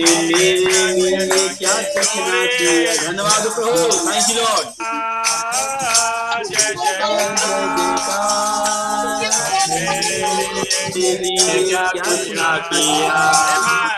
मेरे लिए क्या सचना किया धन्यवाद प्रभु थैंक यू लॉर्ड जय जय क्या सचना किया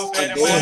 जीवन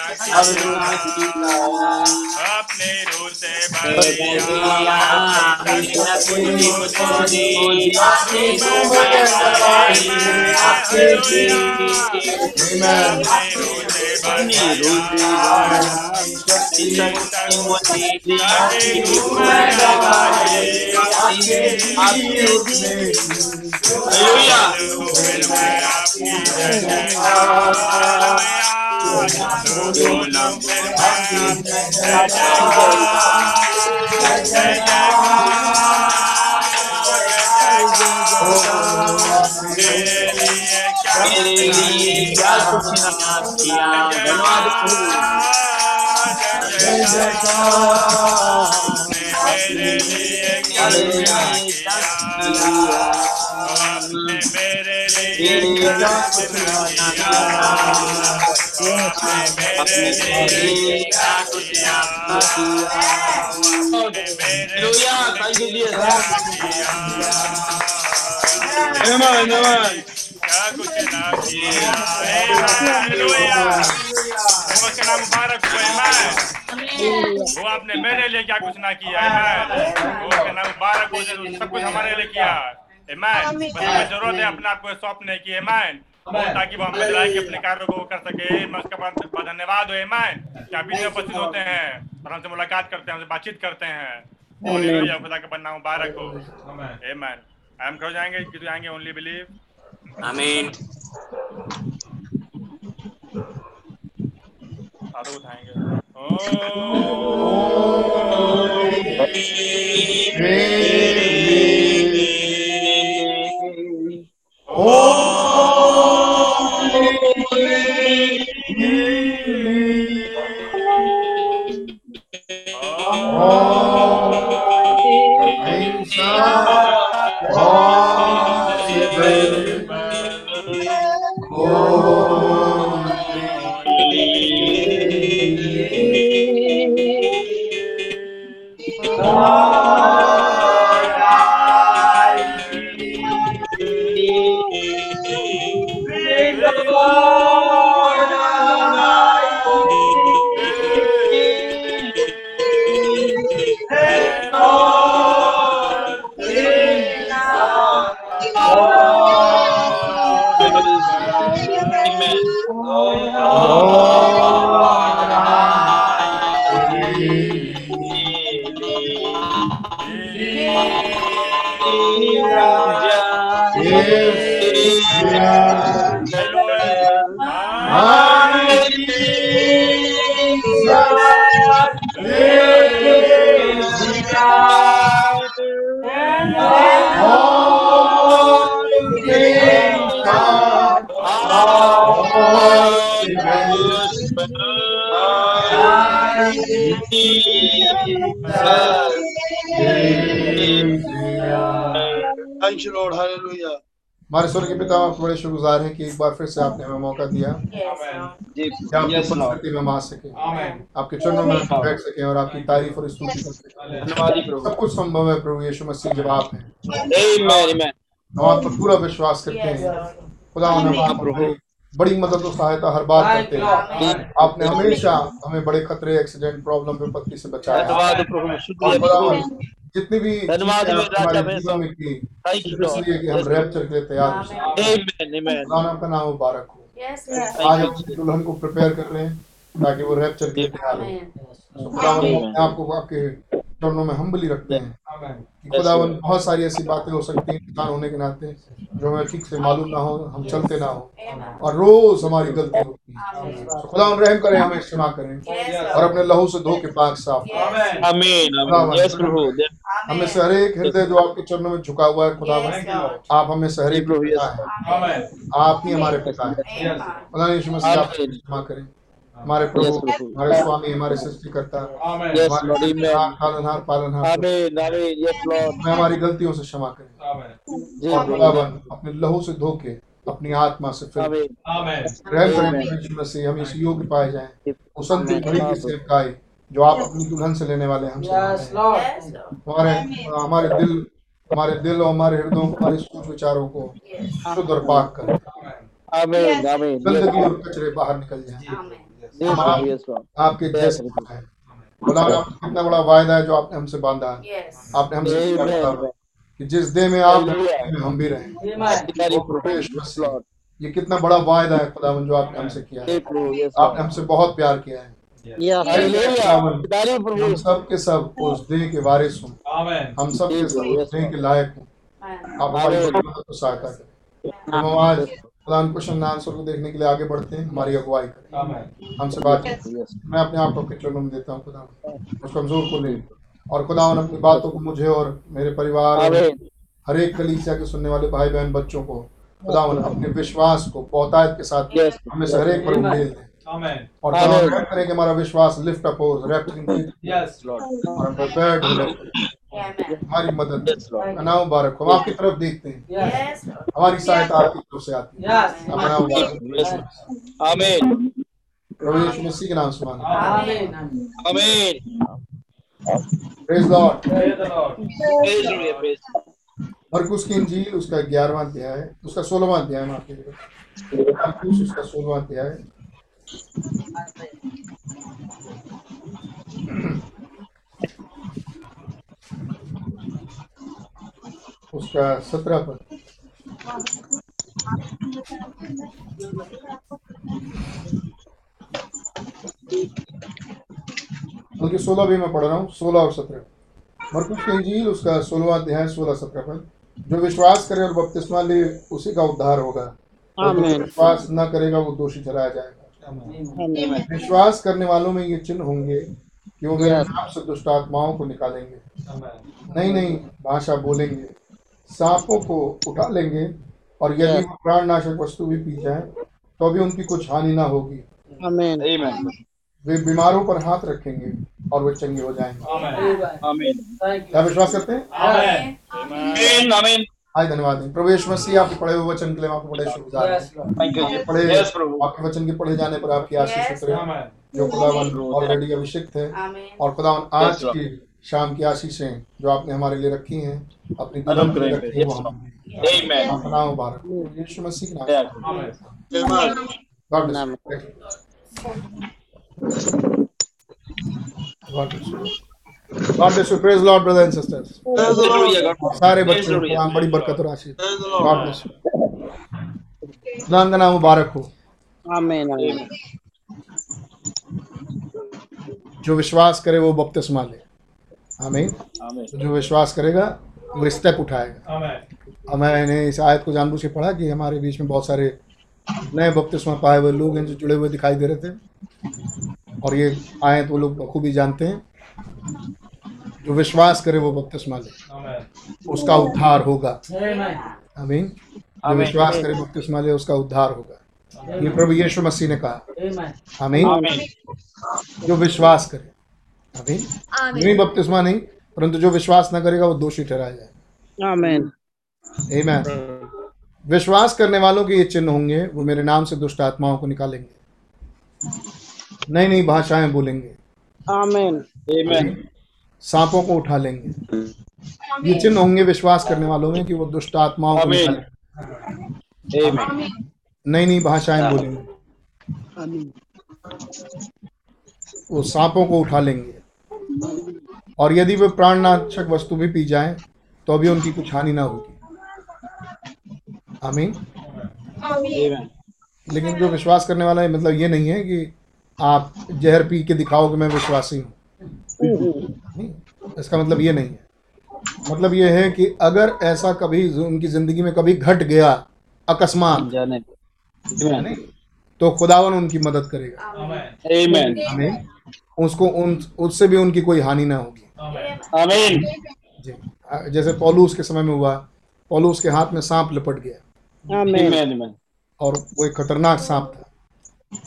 अपने रूह से भर मेरे लिए क्या मुबारक वो आपने मेरे लिए क्या कुछ ना किया आमीन वो मुबारक हो सब कुछ हमारे लिए किया बस ज़रूरत है अपने आप को की वो ताकि वो हमें दिलाए कि अपने कार्यों को कर सके। उसका धन्यवाद हो आमीन कि आप उपस्थित होते हैं? और हमसे मुलाकात करते हैं हमसे बातचीत करते हैं। खुदा का बन्ना मुबारक हो। आमीन हम जाएँगे कि जाएँगे ओनली बिलीव आमीन हाथों उठाएँगे। Oh बड़े शुक्रगुजार हैं कि एक बार फिर से आपने हमें मौका दिया। आपकी में हम आ सके आपके चरणों में बैठ सके और आपकी तारीफ़ और स्तुति कर सके। सब कुछ संभव है प्रभु यीशु मसीह जब आप हैं. हम आप पर पूरा विश्वास करते हैं। खुदा हम हाँ, प्रभु। बड़ी मदद और सहायता हर बार करते हैं। आपने हमेशा हमें बड़े खतरे एक्सीडेंट प्रॉब्लम विपत्ति से बचाया। जितनी भी धन्यवाद हम रैप्चर के लिए तैयार हो आपका नाम मुबारक हो। आज अपनी दुल्हन को प्रिपेयर कर रहे हैं ताकि वो रैप्चर के लिए तैयार हो। Amen. तो खुदावन हम अपने आप को आपके चरणों में हम्बली रखते हैं। कि खुदावन बहुत सारी ऐसी बातें हो सकती हैं इंसान होने के नाते जो हमें ठीक से मालूम ना हो हम चलते ना हो। और रोज हमारी गलती होती है। तो खुदावन रहम करें हमें क्षमा करें। और अपने लहू से धो के पाक साफ़. हमें से हर एक हृदय जो आपके चरणों में झुका हुआ है खुदावन आप हमें से हर एक पिता है। आप ही हमारे पिता है। खुदा यीशु मसीह आप क्षमा करें। हमारे प्रभु हमारे स्वामी हमारे सृष्टिकर्ता Yes, Lord. पालनहार. हमें हमारी गलतियों से क्षमा करें। अपने लहू से धो के अपनी आत्मा से फिर Amen. रहम करें Amen. प्रभु हम इस योग्य पाए जाएँ। उस अंतिम घड़ी की सेवकाई जो आप अपनी दुल्हन से लेने वाले हमसे हैं। हमारे हमारे दिल हमारे दिल और हमारे हृदयों हमारे सोच विचारों को शुद्ध और पाक करें. गंदगी और कचरे बाहर निकल जाएँ। Lord. आपके जैसे है कितना बड़ा वायदा है जो आपने हमसे बांधा है? आपने हमसे कि जिस देह में आप हैं, हम भी रहें. ये कितना बड़ा वायदा है खुदावन जो आपने हमसे किया है। आपने हमसे बहुत प्यार किया है। हम सब के सब उस देह के वारिस हों। हम सब के सब उस देह के लायक हों. आप हमारी सहायता करें। आज खुदान को शमनान को देखने के लिए आगे बढ़ते हैं हमारी अगुवाई करें। हमसे बात करें मैं अपने आप को चरणों में देता हूँ खुदा उस कमज़ोर को ले। और खुदा अपनी बातों को मुझे और मेरे परिवार हर एक कलीसिया के सुनने वाले भाई बहन बच्चों को खुदा अपने विश्वास को बहुतायत के साथ Yes. हमें से हर एक पर उंडेल दें। और करें कि हमारा विश्वास लिफ्ट अप हो रैप्टिंग Yes, Lord. और हम हो। Amen. हमारी मदद। मुबारक हम आपकी तरफ़ देखते हैं. हमारी सहायता आपकी तरफ़ से आती है। Yes. मुबारक यीशु मसीह के नाम. Amen. Praise Lord. मरकुस की इंजील उसका ग्यारहवां अध्याय है। उसका सोलहवां अध्याय माफ़ कीजिएगा। मरकुस उसका सोलहवां अध्याय उसका सत्रह पर। बल्कि सोलह भी मैं पढ़ रहा हूँ सोलह और सत्रह। मरकुस की इंजील उसका सोलहवां अध्याय सोलह सत्रह पर। जो विश्वास करे और बपतिस्मा ले उसी का उद्धार होगा। और जो विश्वास न करेगा वो दोषी ठहराया जाएगा। विश्वास करने वालों में ये चिन्ह होंगे कि वो मेरे नाम से दुष्ट आत्माओं को निकालेंगे। नहीं नहीं भाषा बोलेंगे। सांपों को उठा लेंगे और यदि वो प्राणनाशक वस्तु भी पी जाए तो भी उनकी कुछ हानि ना होगी Amen. Amen. वे बीमारों पर हाथ रखेंगे और वे चंगे हो जाएँगे Amen. Amen. Thank you. क्या विश्वास करते हैं Amen. Amen. Amen. धन्यवाद प्रभु यीशु मसीह आपके पढ़े हुए वचन के लिए आपको बड़े शुक्रगुजार हैं Lord. Thank you. पढ़े Yes, आपके वचन के पढ़े जाने पर आपकी आशीष. जो खुदावन ऑलरेडी अभिषिक्त है और खुदावन आज Yes, की शाम की आशीषें जो आपने हमारे लिए रखी हैं अपनी रखी हैं वो Lord. मुबारक यीशु मसीह के नाम Yeah. Amen. Amen. God bless Amen. God bless God bless you praise Lord brother and sisters Praise the Lord. सारे बच्चों बड़ी बरकत और आशीष Praise Lord. ब्लेस यू खुदा का नाम मुबारक हो आमीन आमीन जो विश्वास करे वो बपतिस्मा ले आमीन। जो विश्वास करेगा वो स्टेप उठाएगा। अब मैंने इस आयत को जानबूझ के पढ़ा कि हमारे बीच में बहुत सारे नए बपतिस्मा पाए हुए लोग हैं जो जुड़े हुए दिखाई दे रहे थे। और ये आयत वो लोग बखूबी जानते हैं। जो विश्वास करे वो बपतिस्मा ले। उसका उद्धार होगा। आमीन। जो विश्वास करे बपतिस्मा ले उसका उद्धार होगा। ये प्रभु यीशु मसीह ने कहा। आमीन। जो विश्वास करे। नहीं बपतिस्मा नहीं परंतु जो विश्वास न करेगा वो दोषी ठहराया जाए आमीन। Amen. विश्वास करने वालों के ये चिन्ह होंगे वो मेरे नाम से दुष्ट आत्माओं को निकालेंगे। नई नई भाषाएँ बोलेंगे। आमीन। सांपों को उठा लेंगे। ये चिन्ह होंगे विश्वास करने वालों में कि वो दुष्ट आत्माओं को निकालेंगे। नई नई भाषाएँ बोलेंगे। वो सांपों को उठा लेंगे। और यदि वे प्राणनाशक वस्तु भी पी जाएँ तो भी उनकी कुछ हानि ना होगी। आमीन। लेकिन जो विश्वास करने वाला है मतलब ये नहीं है कि आप जहर पी के दिखाओ कि मैं विश्वासी हूँ। इसका मतलब ये नहीं है। मतलब ये है कि अगर ऐसा कभी उनकी ज़िंदगी में कभी घट गया अकस्मात तो खुदावन उनकी मदद करेगा। आमीन आमीन उसको उन उससे भी उनकी कोई हानि ना होगी। आमीन जी। जैसे पौलूस के समय में हुआ पौलूस के हाथ में सांप लपट गया। आमीन और वो एक खतरनाक सांप था।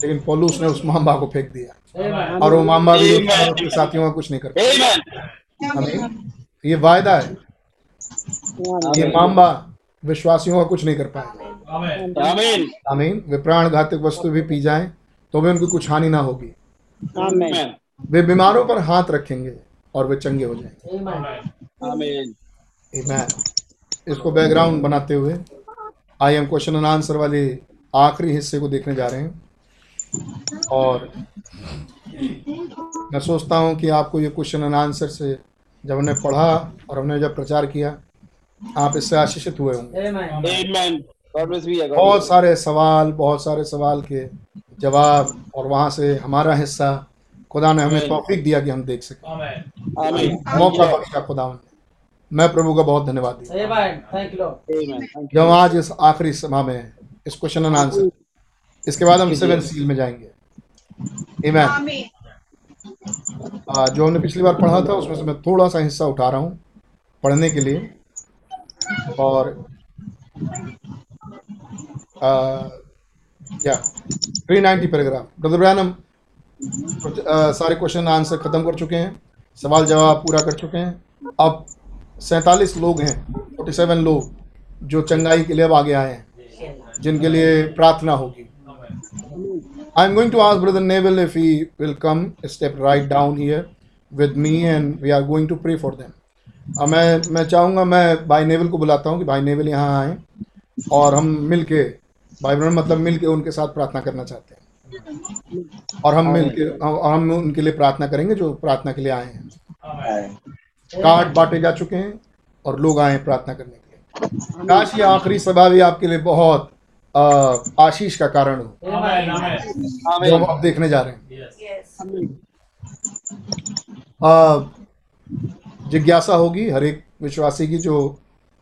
लेकिन पौलूस ने उस मामा को फेंक दिया। और वो मामा भी Amen. अपने साथियों का कुछ नहीं कर पाया आमीन आमीन ये वायदा है। ये मामा विश्वासियों का कुछ नहीं कर पाएगा। आमीन। आमीन। वे प्राण घातक वस्तु भी पी जाएँ तो भी उनकी कुछ हानि ना होगी। वे बीमारों पर हाथ रखेंगे और वे चंगे हो जाएँगे। आमीन। इसको बैकग्राउंड बनाते हुए I am question and answer वाले आखिरी हिस्से को देखने जा रहे हैं। और मैं सोचता हूँ कि आपको ये क्वेश्चन एंड आंसर से जब हमने पढ़ा और हमने जब प्रचार किया आप इससे आशीषित हुए होंगे। बहुत सारे सवाल बहुत सारे सवाल के जवाब और वहाँ से हमारा हिस्सा खुदा ने हमें तौफीक दिया कि हम देख सकें। मौका बख्शा खुदा ने। मैं प्रभु का बहुत धन्यवाद जब हम आज इस आखिरी सभा में इस क्वेश्चन एंड आंसर इसके बाद हम सेवन सील में जाएँगे. आ, जो हमने पिछली बार पढ़ा था उसमें से मैं थोड़ा सा हिस्सा उठा रहा हूँ पढ़ने के लिए। और क्या three ninety paragraph brother Branham आ, सारे क्वेश्चन आंसर खत्म कर चुके हैं। सवाल जवाब पूरा कर चुके हैं। अब सैंतालीस लोग हैं फोर्टी सेवन लोग जो चंगाई के लिए अब आगे आए हैं जिनके लिए प्रार्थना होगी। I am going to ask brother Neville if he will come step right down here with me and we are going to pray for them मैं मैं चाहूँगा मैं भाई नेवल को बुलाता हूँ कि भाई नेवल यहाँ आए और हम मिल के भाई ब्रदर मतलब मिल के उनके साथ प्रार्थना करना चाहते हैं। और हम मिल के और हम उनके लिए प्रार्थना करेंगे जो प्रार्थना के लिए आए हैं। कार्ड बांटे जा चुके हैं और लोग आए हैं प्रार्थना करने के लिए। काश ये आखिरी सभा भी आपके लिए बहुत आशीष का कारण हो। जो आप देखने जा रहे हैं। जिज्ञासा होगी हर एक विश्वासी की जो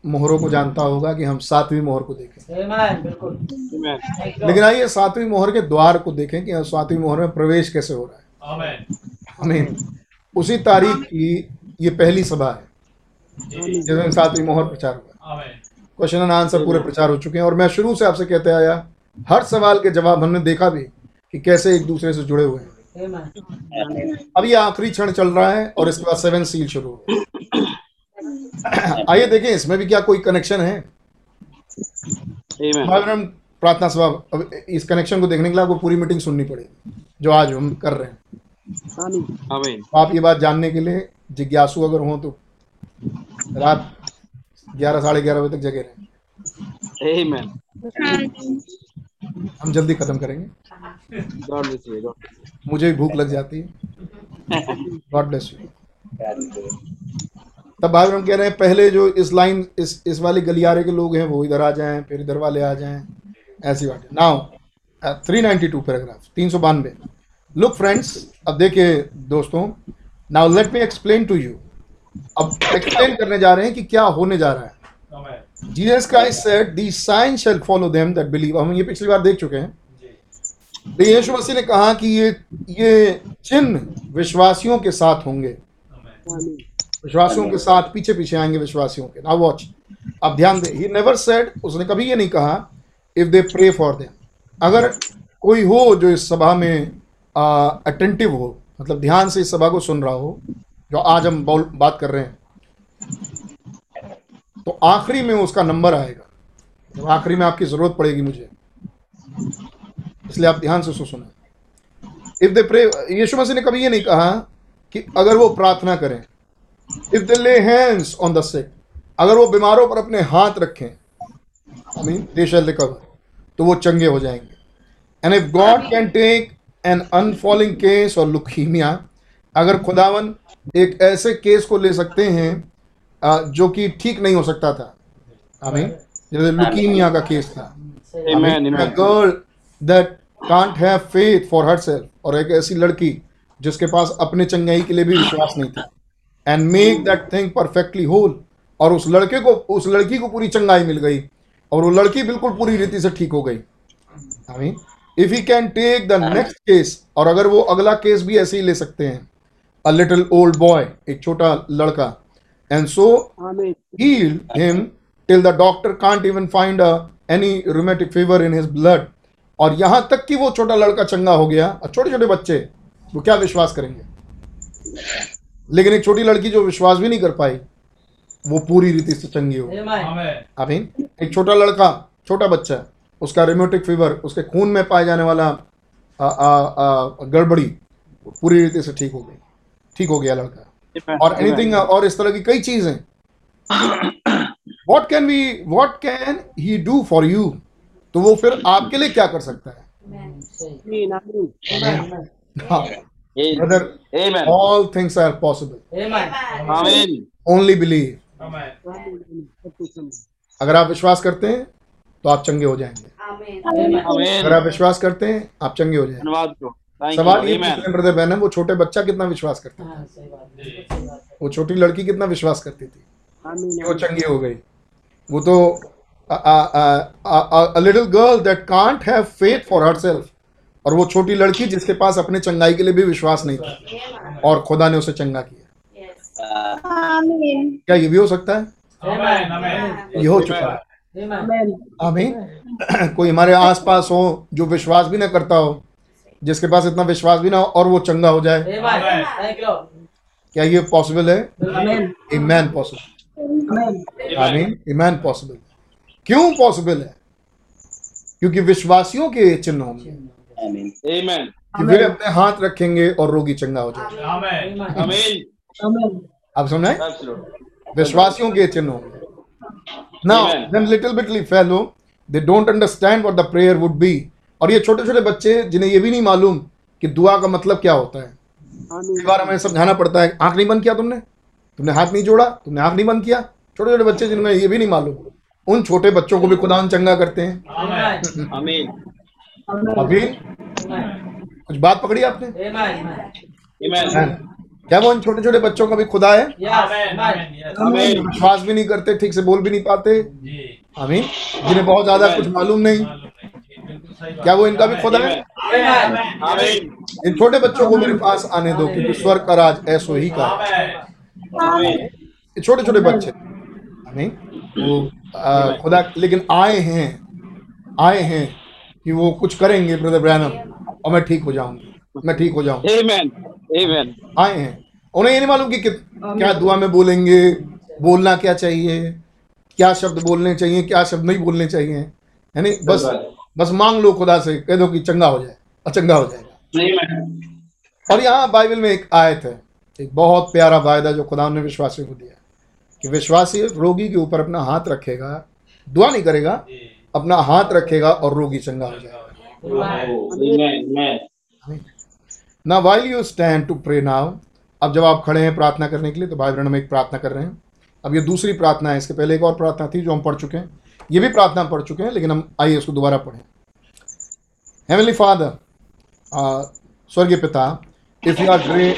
मोहरों को जानता होगा कि हम सातवीं मोहर को देखें। आमीन लेकिन आइए सातवीं मोहर के द्वार को देखें कि सातवीं मोहर में प्रवेश कैसे हो रहा है। आमीन उसी तारीख की ये पहली सभा है जिसमें सातवीं मोहर प्रचार हुआ। क्वेश्चन एंड आंसर पूरे प्रचार हो चुके हैं और मैं शुरू से आपसे कहते आया हर सवाल के जवाब हमने देखा भी कि कैसे एक दूसरे से जुड़े हुए हैं। अब ये आखिरी क्षण चल रहा है और इसके बाद सेवन सील शुरू हो। आइए देखें इसमें भी क्या कोई कनेक्शन है? प्रार्थना सभा अब इस कनेक्शन को देखने के लिए आपको पूरी मीटिंग सुननी पड़ेगी जो आज हम कर रहे हैं। आमीन आप ये बात जानने के लिए जिज्ञासु अगर हो तो रात ग्यारह साढ़े ग्यारह बजे तक जगे रहें। हम जल्दी खत्म करेंगे। गॉड ब्लेस यू गॉड मुझे भी भूख लग जाती है। गॉड ब्लेस यू तब भाई हम कह रहे हैं, पहले जो इस लाइन, इस इस वाली गलियारे के लोग हैं, वो इधर आ जाएँ, फिर इधर वाले आ जाएँ, ऐसी बात। है now three ninety two paragraph तीन सौ बानवे। लुक फ्रेंड्स अब देखिए दोस्तों now let me explain to you अब एक्सप्लेन करने जा रहे हैं कि क्या होने जा रहा है। Jesus Christ said the sign shall follow them that believe हम ये पिछली बार देख चुके हैं। तो यीशु मसीह ने कहा कि ये ये चिन्ह विश्वासियों के साथ होंगे। विश्वासियों के साथ पीछे पीछे आएँगे विश्वासियों के। नाउ वॉच अब ध्यान दे ही नेवर सेड उसने कभी ये नहीं कहा if they pray for them अगर कोई हो जो इस सभा में अटेंटिव हो मतलब ध्यान से इस सभा को सुन रहा हो, जो आज हम बात कर रहे हैं तो आखिरी में उसका नंबर आएगा। जब आखिरी में आपकी ज़रूरत पड़ेगी मुझे। इसलिए आप ध्यान से उसको सुने। इफ़ दे प्रे यीशु मसीह ने कभी ये नहीं कहा कि अगर वो प्रार्थना करें इफ़ दे ले हैंड्स ऑन द सिक अगर वो बीमारों पर अपने हाथ रखें I mean they shell recover तो वो चंगे हो जाएँगे। And if God can take an unfailing case और लुकीमिया अगर खुदावन एक ऐसे केस को ले सकते हैं जो कि ठीक नहीं हो सकता था आई मीन जैसे लुकीमिया का केस था. Girl that can't have faith for herself और एक ऐसी लड़की जिसके पास अपने चंगाई के लिए भी विश्वास नहीं था। And make that thing perfectly whole और उस लड़के को उस लड़की को पूरी चंगाई मिल गई और वो लड़की बिल्कुल पूरी रीति से ठीक हो गई। I mean if he can take the next case और अगर वो अगला केस भी ऐसे ही ले सकते हैं अ लिटिल ओल्ड बॉय एक छोटा लड़का and so him till the doctor can't even find a, any rheumatic fever in his blood. और यहाँ तक कि वो छोटा लड़का चंगा हो गया और छोटे छोटे बच्चे वो क्या विश्वास करेंगे? लेकिन एक छोटी लड़की जो विश्वास भी नहीं कर पाई वो पूरी रीति से चंगी हो मीन एक छोटा लड़का छोटा बच्चा उसका रिमोटिक फीवर उसके खून में पाए जाने वाला गड़बड़ी पूरी रीति से ठीक हो गई। ठीक हो गया लड़का। और एनीथिंग और इस तरह की कई चीज़ें। What can we what can he do for you तो वो फिर आपके लिए क्या कर सकता है. Amen. Brother Amen. All things are possible Amen. Only believe Amen. अगर आप विश्वास करते हैं तो आप चंगे हो जाएँगे। अगर आप विश्वास करते हैं आप चंगे हो जाएँगे। सवाल. ये Amen. हैं ब्रदर बहन वो छोटे बच्चा कितना विश्वास करता था? वो छोटी लड़की कितना विश्वास करती थी? वो चंगी हो गई। वो तो little girl that can't have faith for herself और वो छोटी लड़की जिसके पास अपने चंगाई के लिए भी विश्वास नहीं था। और खुदा ने उसे चंगा किया। क्या ये भी हो सकता है? ये हो चुका है। आमीन। कोई हमारे आसपास हो जो विश्वास भी ना करता हो, जिसके पास इतना विश्वास भी ना हो और वो चंगा हो जाए। क्या ये पॉसिबल है? इमैन पॉसिबल आमीन। ईमान पॉसिबल क्यों पॉसिबल है? क्योंकि विश्वासियों के चिन्ह होंगे कि वे अपने हाथ रखेंगे और रोगी चंगा हो जाएगा. आप समझे. विश्वासियों के चिन्ह। Now then little bitty fellow they don't understand what the prayer would be और ये छोटे छोटे बच्चे जिन्हें ये भी नहीं मालूम कि दुआ का मतलब क्या होता है. कई बार हमें समझाना पड़ता है। आँख नहीं बंद किया तुमने? तुमने हाथ नहीं जोड़ा? तुमने आँख नहीं बंद किया? छोटे छोटे बच्चे जिनमें ये भी नहीं मालूम उन छोटे बच्चों को भी खुदा चंगा करते हैं। अभी? कुछ बात पकड़ी आपने? क्या वो इन छोटे छोटे बच्चों का भी खुदा है? विश्वास भी नहीं करते ठीक से बोल भी नहीं पाते। आमीन। जिन्हें बहुत ज़्यादा कुछ मालूम नहीं। क्या वो इनका भी खुदा है? इन छोटे बच्चों को मेरे पास आने दो क्योंकि स्वर्ग का राज ऐसो ही का छोटे छोटे बच्चे। वो आ, खुदा लेकिन आए हैं। आए हैं। कि वो कुछ करेंगे ब्रदर ब्रैनम और मैं ठीक हो जाऊँगी। मैं ठीक हो जाऊँगा। Amen. Amen. आए हैं। उन्हें ये नहीं मालूम कि क्या दुआ में बोलेंगे? बोलना क्या चाहिए? क्या शब्द बोलने चाहिए? क्या शब्द नहीं बोलने चाहिए? है नहीं बस बस मांग लो खुदा से। कह दो कि चंगा हो जाए। और चंगा हो जाएगा। और यहाँ बाइबल में एक आयत है। एक बहुत प्यारा वायदा जो खुदा ने विश्वासी को दिया कि विश्वासी रोगी के ऊपर अपना हाथ रखेगा दुआ नहीं करेगा अपना हाथ रखेगा और रोगी चंगा हो जाएगा। ना Amen. You stand to pray to pray now, अब जब आप खड़े हैं प्रार्थना करने के लिए तो भाई बहन हम एक प्रार्थना कर रहे हैं। अब ये दूसरी प्रार्थना है इसके पहले एक और प्रार्थना थी जो हम पढ़ चुके हैं। ये भी प्रार्थना पढ़ चुके हैं लेकिन हम आइए इसको दोबारा पढ़ें। हेवनली फादर स्वर्गीय पिता if you are grace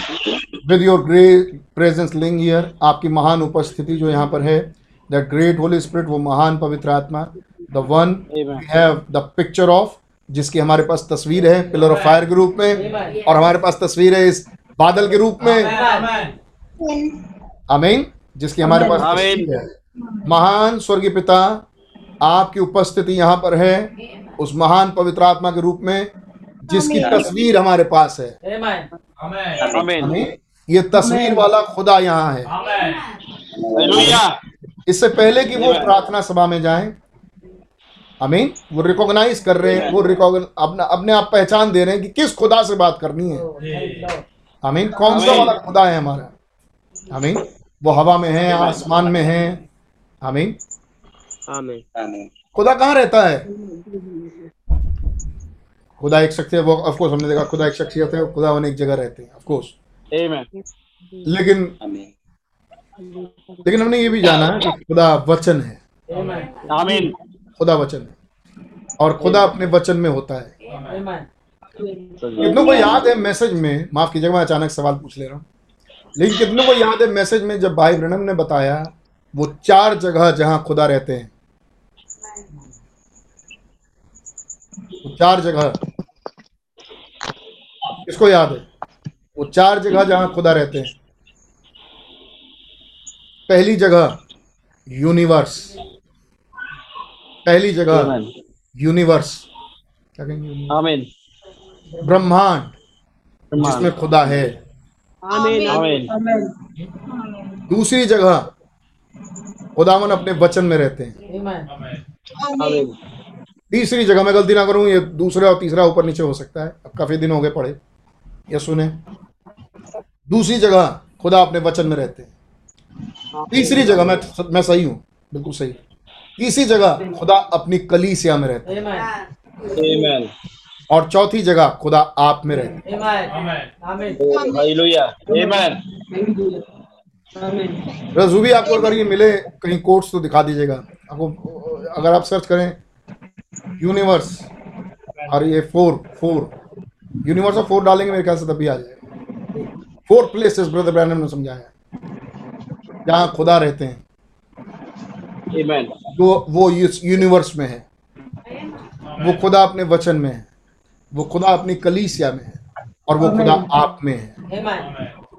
with your great presence linger here आपकी महान उपस्थिति जो यहाँ पर है द ग्रेट होली स्पिरिट वो महान पवित्र आत्मा the one. We have the picture of जिसकी हमारे पास तस्वीर है पिलर ऑफ़ फायर के रूप में और हमारे पास तस्वीर है इस बादल के रूप में। आमीन। जिसकी हमारे पास। तस्वीर है। महान स्वर्गीय पिता आपकी उपस्थिति यहाँ पर है उस महान पवित्र आत्मा के रूप में जिसकी तस्वीर हमारे पास है। आमीन। आमीन। ये तस्वीर वाला खुदा यहाँ है। इससे पहले कि वो प्रार्थना सभा में जाएँ आमीन वो रिकॉग्नाइज कर रहे हैं वो रिकॉग्न अपना अपने आप पहचान दे रहे हैं कि किस खुदा से बात करनी है। आमीन कौन सा वाला खुदा है हमारा? आमीन वो हवा में है आसमान में है। आमीन खुदा कहाँ रहता है? खुदा एक शख्सियत वो ऑफकोर्स हमने देखा खुदा एक शख्सियत है खुदा अनेक जगह रहते हैं ऑफकोर्स आमीन लेकिन लेकिन हमने ये भी जाना है कि खुदा वचन है। आमीन खुदा वचन है। और खुदा अपने वचन में होता है। कितनों को याद है मैसेज में माफ़ कीजिएगा मैं अचानक सवाल पूछ ले रहा हूँ। लेकिन कितनों को याद है मैसेज में जब भाई ब्रनम ने बताया वो चार जगह जहाँ खुदा रहते हैं। वो चार जगह। किसको याद है? वो चार जगह जहाँ खुदा रहते हैं। पहली जगह यूनिवर्स। पहली जगह यूनिवर्स क्या कहेंगे? आमीन ब्रह्मांड जिसमें खुदा है। आमीन दूसरी जगह खुदावन अपने वचन में रहते हैं। आमीन तीसरी जगह मैं गलती ना करूँ ये दूसरा और तीसरा ऊपर नीचे हो सकता है। अब काफ़ी दिन हो गए पढ़े। ये सुने। दूसरी जगह खुदा अपने वचन में रहते हैं। तीसरी जगह मैं मैं सही हूँ। बिल्कुल सही। तीसरी जगह खुदा अपनी कलीसिया में रहते हैं। और चौथी जगह खुदा आप में रहते हैं। हालेलुया आमीन रजूबी आपको अगर ये मिले कहीं कोर्स तो दिखा दीजिएगा। आपको अगर आप सर्च करें यूनिवर्स और ये फोर फोर यूनिवर्स और फोर डालेंगे मेरे ख्याल से तभी आ जाएगा। फोर प्लेसेस ब्रदर ब्रैनम ने समझाया। जहाँ खुदा रहते हैं। आमीन जो वो इस यूनिवर्स में है। वो खुदा अपने वचन में है। वो खुदा अपनी कलीसिया में है और वो खुदा आप में है।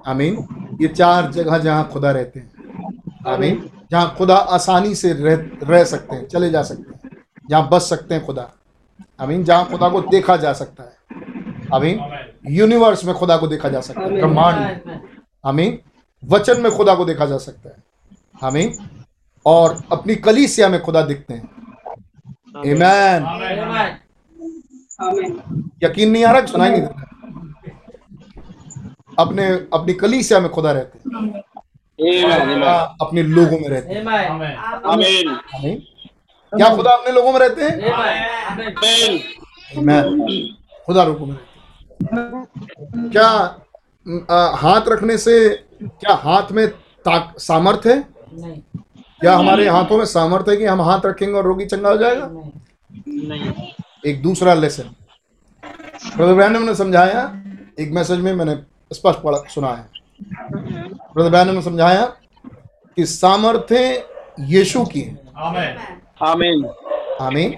आमीन। ये चार जगह जहाँ खुदा रहते हैं। आमीन। जहाँ खुदा आसानी से रह रह सकते हैं चले जा सकते हैं। जहाँ बच सकते हैं खुदा। आमीन। जहाँ खुदा को देखा जा सकता है। आमीन। यूनिवर्स में खुदा को देखा जा सकता है। ब्रह्मांड में। आमीन। वचन में खुदा को देखा जा सकता है। आमीन। और अपनी कलीसिया में खुदा दिखते हैं। Amen. यकीन नहीं आ रहा? सुनाई नहीं देता अपने अपनी कलीसिया में खुदा रहते हैं। आमीन अपने लोगों में रहते हैं। आमीन। आमीन। क्या खुदा अपने लोगों में रहते हैं. खुदा लोगों में रहते क्या आ, हाथ रखने से क्या हाथ में ताक सामर्थ्य है? क्या हमारे हाथों में सामर्थ्य है कि हम हाथ रखेंगे और रोगी चंगा हो जाएगा? नहीं। एक दूसरा लेसन ब्रदर ब्रैनम ने समझाया एक मैसेज में मैंने स्पष्ट पढ़ा सुना है ब्रदर ब्रैनम ने समझाया कि सामर्थ्य यीशु की है। आमीन आमीन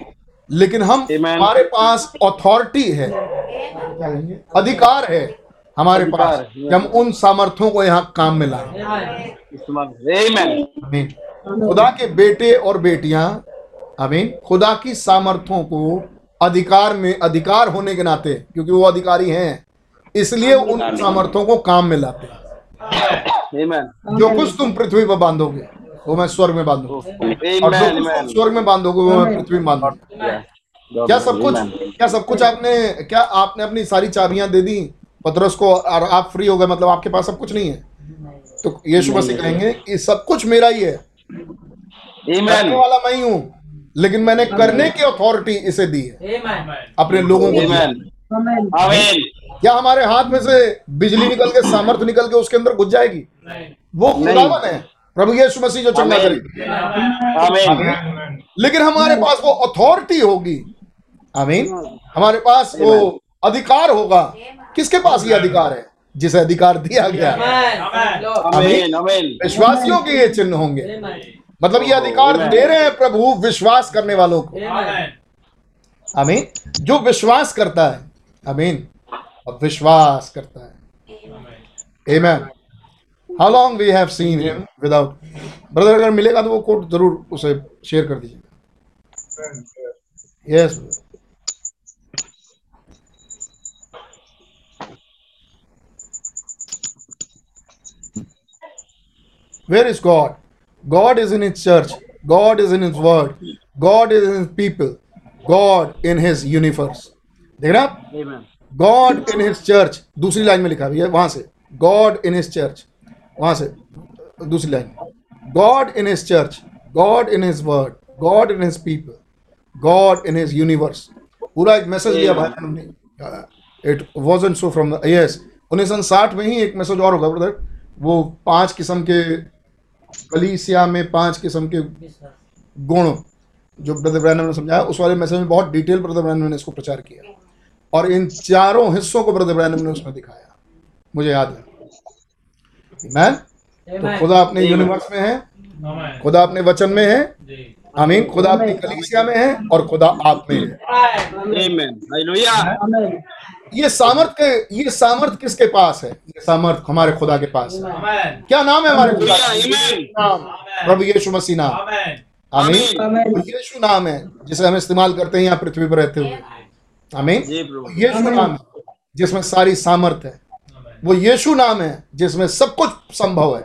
लेकिन हम हमारे पास अथॉरिटी है अधिकार है हमारे पास कि हम उन सामर्थ्यों को यहाँ काम में लाएँ। खुदा के बेटे और बेटियाँ आमीन खुदा की सामर्थ्यों को अधिकार में अधिकार होने के नाते क्योंकि वो अधिकारी हैं इसलिए उन सामर्थ्यों को काम में लाते हैं। जो कुछ तुम पृथ्वी पर बांधोगे वो मैं स्वर्ग में बांधूँगा। और जो कुछ स्वर्ग में बांधोगे वो मैं पृथ्वी में बांधूँगा। क्या सब कुछ क्या सब कुछ आपने क्या आपने अपनी सारी चाबियाँ दे दी? पतरस को और आप फ्री हो गए मतलब आपके पास सब कुछ नहीं है? तो यीशु मसीह कहेंगे कि सब कुछ मेरा ही है। आमीन वाला मैं हूँ लेकिन मैंने करने की अथॉरिटी इसे दी है। अपने लोगों को आमीन क्या हमारे हाथ में से बिजली निकल के सामर्थ्य निकल के उसके अंदर घुस जाएगी? वो खुदावन है। प्रभु यीशु मसीह जो चंगा। करेगी। आमीन लेकिन हमारे पास वो अथॉरिटी होगी। आमीन हमारे पास वो अधिकार होगा। किसके पास ये अधिकार है? जिसे अधिकार दिया गया है। आमीन। आमीन विश्वासियों के ये चिन्ह होंगे। मतलब ये अधिकार दे रहे हैं प्रभु विश्वास करने वालों को। आमीन। जो विश्वास करता है आमीन। अब विश्वास करता है। आमीन how long we have seen him without brother अगर मिलेगा तो वो कोट ज़रूर उसे शेयर कर दीजिए yes Where is God? God is in His church. God is in His word. God is in His people. God in His universe. देख रहे हैं गॉड इन हिज चर्च दूसरी लाइन में लिखा है वहाँ से गॉड इन हिज चर्च वहाँ से दूसरी line God in his church God in his word God in his people God in his universe पूरा एक मैसेज दिया भाई हमने it wasn't so from yes उन्नीस सौ साठ में ही एक मैसेज और होगा ब्रदर वो पाँच किस्म के कलीसिया में पाँच किस्म के गुण जो ब्रदर ब्रैनम ने समझाया उस वाले मैसेज में बहुत डिटेल ब्रदर ब्रैनम ने इसको प्रचार किया। और इन चारों हिस्सों को ब्रदर ब्रैनम ने उसमें दिखाया। मुझे याद है। मैं तो खुदा अपने यूनिवर्स में है। खुदा अपने वचन में है। आमीन। खुदा अपनी कलीसिया में है और खुदा आप में है। ये सामर्थ के ये सामर्थ किसके पास है? ये सामर्थ हमारे खुदा के पास है। क्या नाम है हमारे खुदा का? आमीन। नाम। प्रभु यीशु मसीह नाम। आमीन। यीशु नाम है जिसे हम इस्तेमाल करते हैं यहाँ पृथ्वी पर रहते हुए। आमीन। यीशु नाम है जिसमें सारी सामर्थ है। वो यीशु नाम है जिसमें सब कुछ संभव है।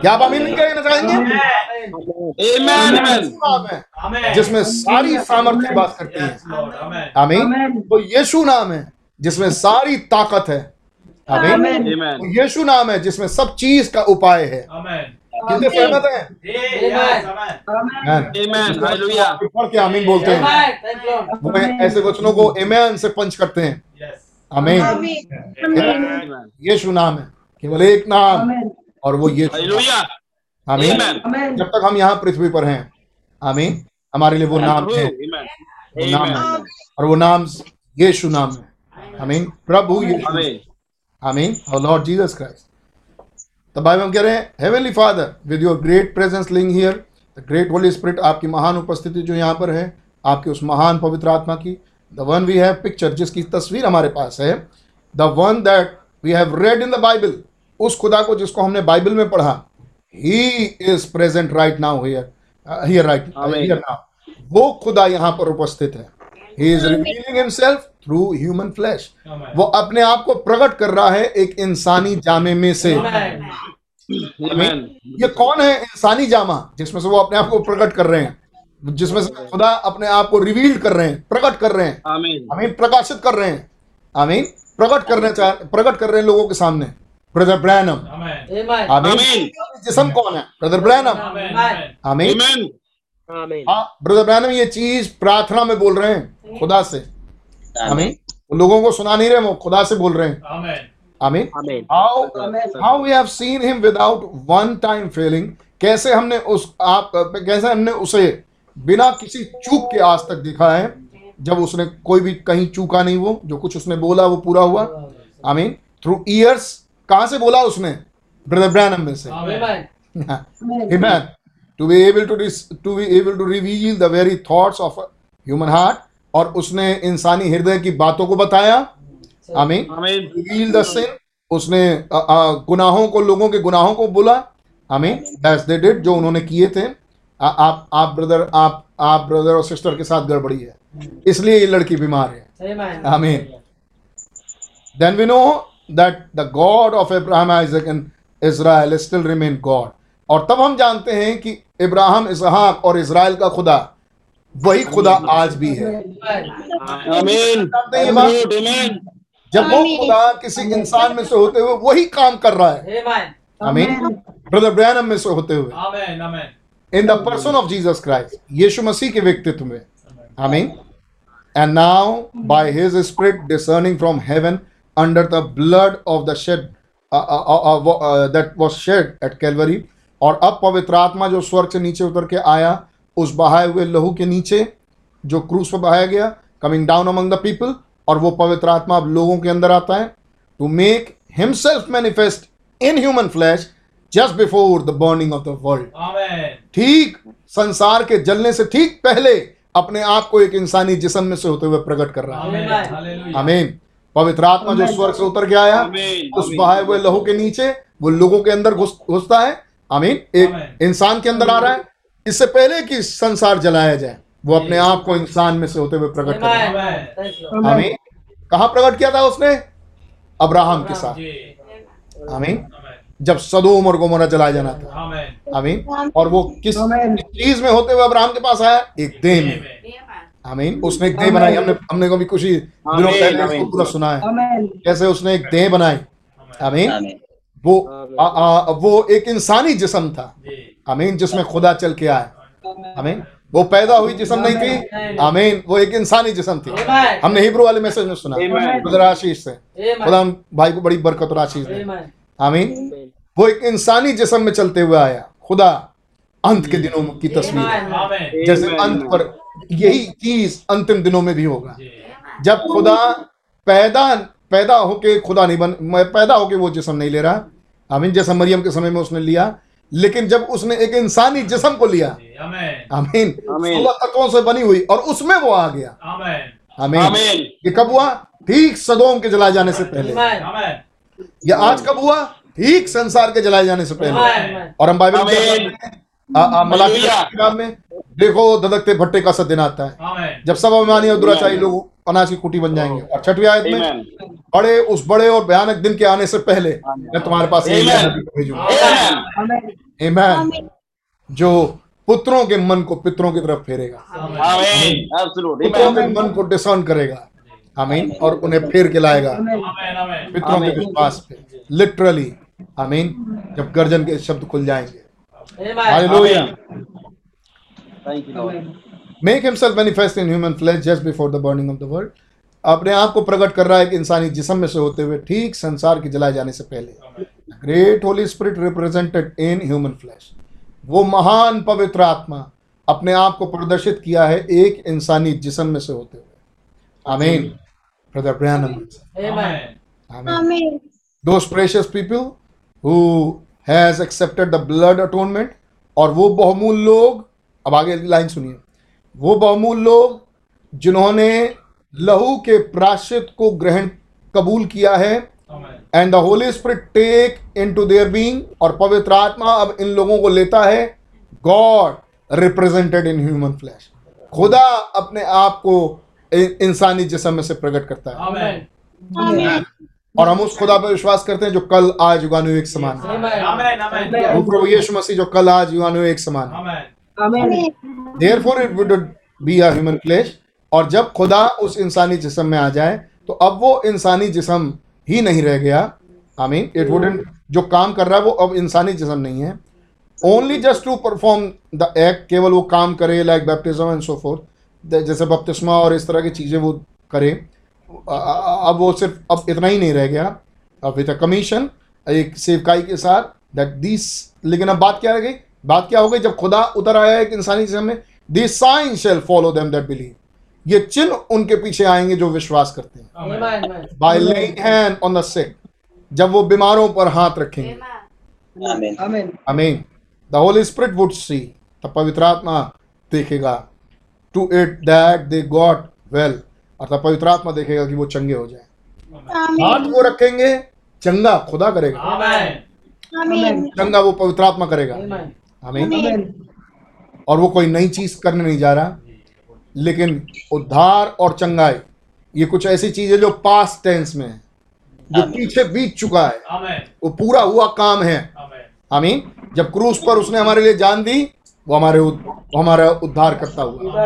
क्या आप आमीन नहीं कहना चाहेंगे जिसमें सारी सामर्थ्य बात करती है। आमीन। वो यीशु नाम है जिसमें सारी ताकत है। यीशु नाम है जिसमें सब चीज़ का उपाय है। कितने सहमत हैं? आमीन। आमीन पढ़ के आमीन बोलते हैं। वो ऐसे वचनों को इमेन से पंच करते हैं। आमीन। आमीन। यीशु नाम है। केवल एक नाम और वो यीशु। हालेलुया आमीन। जब तक हम यहाँ पृथ्वी पर हैं आमीन। हमारे लिए वो नाम है। वो नाम है। आमीन और वो नाम यीशु नाम है। आमीन प्रभु यीशु आमीन आमीन और लॉर्ड जीसस क्राइस्ट तो भाई हम कह रहे हैं heavenly father with your great presence linger here the great holy spirit आपकी महान उपस्थिति जो यहाँ पर है आपकी उस महान पवित्र आत्मा की the one we have picture जिसकी तस्वीर हमारे पास है the one that we have read in the Bible उस खुदा को जिसको हमने बाइबल में पढ़ा he is present right now here here right here now वो खुदा यहाँ पर उपस्थित है। He is revealing himself through human flesh वो अपने आप को प्रकट कर रहा है एक इंसानी जामे में से। आमीन ये कौन है इंसानी जामा? जिसमें से वो अपने आप को प्रकट कर रहे हैं। जिसमें से खुदा अपने आप को रिवील कर रहे हैं प्रकट कर रहे हैं। आमीन आमीन प्रकाशित कर रहे हैं। आमीन प्रकट करने चाह प्रकट कर रहे हैं लोगों के सामने। ब्रदर ब्रैनम आमीन आमीन जिसम कौन है? ब्रदर ब्रैनम आमीन आमीन हाँ ब्रदर ब्रैनम ये चीज़ प्रार्थना में बोल रहे हैं खुदा से। आमीन। वो लोगों को सुना नहीं रहे वो खुदा से बोल रहे हैं। आमीन। आमीन। how how we have seen him without one time failing कैसे हमने उस आप कैसे हमने उसे बिना किसी चूक के आज तक देखा है जब उसने कोई भी कहीं चूका नहीं वो जो कुछ उसने बोला वो पूरा हुआ। आमीन। थ्रू ईयर्स कहाँ से बोला उसने? ब्रदर ब्रैनम में से। Amen. To be able to to be able to reveal the very thoughts of human heart और उसने इंसानी हृदय की बातों को बताया। आमीन। रिवील द सिन उसने गुनाहों को लोगों के गुनाहों को बोला। आमीन। दैट्स दे डिड जो उन्होंने किए थे। आ, आप आप ब्रदर आप आप ब्रदर और सिस्टर के साथ गड़बड़ी है। इसलिए ये लड़की बीमार है। आमीन। Then we know that the God of Abraham Isaac and Israel still remain God और तब हम जानते हैं कि इब्राहिम इसहाक और इज़राइल का खुदा वही खुदा आज भी है। आमीन। जब वो खुदा किसी इंसान में से होते हुए वही काम कर रहा है। आमीन। ब्रदर ब्रैनम में से होते हुए। In the person of Jesus Christ यीशु मसीह के व्यक्तित्व में। आमीन। And now by his spirit discerning from heaven under the blood of the shed uh, uh, uh, uh, uh, और अब पवित्र आत्मा जो स्वर्ग से नीचे उतर के आया उस बहाए हुए लहू के नीचे जो क्रूस पर बहाया गया coming down among the people और वो पवित्र आत्मा अब लोगों के अंदर आता है to make himself manifest in human flesh just before the burning of the world ठीक संसार के जलने से ठीक पहले अपने आप को एक इंसानी जिसम में से होते हुए प्रकट कर रहा है। Amen. आमीन पवित्र आत्मा जो स्वर्ग से उतर के आया उस। बहाए हुए लहू के नीचे वो लोगों के अंदर घुसता है आमीन। एक इंसान के अंदर आ रहा है। इससे पहले कि संसार जलाया जाए वो अपने आप को इंसान में से होते हुए प्रकट कर। है. आमीन। कहाँ प्रकट किया था उसने? अब्राहम के साथ। आमीन। Amen. जब सदोम और गोमोरा जलाया जाना था। आमीन। और वो किस चीज़ में होते हुए अब्राहम के पास आया? एक देह में। आमीन। उसने एक देह बनाई। हमने हमने कभी कुछ ही दिनों पहले पूरा सुना है। कैसे उसने एक देह बनाई? आमीन। आमीन। वो आ, आ, वो एक इंसानी जिसम था। जी. आमीन जिसमें खुदा चल के आया। आमीन। वो पैदा हुई जिसम नहीं थी। आमीन। वो एक इंसानी जिसम थी। हमने हिब्रू वाले मैसेज में सुना। खुदा आशीष से। खुदा भाई को बड़ी बरकत और आशीष दे। Amen. आमीन। वो एक इंसानी जिसम में चलते हुए आया। खुदा अंत के दिनों की तस्वीर। है. जैसे अंत पर यही चीज़ अंतिम दिनों में भी होगा। जब खुदा पैदा पैदा होके खुदा नहीं बन पैदा होके वो जिसम नहीं ले रहा आमीन जैसा मरियम के समय में उसने लिया लेकिन जब उसने एक इंसानी जिसम को लिया जी. आमीन आमीन। सोलह तत्वों से बनी हुई और उसमें वो आ गया Amen. आमीन आमीन ये कब हुआ ठीक सदोम के जलाए जाने से पहले Amen. Amen. ये आज कब हुआ ठीक संसार के जलाए जाने से पहले और हम बाइबल में आमीन। आ, आ, मलाकी की हालेलुया। किताब में देखो धधकते भट्टे का सा दिन आता है जब सब अभिमानी और दुराचारी लोग अनाज की कुटी बन जाएँगे। और छठवीं आयत में बड़े उस बड़े और भयानक दिन के आने से पहले मैं तुम्हारे पास भेजूँगा. जो पुत्रों के मन को पितरों की तरफ़ फेरेगा। पुत्रों के मन को डिसर्न करेगा। आमीन और उन्हें फेर के लाएगा। Amen. Amen. पितरों के। विश्वास पे। लिटरली आमीन जब गर्जन के शब्द खुल जाएँगे। Hallelujah Thank you, Lord. Make himself manifest in human flesh just before the burning of the world अपने आप को प्रकट कर रहा है कि इंसानी जिस्म में से होते हुए ठीक संसार के जलाए जाने से पहले। Great holy spirit represented in human flesh वो महान पवित्र आत्मा अपने आप को प्रदर्शित किया है एक इंसानी जिसम में से होते हुए। आमीन ब्रदर Amen. आमीन those precious people who has accepted the blood atonement और वो बहुमूल लोग अब आगे लाइन सुनिए वो बहुमूल लोग जिन्होंने लहू के प्राश्चित को ग्रहण कबूल किया है and the holy spirit take in to their being और पवित्र आत्मा अब इन लोगों को लेता है God represented in human flesh खुदा अपने आप को इंसानी जिस्म में से प्रकट करता है Amen. Amen. Amen. और हम उस खुदा पर विश्वास करते हैं जो कल आज युगानु एक समान है. वो प्रभु यीशु मसीह जो कल आज युगानु एक समान है Amen. Amen. It would be a human flesh और जब खुदा उस इंसानी जिसम में आ जाए तो अब वो इंसानी जिसम ही नहीं रह गया आई मीन इट वुडंट जो काम कर रहा है वो अब इंसानी जिसम नहीं है only just to perform the act केवल वो काम करे like baptism and so forth जैसे बपतिस्मा और इस तरह की चीज़ें वो करे अब वो सिर्फ़ अब इतना ही नहीं रह गया। अब विद कमीशन एक सेवकाई के साथ दैट दिस लेकिन अब बात क्या रह गई? बात क्या हो गई? जब खुदा उतर आया एक इंसानी जिस्म में this sign shall follow them that believe ये चिन्ह उनके पीछे आएँगे जो विश्वास करते हैं। Amen. Amen. Amen. By laying hand on the sick जब वो बीमारों पर हाथ रखेंगे. आमीन the holy spirit would see तब पवित्र आत्मा देखेगा। To it that they got well तब पवित्र आत्मा देखेगा कि वो चंगे हो जाए। हाथ वो रखेंगे चंगा खुदा करेगा. चंगा वो पवित्र आत्मा करेगा। Amen. और वो कोई नई चीज़ करने नहीं जा रहा लेकिन उद्धार और चंगाई ये कुछ ऐसी चीज़ है जो पास टेंस में है जो पीछे बीत चुका है। वो पूरा हुआ काम है. आमीन। जब क्रूस पर उसने हमारे लिए जान दी वो हमारे वो हमारा उद्धार करता हुआ.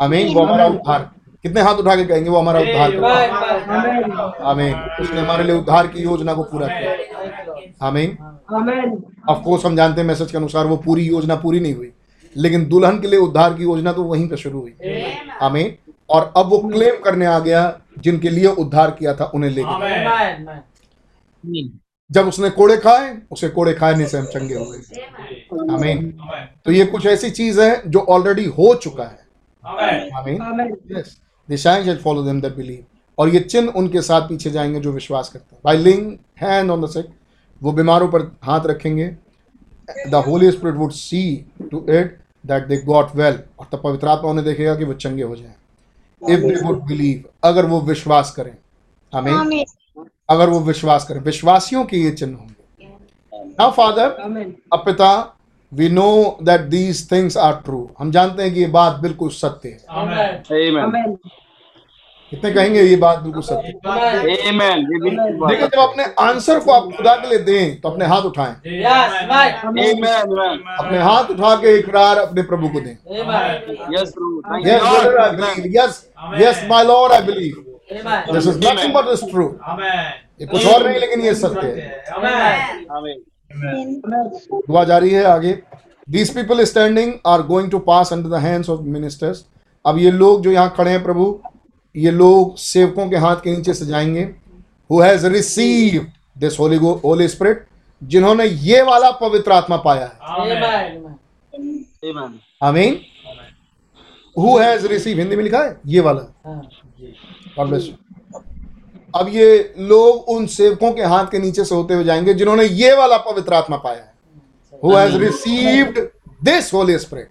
आमीन। वो हमारा उद्धार। कितने हाथ उठा के कहेंगे वो हमारा उद्धार Amen. आमीन। उसने हमारे लिए उद्धार की योजना को पूरा किया। आमीन. ऑफ़ कोर्स हम जानते हैं मैसेज के अनुसार वो पूरी योजना पूरी नहीं हुई। लेकिन दुल्हन के लिए उद्धार की योजना तो वहीं पे शुरू हुई। आमीन। और अब वो क्लेम करने आ गया जिनके लिए उद्धार किया था उन्हें लेके। गया। जब उसने कोड़े खाए उसे कोड़े खाने से हम चंगे हो गए। आमीन। तो ये कुछ ऐसी चीज़ है जो ऑलरेडी हो चुका है। Amen. Yes the sign follow them that believe और ये चिन्ह उनके साथ पीछे जाएँगे जो विश्वास करते हैं। बाय लिंग हैंड ऑन द सिक वो बीमारों पर हाथ रखेंगे। The holy spirit would see to it that they got well और तब पवित्र आत्मा उन्हें देखेगा कि वो चंगे हो जाए। इफ़ दे वुड बिलीव अगर वो विश्वास करें। हमें अगर वो विश्वास करें। विश्वासियों के ये चिन्ह होंगे। नाउ फादर अब पिता we know that these things are true हम जानते हैं कि ये बात बिल्कुल सत्य है। आमेन Amen. Amen. कितने कहेंगे ये बात बिल्कुल सत्य है? देखिए जब अपने आंसर को आप खुदा के लिए दें तो अपने हाथ उठाएँ. अपने हाथ उठा के इकरार अपने प्रभु को दें। Yes Lord. I believe yes yes my lord I believe this is nothing but is true ये कुछ और नहीं लेकिन ये सत्य है। आमेन Amen. Amen. दुआ जारी है आगे। These people standing are going to pass under the hands of ministers अब ये लोग जो यहाँ खड़े हैं प्रभु ये लोग सेवकों के हाथ के नीचे से जाएँगे who has receive this holy holy spirit जिन्होंने ये वाला पवित्र आत्मा पाया है। आमेन आमीन हु हैज़ रिसीव हिंदी में लिखा है? ये वाला। God bless you. अब ये लोग उन सेवकों के हाथ के नीचे से होते हुए जाएँगे जिन्होंने ये वाला पवित्र आत्मा पाया है। Who has received this holy spirit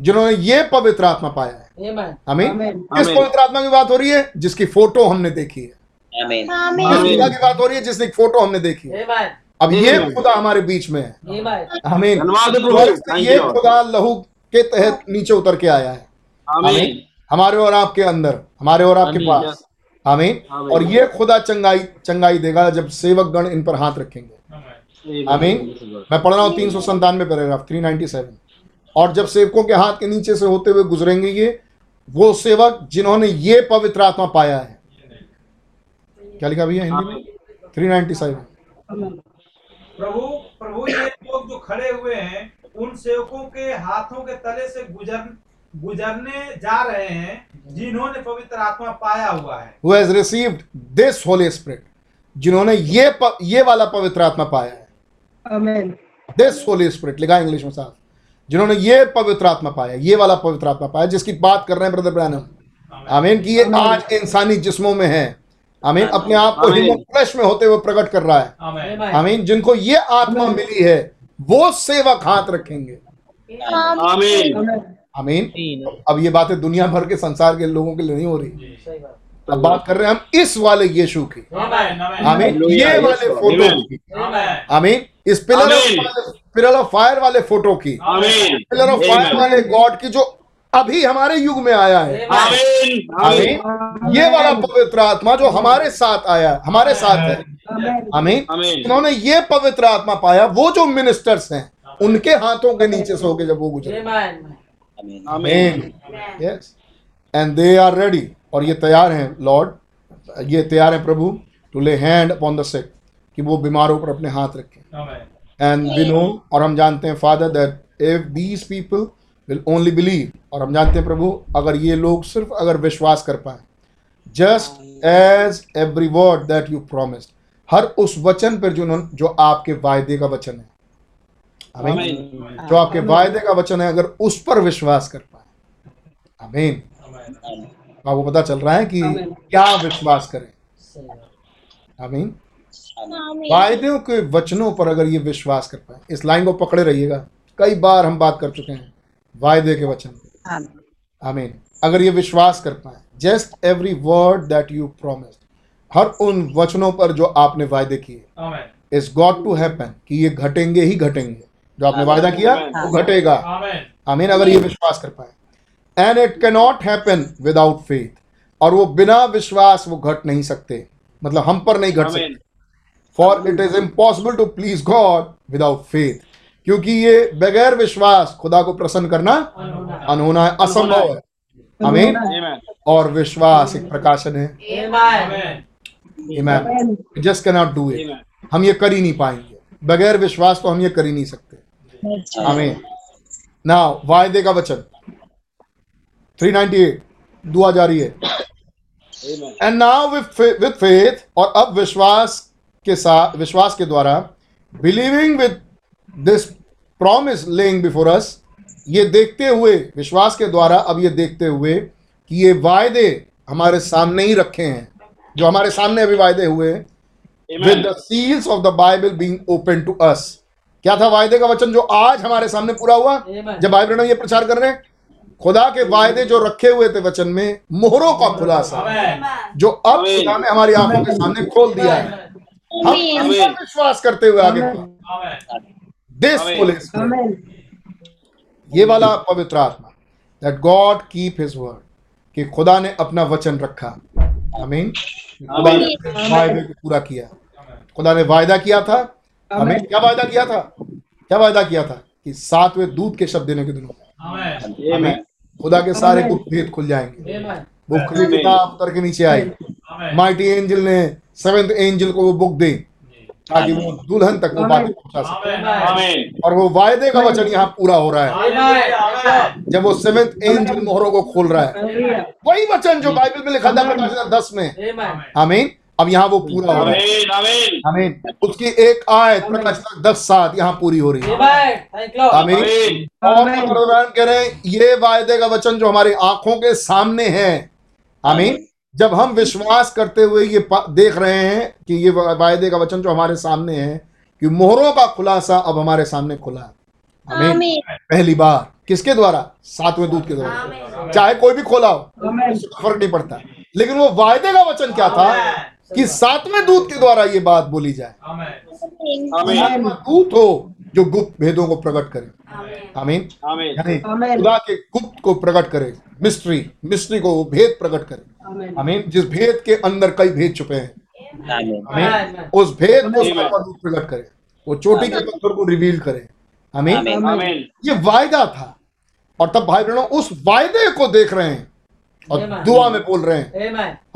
जिन्होंने ये पवित्र आत्मा पाया है। आमेन आमीन किस पवित्र आत्मा की बात हो रही है? जिसकी फ़ोटो हमने देखी है। Amen. Amen. खुदा की बात हो रही है? जिसकी फ़ोटो हमने देखी है। अब ये Amen. खुदा हमारे बीच में है। आमेन आमीन धन्यवाद प्रभु। स्वर्ग से Thank ये खुदा लहू के तहत नीचे उतर के आया है। हमारे और आपके अंदर हमारे और आपके पास. आमीन। आमीन। और ये खुदा चंगाई चंगाई देगा जब सेवक गण इन पर हाथ रखेंगे। आमेन आमीन। मैं पढ़ रहा हूँ तीन सौ संतानवे पैराग्राफ थ्री नाइनटी सेवन और जब सेवकों के हाथ के नीचे से होते हुए गुजरेंगे ये वो सेवक जिन्होंने ये पवित्र आत्मा पाया है। क्या लिखा भैया हिंदी में? थ्री नाइनटी सेवन प्रभु प्रभु ये लोग जो खड़े हुए हैं उन सेवकों के हाथों के तले से गुजर गुजरने जा रहे हैं जिन्होंने पवित्र आत्मा पाया हुआ है। Who has received this holy spirit जिन्होंने ये प, ये वाला पवित्र आत्मा पाया है। Amen. दिस होली स्पिरिट लिखा इंग्लिश में साफ़। जिन्होंने ये पवित्र आत्मा पाया ये वाला पवित्र आत्मा पाया जिसकी बात कर रहे हैं ब्रदर ब्रैनम आमीन कि ये आज इंसानी जिस्मों में है। आमीन अपने आप को ह्यूमन फ्लैश में होते हुए प्रकट कर रहा है। आमीन जिनको ये आत्मा मिली है वो सेवक हाथ रखेंगे। Amen. Amen. आमीन अब ये बातें दुनिया भर के संसार के लोगों के लिए नहीं हो रही। सही अब बात कर रहे हैं हम इस वाले यीशु की। आमेन। ये वाले फ़ोटो की। आमेन आमीन। इस पिलर पिलर ऑफ़ फायर वाले फ़ोटो की। पिलर ऑफ़ फायर वाले गॉड की जो अभी हमारे युग में आया है. आमीन। ये वाला पवित्र आत्मा जो हमारे साथ आया है हमारे साथ है। Amen. आमीन। इन्होंने ये पवित्र आत्मा पाया वो जो मिनिस्टर्स हैं उनके हाथों के नीचे से होके जब वो गुजरे। Amen. Yes and they are ready और ये तैयार हैं लॉर्ड ये तैयार हैं प्रभु to lay hand upon the sick कि वो बीमारों पर अपने हाथ रखें। एंड वी नो और हम जानते हैं father that if these people will only believe और हम जानते हैं प्रभु अगर ये लोग सिर्फ़ अगर विश्वास कर पाए just as every word that you promised हर उस वचन पर जो जो आपके वायदे का वचन है आमीन Amen. जो आपके वायदे का वचन है अगर उस पर विश्वास कर पाए। आमीन आमेन आपको पता चल रहा है कि क्या विश्वास करें। बात वायदों के वचनों पर अगर ये विश्वास कर पाए इस लाइन को पकड़े रहिएगा। कई बार हम बात कर चुके हैं वायदे के वचन आमीन अगर ये विश्वास कर पाए just every word that you promised हर उन वचनों पर जो आपने वायदे किए amen is got to happen कि ये घटेंगे ही घटेंगे। जो आपने वायदा किया वो घटेगा। आमेन अगर ये विश्वास कर पाए। And it cannot happen without faith और वो बिना विश्वास वो घट नहीं सकते। मतलब हम पर नहीं घट सकते। For it is impossible to please God without faith क्योंकि ये बगैर विश्वास खुदा को प्रसन्न करना अनहोना है। असंभव है। आमीन? Amen. और विश्वास एक प्रकाशन है. जस्ट कैनॉट डू इट हम ये कर ही नहीं पाएँगे। बगैर विश्वास तो हम ये कर ही नहीं सकते। आमीन नाउ वायदे का वचन 398 दुआ जारी है एंड नाउ विद फेथ और अब विश्वास के साथ विश्वास के द्वारा believing with this promise laying before us ये देखते हुए विश्वास के द्वारा अब ये देखते हुए कि ये वायदे हमारे सामने ही रखे हैं। जो हमारे सामने अभी वायदे हुए with the seals of the Bible being open to us क्या था वायदे का वचन जो आज हमारे सामने पूरा हुआ? जब भाई बहनों ये प्रचार कर रहे हैं खुदा के वायदे जो रखे हुए थे वचन में मोहरों का खुलासा जो अब खुदा ने हमारी आँखों के सामने खोल दिया है। हम विश्वास करते हुए आगे दिस पुलिस ये वाला पवित्र आत्मा that God keep his word कि खुदा ने अपना वचन रखा। आमीन खुदा ने वायदे को पूरा किया। खुदा ने वायदा किया था आमीन क्या वायदा किया था? क्या वायदा किया था कि सातवें दूध के शब्द देने के दिनों में? खुदा के सारे गुप्त भेद खुल जाएँगे। वो खुली किताब उतर के नीचे आई। माइटी एंजल ने सेवेंथ एंजल को वो बुक दी ताकि वो दुल्हन तक वो बातें पहुँचा सके। और वो वायदे का वचन यहाँ पूरा हो रहा है। जब वो सेवेंथ एंजल मोहरों को खोल रहा है। वही वचन जो बाइबल में लिखा था दस में। आमीन। अब यहाँ वो पूरा हो रहा है। आमीन उसकी एक आयत दस सात यहाँ पूरी हो रही है। आमीन। आमीन। और कह रहे हैं ये वायदे का वचन जो हमारी आँखों के सामने है आमीन। जब हम विश्वास करते हुए ये देख रहे हैं कि ये वायदे का वचन जो हमारे सामने है कि मोहरों का खुलासा अब हमारे सामने खुला है। आमीन। पहली बार। किसके द्वारा? सातवें दूध के द्वारा। चाहे कोई भी खोला हो Amen. फ़र्क नहीं पड़ता। लेकिन वो वायदे का वचन क्या था? कि सातवें दूत के द्वारा ये बात बोली जाए। दूत हो जो गुप्त भेदों को प्रकट करे। आमीन। आमीन? यानी खुदा के गुप्त को प्रकट करे। मिस्ट्री मिस्ट्री को वो भेद प्रकट करे. आमीन। जिस भेद के अंदर कई भेद छुपे हैं। आमीन। उस भेद को. प्रकट करे। वो चोटी के पत्थर को रिवील करे। आमीन? आमीन। ये वायदा था। और तब भाई बहनों उस वायदे को देख रहे हैं। और दुआ में बोल रहे हैं।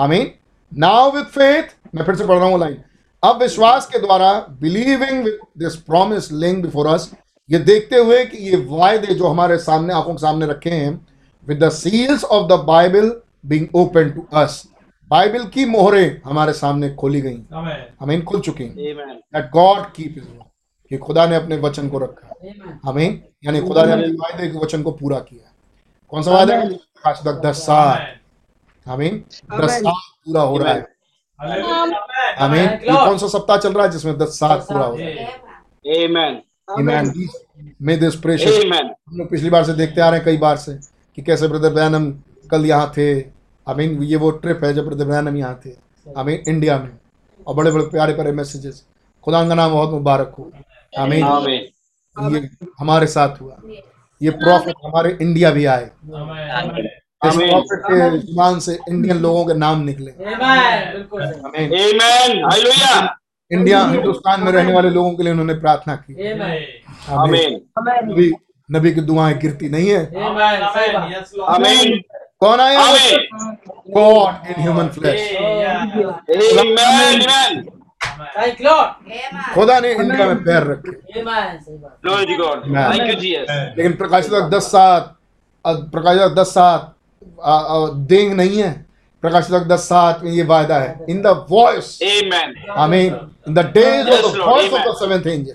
आमीन? नाउ विद फेथ मैं फिर से पढ़ रहा हूँ लाइन अब विश्वास के द्वारा believing with this promise laying before us ये देखते हुए कि ये वायदे जो हमारे सामने आँखों के सामने रखे हैं with the seals of the Bible being open to us Bible की मोहरें हमारे सामने खोली गई। आमीन खुल चुकी हैं। दैट गॉड कीप कि खुदा ने अपने वचन को रखा। हमें यानी खुदा ने अपने वायदे के वचन को पूरा किया। कौन सा वायदा? आज तक दस साल। आमीन दस साल पूरा हो रहा है। आमीन ये कौन सा सप्ताह चल रहा है जिसमें दस साल पूरा हो रहा है? आमीन ईमान में दिस प्रेशियस हम लोग पिछली बार से देखते आ रहे हैं कई बार से कि कैसे ब्रदर बैनम कल यहाँ थे। आमीन ये वो ट्रिप है जब ब्रदर बैनम यहाँ थे। आमीन इंडिया में। और बड़े बड़े प्यारे प्यारे मैसेजेस खुदा का नाम बहुत मुबारक हो। आमीन आमीन ये हमारे साथ हुआ। ये प्रॉफिट हमारे इंडिया भी आए। इस प्रॉफिट के ज़ुबान से इंडियन लोगों के नाम निकले आमीन आमीन हालेलुया इंडिया हिंदुस्तान में रहने वाले लोगों के लिए उन्होंने प्रार्थना की आमीन आमीन नबी नबी की दुआएँ गिरती नहीं है आमीन कौन आया गॉड इन ह्यूमन फ्लैश खुदा ने इंडिया में पैर रखे लेकिन प्रकाशित दस सात प्रकाशित दस सात देंग नहीं है। प्रकाशित वाक्य दस सात में ये वायदा है। इन द वॉइस आमीन आमीन in the days of the voice of the. Seventh angel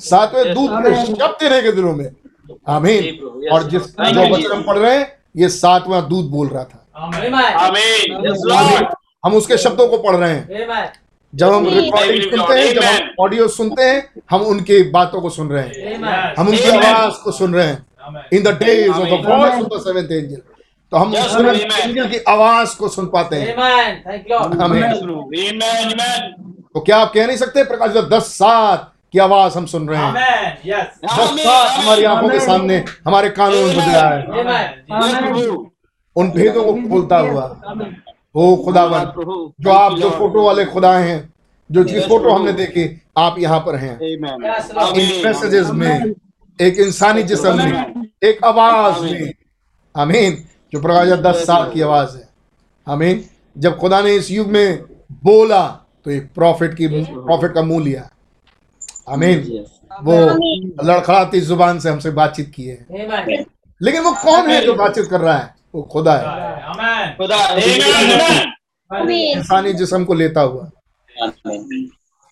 सातवें दूत के Amen. शब्द देने के दिनों में। आमीन और जिस जो वचन हम पढ़ रहे हैं ये सातवां दूत बोल रहा था। आमीन हम उसके शब्दों को पढ़ रहे हैं। जब हम रिकॉर्डिंग सुनते हैं जब हम ऑडियो सुनते हैं हम उनकी बातों को सुन रहे हैं। हम उनकी आवाज़ को सुन रहे हैं। In the days of the. Voice of the seventh angel तो हम Yes, Amen. एंजल की आवाज़ को सुन पाते हैं। आमीन आमीन आमीन तो क्या आप कह नहीं सकते प्रकाश दस सात की आवाज़ हम सुन रहे हैं। दस सात हमारी आँखों के सामने हमारे कानून में रहा है। उन भेदों को खोलता हुआ। हो खुदावन जो आप जो फ़ोटो वाले खुदा हैं जो जिस फ़ोटो हमने देखे आप यहाँ पर हैं. इन मैसेजेस में एक इंसानी जिसम में एक आवाज़ में। आमीन। जो प्रकाश दस साल की आवाज़ है। आमीन। जब खुदा ने इस युग में बोला तो एक प्रॉफिट की प्रॉफिट का मुँह लिया। आमीन। वो लड़खड़ाती ज़ुबान से हमसे बातचीत की है। लेकिन वो कौन है जो बातचीत कर रहा है? वो खुदा है। इंसानी जिसम को लेता हुआ।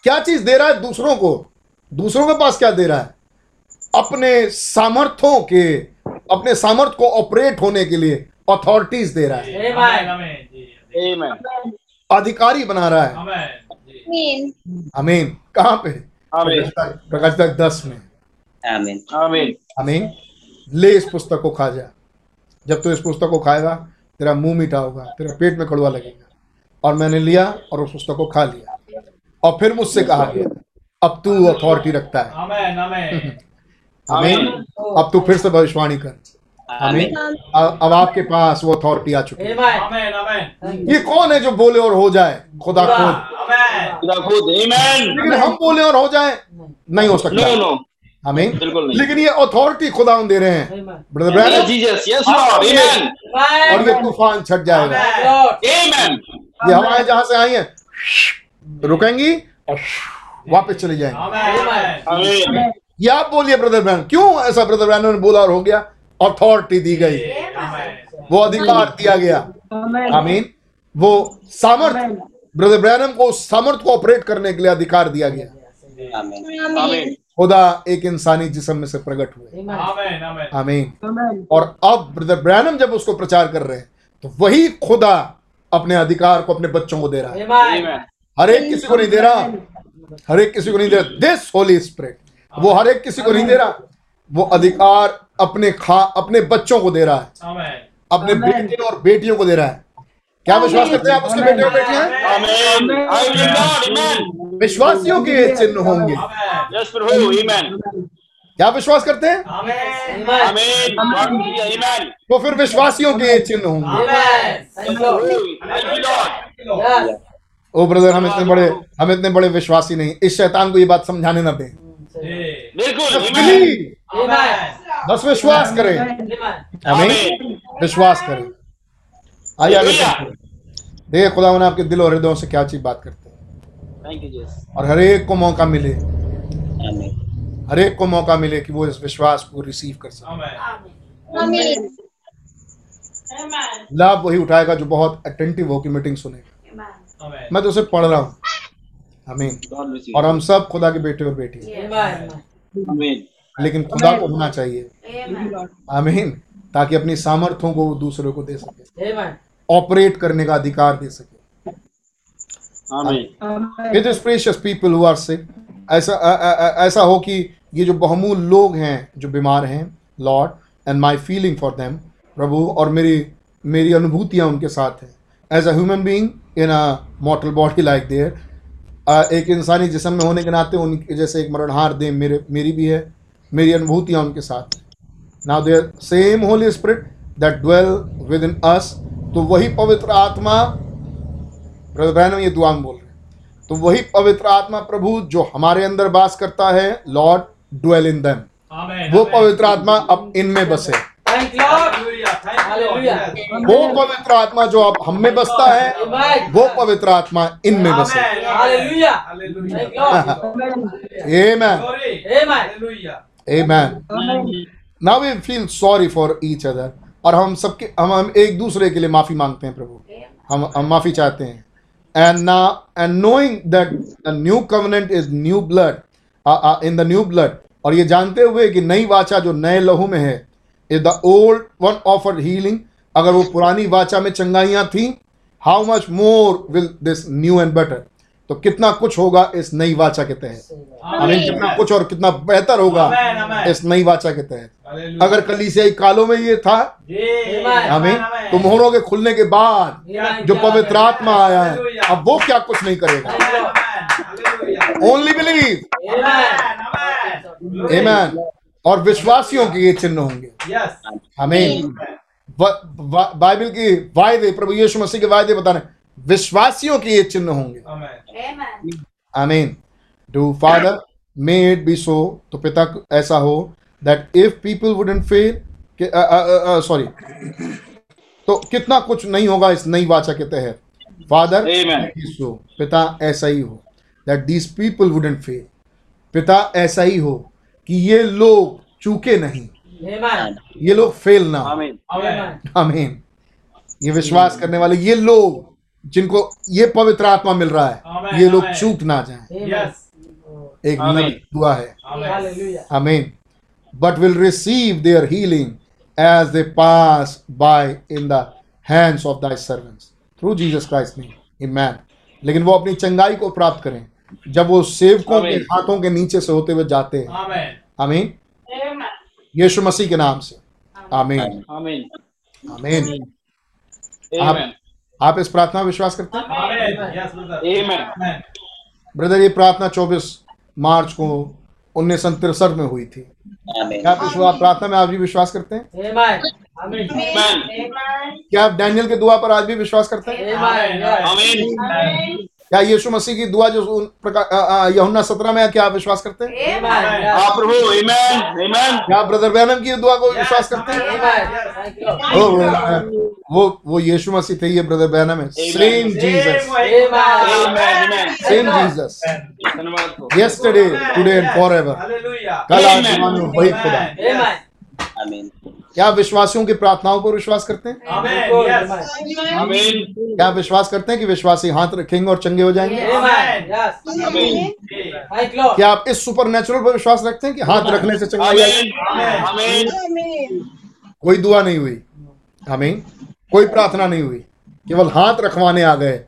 क्या चीज़ दे रहा है दूसरों को? दूसरों के पास क्या दे रहा है? अपने सामर्थ्यों के अपने सामर्थ्य को ऑपरेट होने के लिए अथॉरिटीज दे रहा है। Amen. अधिकारी बना रहा है। अमीन कहाँ पे? प्रकाश तक दस में. अमीन ले इस पुस्तक को खा जा। जब तू तो इस पुस्तक को खाएगा तेरा मुँह मीठा होगा तेरा पेट में कड़वा लगेगा। और मैंने लिया और उस पुस्तक को खा लिया। और फिर मुझसे कहा गया अब तू अथॉरिटी रखता है। आमेन। आमेन। अब तू फिर से भविष्यवाणी कर। आमीन। अब आपके पास वो अथॉरिटी आ चुकी है। आमेन आमेन। ये कौन है जो बोले और हो जाए? खुदा खुद। खुदा। खुद Amen. लेकिन हम बोले और हो जाए नहीं। हो सकता. अमीन लेकिन ये अथॉरिटी खुदा दे रहे हैं। Brother Branham Jesus. Yes, Lord. Amen. और ये तूफ़ान छट जाएगा। Amen. ये हवाएँ जहाँ से आई हैं। रुकेंगी और वापस चली जाएँगी। आमेन Amen. ये आप बोलिए ब्रदर ब्रैन क्यों ऐसा ब्रदर ब्रैन ने बोला और हो गया? अथॉरिटी दी गई। वो अधिकार दिया गया। आमीन। वो सामर्थ ब्रदर ब्रैनम को उस सामर्थ को ऑपरेट करने के लिए अधिकार दिया गया। आमीन। खुदा एक इंसानी जिसम में से प्रकट हुए। आमेन आमेन। आमीन। और अब ब्रदर ब्रैनम जब उसको प्रचार कर रहे हैं तो वही खुदा अपने अधिकार को अपने बच्चों को दे रहा है। हर एक किसी को नहीं दे रहा। हर एक किसी को नहीं दे रहा। दिस होली स्पिरिट वो हर एक किसी को नहीं दे रहा। वो अधिकार अपने खा अपने बच्चों को दे रहा है। अपने बेटे और बेटियों को दे रहा है। क्या विश्वास करते हैं आप उसके बेटे और बेटियाँ. विश्वासियों के चिन्ह होंगे. क्या विश्वास करते हैं. तो फिर विश्वासियों के चिन्ह होंगे. ओ ब्रदर हम इतने बड़े हम इतने बड़े विश्वासी नहीं। इस शैतान को ये बात समझाने ना दें। बिल्कुल बस विश्वास करें हमें विश्वास करें आइए आगे देखिए खुदा आपके दिल और हृदयों से क्या चीज़ बात करते हैं। Thank you, Jesus. और हर एक को मौका मिले। हर एक को मौका मिले कि वो इस विश्वास को रिसीव कर सके। लाभ वही उठाएगा जो बहुत अटेंटिव हो कि मीटिंग सुनेगा। मैं तो उसे पढ़ रहा हूँ। You. और हम सब खुदा के बेटे और बेटी हैं. लेकिन खुदा को होना चाहिए। आमीन ताकि अपनी सामर्थ्यों को वो दूसरों को दे सके। ऑपरेट करने का अधिकार दे सके। Amen. It is precious people who are sick ऐसा अ- अ- अ- ऐसा हो कि ये जो बहुमूल लोग हैं जो बीमार हैं lord and my feeling for them प्रभु और मेरी मेरी अनुभूतियाँ उनके साथ हैं। As a human being in a mortal body like their एक इंसानी जिसम में होने के नाते उनके जैसे एक मरणहार देह मेरे मेरी भी है मेरी अनुभूतियाँ उनके साथ now their same holy spirit that dwell within us तो वही पवित्र आत्मा ब्रदर ब्रैनम ये दुआ में बोल रहे हैं। तो वही पवित्र आत्मा प्रभु जो हमारे अंदर वास करता है लॉर्ड ड्वेल इन देम वो पवित्र आत्मा अब इनमें बसे हालेलुया थैंक यू हालेलुया। वो पवित्र आत्मा जो अब हम में बसता है वो पवित्र आत्मा इनमें बसे। Hallelujah. Hallelujah. Amen. Sorry Amen. Hallelujah. Amen. Now we feel sorry for each other. और हम सबके हम हम एक दूसरे के लिए माफ़ी मांगते हैं प्रभु। हम हम माफ़ी चाहते हैं। एंड ना and knowing that the new covenant is new blood in the new blood और ये जानते हुए कि नई वाचा जो नए लहू में है is the old one offer healing अगर वो पुरानी वाचा में चंगाइयाँ थी how much more will this new and better तो कितना कुछ होगा इस नई वाचा के तहत? हमें कितना कुछ और कितना बेहतर होगा। इस नई वाचा के तहत? अगर कलीसियाई कालों में ये था हमें तो मोहरों के खुलने के बाद जो पवित्र आत्मा आया है अब वो क्या कुछ नहीं करेगा? Only believe Amen. और विश्वासियों के ये चिन्ह होंगे। यस हमें बाइबल की वायदे प्रभु यीशु मसीह के वायदे बताने। विश्वासियों के ये चिन्ह होंगे। आमेन आमीन do father may it be so तो पिता ऐसा हो that if people wouldn't fail sorry तो कितना कुछ नहीं होगा इस नई वाचा के तहत। फादर सो पिता ऐसा ही हो that these people wouldn't fail पिता ऐसा ही हो कि ये लोग चूके नहीं। ये लोग फेल ना। आमीन। ये विश्वास करने वाले ये लोग जिनको ये पवित्र आत्मा मिल रहा है ये लोग चूक ना जाए। एक नई दुआ है। आमीन। But will receive their healing as they pass by in the of thy servant through Jesus Christ in man लेकिन वो अपनी चंगाई को प्राप्त करें। जब वो सेवकों के हाथों के नीचे से होते हुए जाते हैं। Amen. आमीन। यीशु मसीह के नाम से। आमीन। Amen. आमीन। Amen. आप इस प्रार्थना विश्वास करते हैं? Amen. Yes, brother. Amen. Amen. Brother ये प्रार्थना 24 मार्च को उन्नीस सौ तिरसठ में हुई थी। क्या आप इस प्रार्थना में आज भी विश्वास करते हैं? क्या आप डैनियल के दुआ पर आज भी विश्वास करते हैं? Amen. क्या यीशु मसीह की दुआ जो यूहन्ना सत्रह में है क्या आप विश्वास करते हैं? प्रभु. क्या ब्रदर बैनम की दुआ को विश्वास करते हैं? वो वो वो यीशु मसीह थे ये ब्रदर बैनम है। Same Jesus. Same Jesus yesterday today and forever Hallelujah. कल आज Amen. जमाने में वही खुदा। आमीन क्या विश्वासियों की प्रार्थनाओं पर विश्वास करते हैं? Amen. Yes. Amen. क्या विश्वास करते हैं कि विश्वासी हाथ रखेंगे और चंगे हो जाएँगे? Amen. क्या आप इस सुपर नेचुरल पर विश्वास रखते हैं कि हाथ रखने से चंगा हो जाएगा? Amen. Amen. कोई दुआ नहीं हुई। हमें कोई प्रार्थना नहीं हुई। केवल हाथ रखवाने आ गए।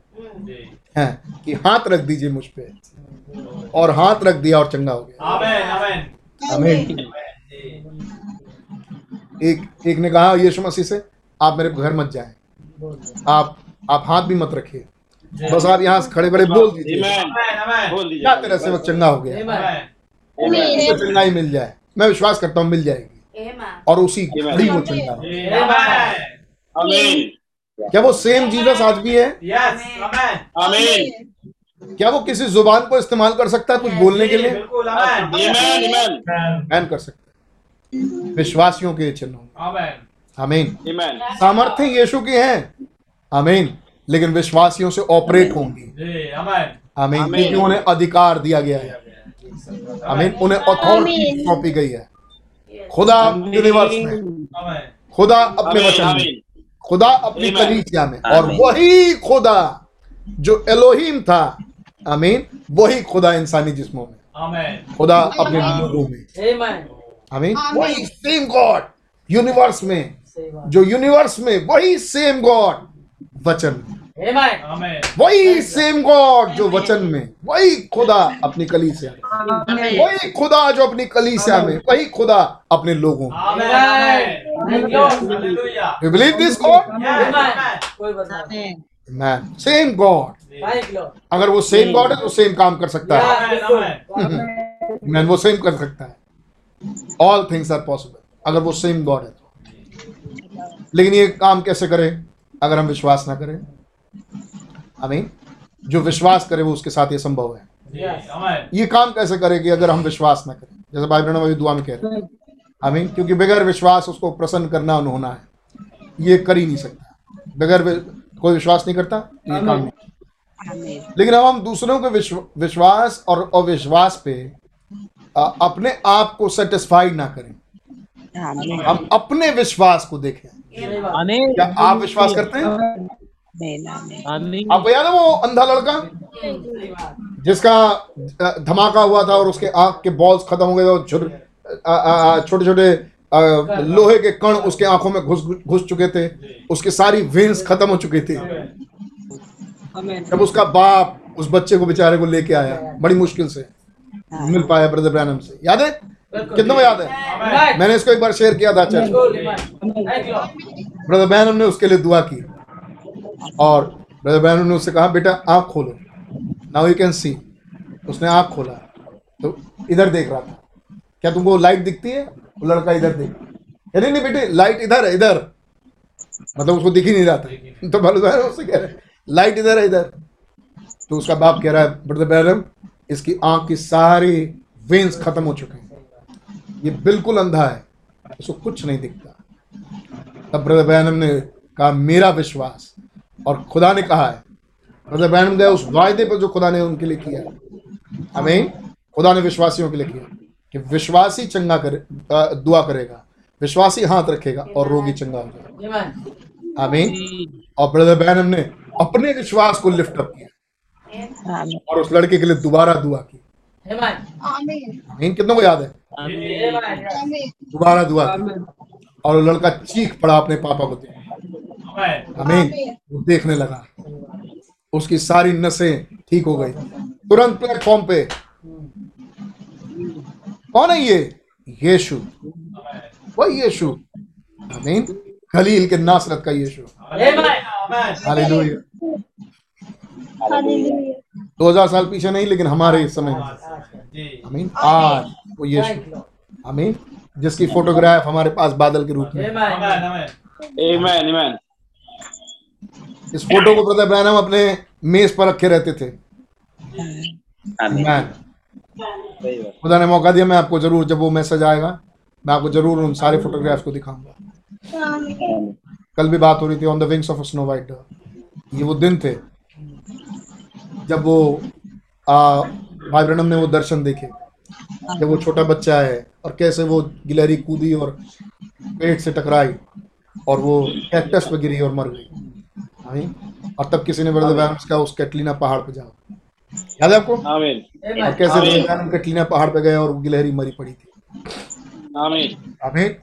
हैं कि हाथ रख दीजिए मुझ पर और हाथ रख दिया और चंगा हो गया. हमें एक एक ने कहा यीशु मसीह से आप मेरे घर मत जाए। आप आप हाथ भी मत रखिए। बस आप यहाँ से खड़े खड़े बोल दीजिए। क्या तेरे सेवक चंगा हो गया? चंगाई मिल जाए। मैं विश्वास करता हूँ मिल जाएगी। और उसी घड़ी वो चंगा हो. क्या वो सेम जीसस आज भी है? Yes. Amen. Amen. क्या वो किसी ज़ुबान को इस्तेमाल कर सकता है कुछ बोलने के लिए. कर सकता है। विश्वासियों के चिन्ह. आमीन Amen. सामर्थ्य यीशु की है। आमीन लेकिन विश्वासियों से ऑपरेट होंगी. आमीन आमीन। क्योंकि उन्हें अधिकार दिया गया है। आमीन उन्हें अथॉरिटी सौंपी गई है। खुदा यूनिवर्स में खुदा अपने वचन में खुदा अपनी कलीसिया में और वही खुदा जो एलोहिम था। आमीन वही खुदा इंसानी जिस्मों में खुदा अपने में आमीन। वही सेम गॉड यूनिवर्स में। जो यूनिवर्स में वही सेम गॉड वचन। में वही सेम गॉड जो वचन में वही खुदा अपनी कलीसिया में। वही खुदा जो अपनी कलीसिया में वही खुदा अपने लोगों. You believe this God man same God अगर वो सेम गॉड है तो सेम काम कर सकता है. मैन वो सेम कर सकता है। ऑल थिंग्स आर पॉसिबल अगर वो सेम गॉड है तो। लेकिन ये काम कैसे करें? अगर हम विश्वास ना करें। आमीन जो विश्वास करे वो उसके साथ ये संभव है। Yes. ये काम कैसे करेगी अगर हम विश्वास ना करें? जैसे भाई बहनों अभी दुआ में कह रहे हैं। आमीन क्योंकि बगैर विश्वास उसको प्रसन्न करना होना है। ये कर ही नहीं सकता। बगैर कोई विश्वास नहीं करता ये काम नहीं। लेकिन अब हम दूसरों के विश्व, विश्वास और अविश्वास पे अपने आप को सेटिस्फाई ना करें। हम अपने विश्वास को देखें। क्या आप विश्वास करते हैं? आपको याद है वो अंधा लड़का? जिसका धमाका हुआ था और उसके आँख के बॉल्स खत्म हो गए और छोटे छोटे लोहे के कण उसके आँखों में घुस घुस चुके थे। उसके सारी वेन्स खत्म हो चुकी थी। जब उसका बाप उस बच्चे को बेचारे को लेके आया बड़ी मुश्किल से। मिल पाया ब्रदर ब्रैनम से। याद है? कितना को याद है? मैंने इसको एक बार शेयर किया था चर्च ब्रदर बैनम ने उसके लिए दुआ की। और ब्रदर बैनम ने उससे कहा बेटा आँख खोलो। नाउ यू कैन सी उसने आँख खोला। तो इधर देख रहा था। क्या तुमको लाइट दिखती है? वो लड़का इधर देख। कह नहीं नहीं बेटे लाइट इधर है इधर। मतलब उसको दिख ही नहीं रहा था। तो ब्रदर उससे कह रहे लाइट इधर है इधर। तो उसका बाप कह रहा है ब्रदर बैनम इसकी आँख की सारी वेन्स खत्म हो चुके हैं। ये बिल्कुल अंधा है। उसको कुछ नहीं दिखता। तब ब्रदर बैनम ने कहा मेरा विश्वास। और खुदा ने कहा है ब्रदर बैनम गए उस वायदे पर जो खुदा ने उनके लिए किया हमें खुदा ने विश्वासियों के लिए किया कि विश्वासी चंगा करे दुआ करेगा। विश्वासी हाथ रखेगा और रोगी चंगा हो जाएगा। आमीन और ब्रदर बैनम ने अपने विश्वास को लिफ्ट अप किया। और उस लड़के के लिए दोबारा दुआ की। आमीन। आमीन। कितनों को याद है? दोबारा दुआ की। और वो लड़का चीख पड़ा अपने पापा को आमीन। आमीन। वो देखने लगा। उसकी सारी नसें ठीक हो गई। तुरंत प्लेटफॉर्म पे। कौन है ये? यीशु। वही यीशु। आमीन। खलील के नासरत का यीशु। आमीन हालेलुया। हालेलुया 2000 साल पीछे नहीं लेकिन हमारे इस समय। में जी। आमीन आज वो यीशु आमीन जिसकी फोटोग्राफ हमारे पास बादल के रूप में। है। इस फ़ोटो को ब्रदर ब्रैनम अपने मेज पर रखे रहते थे। खुदा ने मौका दिया मैं आपको ज़रूर जब वो मैसेज आएगा मैं आपको ज़रूर उन सारे फोटोग्राफ्स को दिखाऊँगा। कल भी बात हो रही थी on the wings of snow white ये वो दिन थे जब वो आ, भाई ब्रनम ने वो दर्शन देखे जब वो छोटा बच्चा है और कैसे वो गिलहरी कूदी और पेट से टकराई और वो कैक्टस पे गिरी और मर गई। आमीन और तब किसी ने ब्रदर ब्रैनम का उस कैटलीना पहाड़ पे जाओ। याद है आपको. और कैसे ब्रदर कैटलीना पहाड़ पे गए और वो गिलहरी मरी पड़ी थी. आमीन।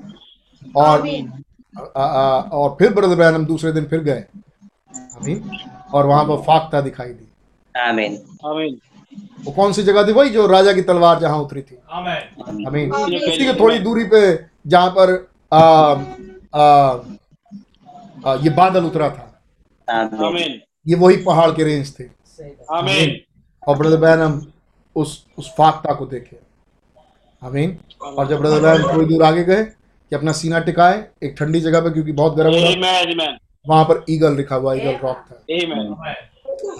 और। आ, आ, और फिर ब्रदर ब्रैनम दूसरे दिन फिर गए। आमीन। और वहाँ पर फाख्ता दिखाई दी। आमीन। Amen. वो कौन सी जगह थी वही जो राजा की तलवार जहाँ उतरी थी? आमीन। आमीन। आमीन। उसी के थोड़ी दूरी पे जहाँ पर आ, आ, आ, ये बादल उतरा था। आमीन। ये वही पहाड़ के रेंज थे। Amen. और ब्रदर बैनम उस उस फाख्ता को देखे। आमीन। और जब ब्रदर बैनम थोड़ी दूर आगे गए कि अपना सीना टिकाए एक ठंडी जगह पे क्योंकि बहुत गर्म हो रहा. वहाँ पर ईगल लिखा हुआ ईगल रॉक था।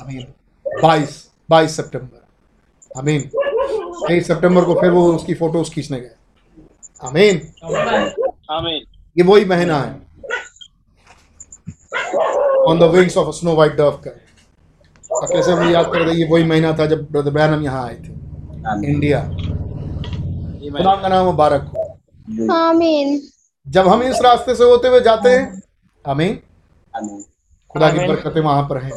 आमीन। बाईस बाईस सितंबर। आमीन। तेईस सितंबर को फिर वो उसकी फ़ोटोज़ खींचने गए। आमीन। Amen. ये वही महीना है। On the wings of snow white dove का कैसे मुझे याद कर रहे ये वही महीना था जब ब्रदर बैनम यहाँ आए थे। इंडिया खुदा का नाम मुबारक हो। आमीन। जब हम इस रास्ते से होते हुए जाते हैं आमीन। आमीन। खुदा की आमीन। बरकतें वहाँ पर हैं।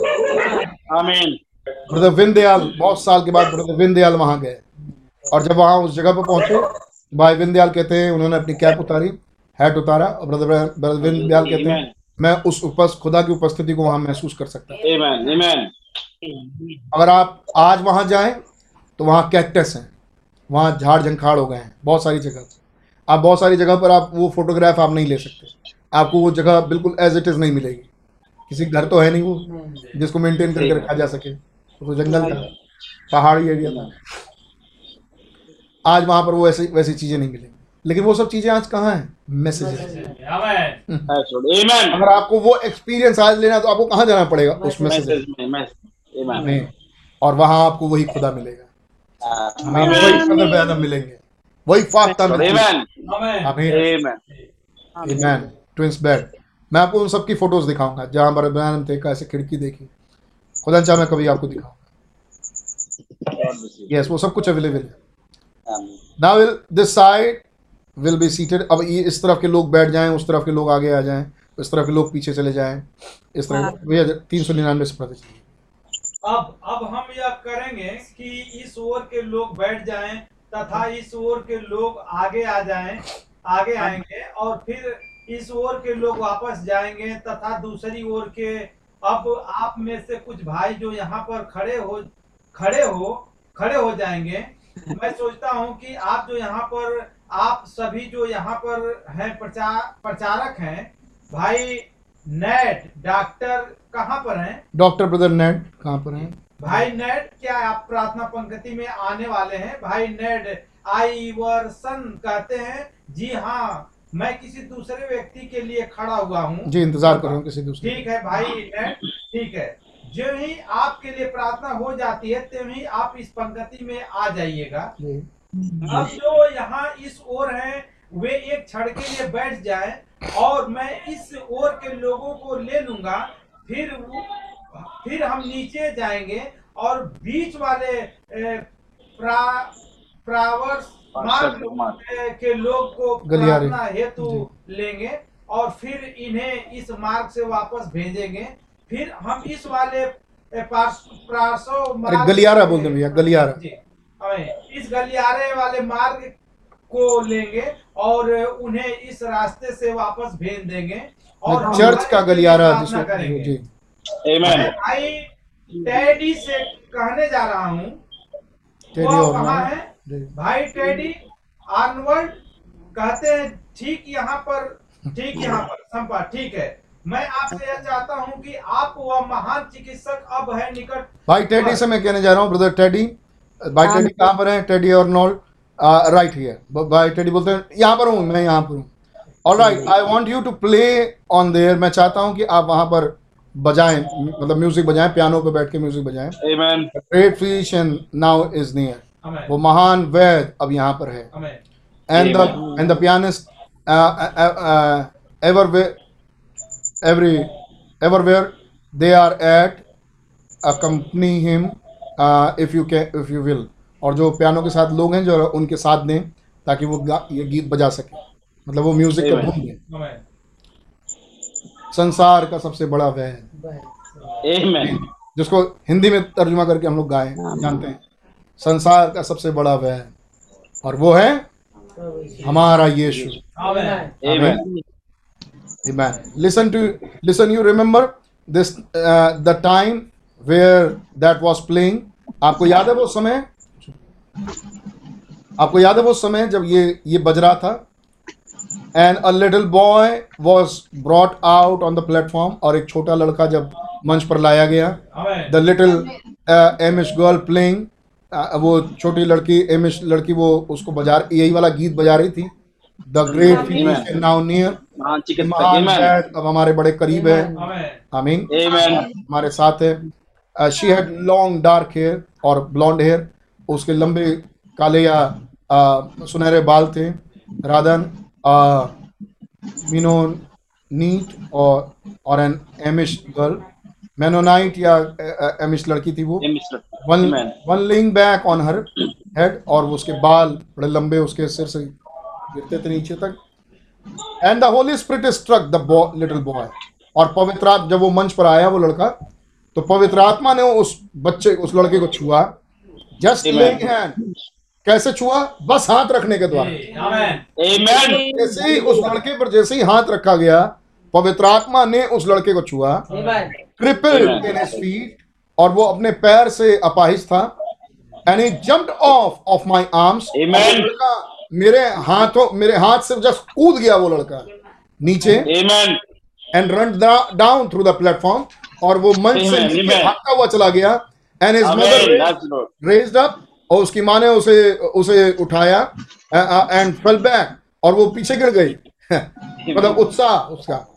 Amen. ब्रदर विंदयाल बहुत साल के बाद ब्रदर विंदयाल वहाँ गए। और जब वहाँ उस जगह पर पहुँचे भाई विंदयाल कहते हैं उन्होंने अपनी कैप उतारी हैट उतारा और ब्रदर ब्रदर विंदयाल कहते हैं मैं उस उपस खुदा की उपस्थिति को वहाँ महसूस कर सकता हूँ. अगर आप आज वहाँ जाएँ तो वहाँ कैक्टस हैं। वहाँ झाड़ झंखाड़ हो गए हैं बहुत सारी जगह आप बहुत सारी जगह पर आप वो फोटोग्राफ आप नहीं ले सकते। आपको वो जगह बिल्कुल एज इट इज़ नहीं मिलेगी। किसी घर तो है नहीं वो जिसको मेंटेन करके रखा जा सके। तो जंगल था पहाड़ी एरिया था। आज वहाँ पर वो ऐसी वैसी चीज़ें नहीं मिलेंगी। लेकिन वो सब चीज़ें आज कहाँ हैं? मैसेज. Amen. अगर आपको वो एक्सपीरियंस आज लेना तो आपको कहाँ जाना पड़ेगा? उस मैसेज में, और वहाँ आपको वही खुदा मिलेगा। हमें वही बयान मिलेंगे। वही फाख्ता मिलेगी ट्विंस बेड मैं आपको उन सबकी फ़ोटोज़ दिखाऊँगा जहाँ पर बयान थे कैसे खिड़की देखी। खुदा चाह मैं कभी आपको दिखाऊँगा. यस वो सब कुछ अवेलेबल है। Now will this side will be seated अब ये इस तरफ़ के लोग बैठ जाएँ उस तरफ़ के लोग आगे आ जाएँ इस तरफ़ के लोग पीछे चले जाएँ इस तरह भैया तीन सौ निन्यानवे से चलिए अब अब हम यह करेंगे कि इस ओर के लोग बैठ जाएँ तथा इस ओर के लोग आगे आ जाएँ आगे आएँगे और फिर इस ओर के लोग वापस जाएँगे तथा दूसरी ओर के अब आप में से कुछ भाई जो यहाँ पर खड़े हो खड़े हो खड़े हो जाएँगे। मैं सोचता हूँ कि आप जो यहाँ पर आप सभी जो यहाँ पर हैं प्रचार प्रचारक हैं भाई नेट डॉक्टर कहाँ पर हैं? डॉक्टर ब्रदर नेट कहाँ पर हैं? भाई नेट क्या आप प्रार्थना पंक्ति में आने वाले हैं? भाई नेट आई वर सन कहते हैं जी हाँ मैं किसी दूसरे व्यक्ति के लिए खड़ा हुआ हूँ। जी इंतज़ार कर रहा हूँ किसी दूसरे ठीक है भाई ठीक है। जो ही आपके लिए प्रार्थना हो जाती है त्यों ही आप इस पंक्ति में आ जाइएगा। अब जो यहाँ इस ओर हैं वे एक क्षण के लिए बैठ जाए और मैं इस ओर के लोगों को ले लूँगा। फिर फिर हम नीचे जाएँगे और बीच वाले प्रा प्रावर्स मार्ग। के लोग को। प्रार्थना हेतु लेंगे और फिर इन्हें इस मार्ग से वापस भेजेंगे। फिर हम इस वाले अरे मार्ग गलियारा बोल दे भैया गलियारा। इस गलियारे वाले मार्ग को लेंगे और उन्हें इस रास्ते से वापस भेज देंगे और चर्च का गलियारा जी। भाई टैडी से कहने जा रहा हूँ। टेडी वो और है। भाई टेडी आर्नवर्ड कहते हैं ठीक यहाँ पर ठीक यहाँ पर संपा ठीक है। मैं आपसे यह चाहता हूँ कि आप वह महान चिकित्सक अब है निकट। भाई टेडी से मैं कहने जा रहा हूँ ब्रदर टेडी। भाई टेडी कहाँ पर है? टेडी और नॉल राइट हियर भाई टेडी बोलते हैं यहाँ पर हूँ मैं यहाँ पर हूँ। All right I want you to play on there मैं चाहता हूँ कि आप वहाँ पर बजाएँ मतलब म्यूज़िक बजाएँ पियानो पे बैठ के म्यूज़िक बजाएँ। Amen. Great physician now is near वो महान वैद अब यहाँ पर है। And and the pianist ever way every ever where they are accompany him if you can if you will और जो पियानो के साथ लोग हैं जो उनके साथ दें ताकि वो ये गीत बजा सके। मतलब वो म्यूज़िक का भूम दें संसार का सबसे बड़ा वह जिसको हिंदी में तर्जुमा करके हम लोग गाए जानते हैं। संसार का सबसे बड़ा वैद और वो है हमारा यीशु। Amen. Listen to listen. You remember this uh, the time where that was playing. आपको याद है वो समय? आपको याद है वो समय जब ये ये बज रहा था? And a little boy was brought out on the platform और एक छोटा लड़का जब मंच पर लाया गया। The little Amish girl playing वो छोटी लड़की एमिश लड़की वो उसको बजा यही वाला गीत बजा रही थी। The great now near. शायद अब हमारे बड़े करीब है। हमें आई मीन Amen. हमारे साथ है। She had long dark hair और ब्लॉन्ड हेयर उसके लंबे काले या uh, सुनहरे बाल थे। राधन मीनो नीट और और एन एमिश गर्ल मेनोनाइट या एमिश लड़की थी वो। One one ling back on her head और उसके बाल बड़े लंबे उसके सिर से गिरते थे नीचे तक। And the Holy Spirit struck the little boy और पवित्र आत्मा जब वो मंच पर आया वो लड़का तो पवित्र आत्मा ने उस बच्चे उस लड़के को छुआ। Just Amen. लेइंग हैंड कैसे छुआ? बस हाथ रखने के द्वारा। जैसे ही उस लड़के पर जैसे ही हाथ रखा गया पवित्र आत्मा ने उस लड़के को छुआ. इन फीट और वो अपने पैर से अपाहिज था। And he jumped off off my arms Amen. मेरे हाथों मेरे हाथ से जस्ट कूद गया वो लड़का। नीचे। And run down through the platform और वो मंच से. भागता हुआ चला गया। And his. Mother raised up और उसकी माँ ने उसे उसे उठाया एंड फेल बैक और वो पीछे गिर गई। मतलब उत्साह उसका। लड़का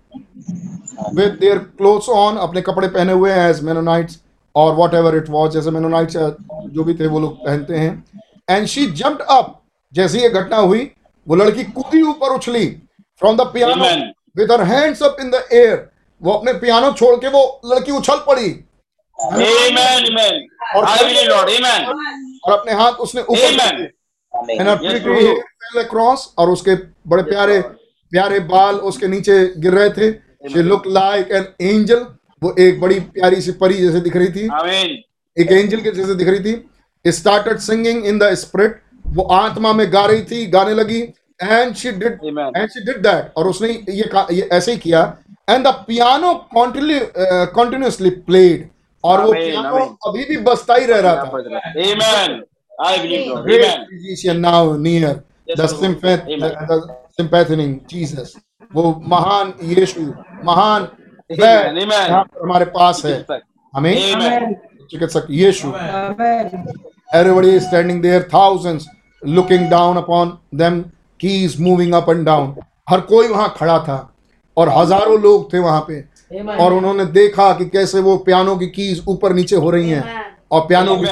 विद देयर क्लोथ्स ऑन अपने कपड़े पहने हुए हैं एज मेनोनाइट्स और वॉट एवर इट वॉज़ जैसे मेनोनाइट्स जो भी थे वो लोग पहनते हैं एंड शी जम्प्ड अप जैसे ये घटना हुई वो लड़की कूदी ऊपर उछली from the piano with her hands up in the air वो अपने पियानो छोड़ के वो लड़की उछल पड़ी Amen. Amen. और Lord. Amen. और अपने हाथ उसने ऊपर और उसके बड़े प्यारे प्यारे बाल उसके नीचे गिर रहे थे। She looked like an angel. वो एक बड़ी प्यारी सी परी जैसे दिख रही थी। Amen. एक एंजल के जैसे दिख रही थी। Started singing in the spirit वो आत्मा में गा रही थी गाने लगी। And she did and she did that और उसने ये ये ऐसे ही किया। And the piano continuously played और वो पियानो अभी भी बजता ही रह रहा था। Believe, Lord. great Amen. physician now near. Sympathizing Jesus वो महान यीशु महान हमारे पास है। हमें चिकित्सक यीशु। Everybody standing there thousands looking down upon them की is moving up and down हर कोई वहाँ खड़ा था और हज़ारों लोग थे वहाँ पे। और उन्होंने देखा कि कैसे वो पियानो की कीज ऊपर नीचे हो रही हैं और पियानो की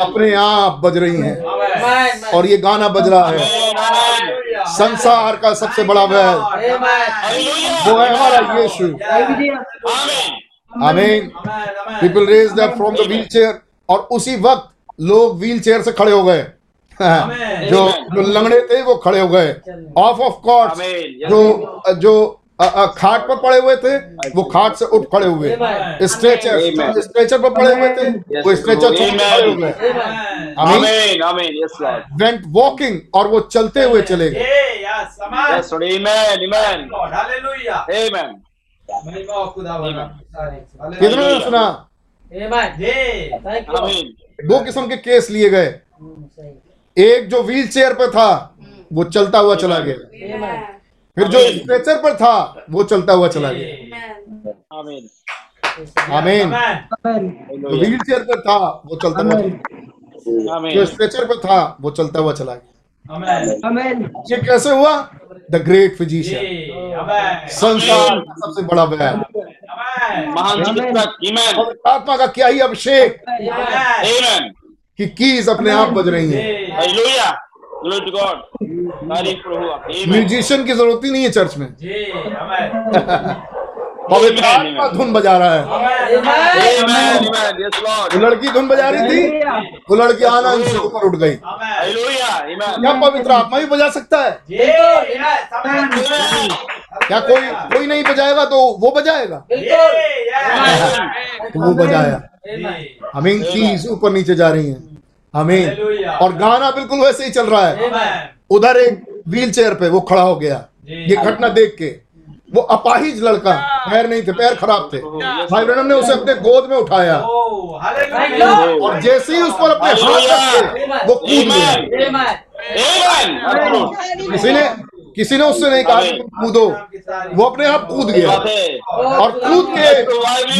अपने आप बज रही हैं। और ये गाना बज रहा है। संसार का सबसे बड़ा वह. वो है हमारा यीशु। आमीन. People raise that from the wheelchair और उसी वक्त लोग व्हील चेयर से खड़े हो गए। जो जो लंगड़े थे वो खड़े हो गए। ऑफ़ ऑफ़ कॉर्ड जो जो अ, अ, खाट पर पड़े हुए थे वो खाट से उठ खड़े हुए। स्ट्रेचर स्ट्रेचर पर पड़े हुए थे वो स्ट्रेचर खड़े. वेंट वॉकिंग और वो चलते हुए चले गए। कितने सुना? दो किस्म के केस लिए गए। एक जो व्हील चेयर पे था वो चलता हुआ चला गया। फिर जो स्ट्रेचर पर था वो चलता हुआ चला गया. आमीन। जो व्हील चेयर पर था वो चलता हुआ चला गया। जो स्ट्रेचर पर था वो चलता हुआ चला गया. ये कैसे हुआ? द ग्रेट फिजिशियन संसार सबसे बड़ा. और आत्मा का क्या ही अभिषेक. कि कीज अपने आप बज रही हैं। म्यूजिशियन की ज़रूरत ही नहीं है चर्च में. पवित्र आत्मा धुन बजा रहा है. वो लड़की धुन बजा रही थी वो लड़की आना से ऊपर उठ गई. क्या पवित्र आत्मा भी बजा सकता है. क्या कोई कोई नहीं बजाएगा तो वो बजाएगा? तो वो बजाया. Yeah. हमीन कीज ऊपर नीचे जा रही हैं. हमीन और गाना बिल्कुल वैसे ही चल रहा है। उधर एक व्हील चेयर पे वो खड़ा हो गया। ये घटना देख के। वो अपाहिज लड़का पैर नहीं थे पैर खराब थे। भाई ब्रनम ने उसे अपने गोद में उठाया. और जैसे ही उस पर अपने हाथ रखे वो कूद गया। Amen. किसी ने उससे नहीं कहा कि कूदो। वो अपने आप कूद गया। और कूद के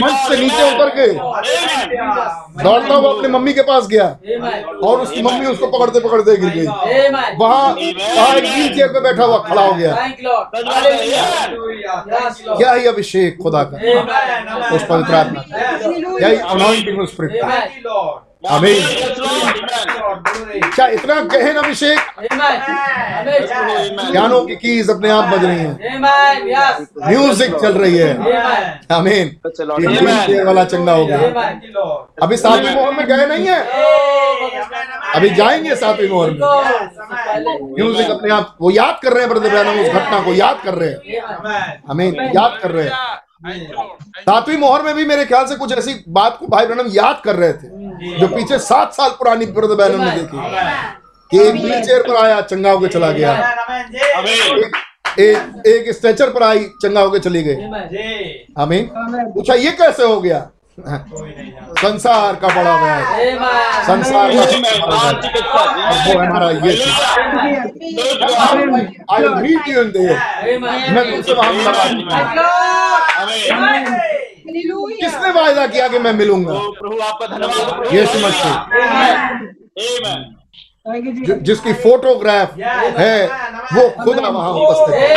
मंच से नीचे उतर के दौड़ता हुआ अपने मम्मी के पास गया। और उसकी मम्मी उसको पकड़ते पकड़ते गिर गई। वहाँ वहाँ व्हील चेयर पे बैठा हुआ खड़ा हो गया. क्या ही अभिषेक, खुदा का। उस पवित्र आत्मा क्या ही अनॉइंटिंग स्पिरिट Lord. क्या इतना गहन अभिषेक। ज्ञानों की कीज अपने आप बज रही हैं। म्यूज़िक चल रही है। Amen. चेयर वाला चंगा हो गया। अभी सातवीं मोहर में गए नहीं है? अभी जाएँगे सातवीं मोहर में। म्यूज़िक अपने आप वो याद कर रहे हैं ब्रदर उस घटना को याद कर रहे हैं। आमीन याद कर रहे हैं। सातवीं मोहर में भी मेरे ख्याल से कुछ ऐसी बात को भाई बहनम याद कर रहे थे जो। पीछे सात साल पुरानी ब्रदर ब्रैनम ने देखी। कि एक व्हील चेयर पर आया चंगा होकर चला गया। एक, एक स्ट्रेचर पर आई चंगा होकर चली गई। हमें पूछा ये कैसे हो गया? संसार का बड़ा वैद संसार वो हमारा. आई मीट यू इन मैं। तुमसे वहाँ मिलूँगा। किसने वायदा किया कि मैं मिलूँगा? तो प्रभु आपका धन्यवाद। यीशु मसीह. जिसकी फोटोग्राफ है वो खुदा वहाँ उपस्थित है.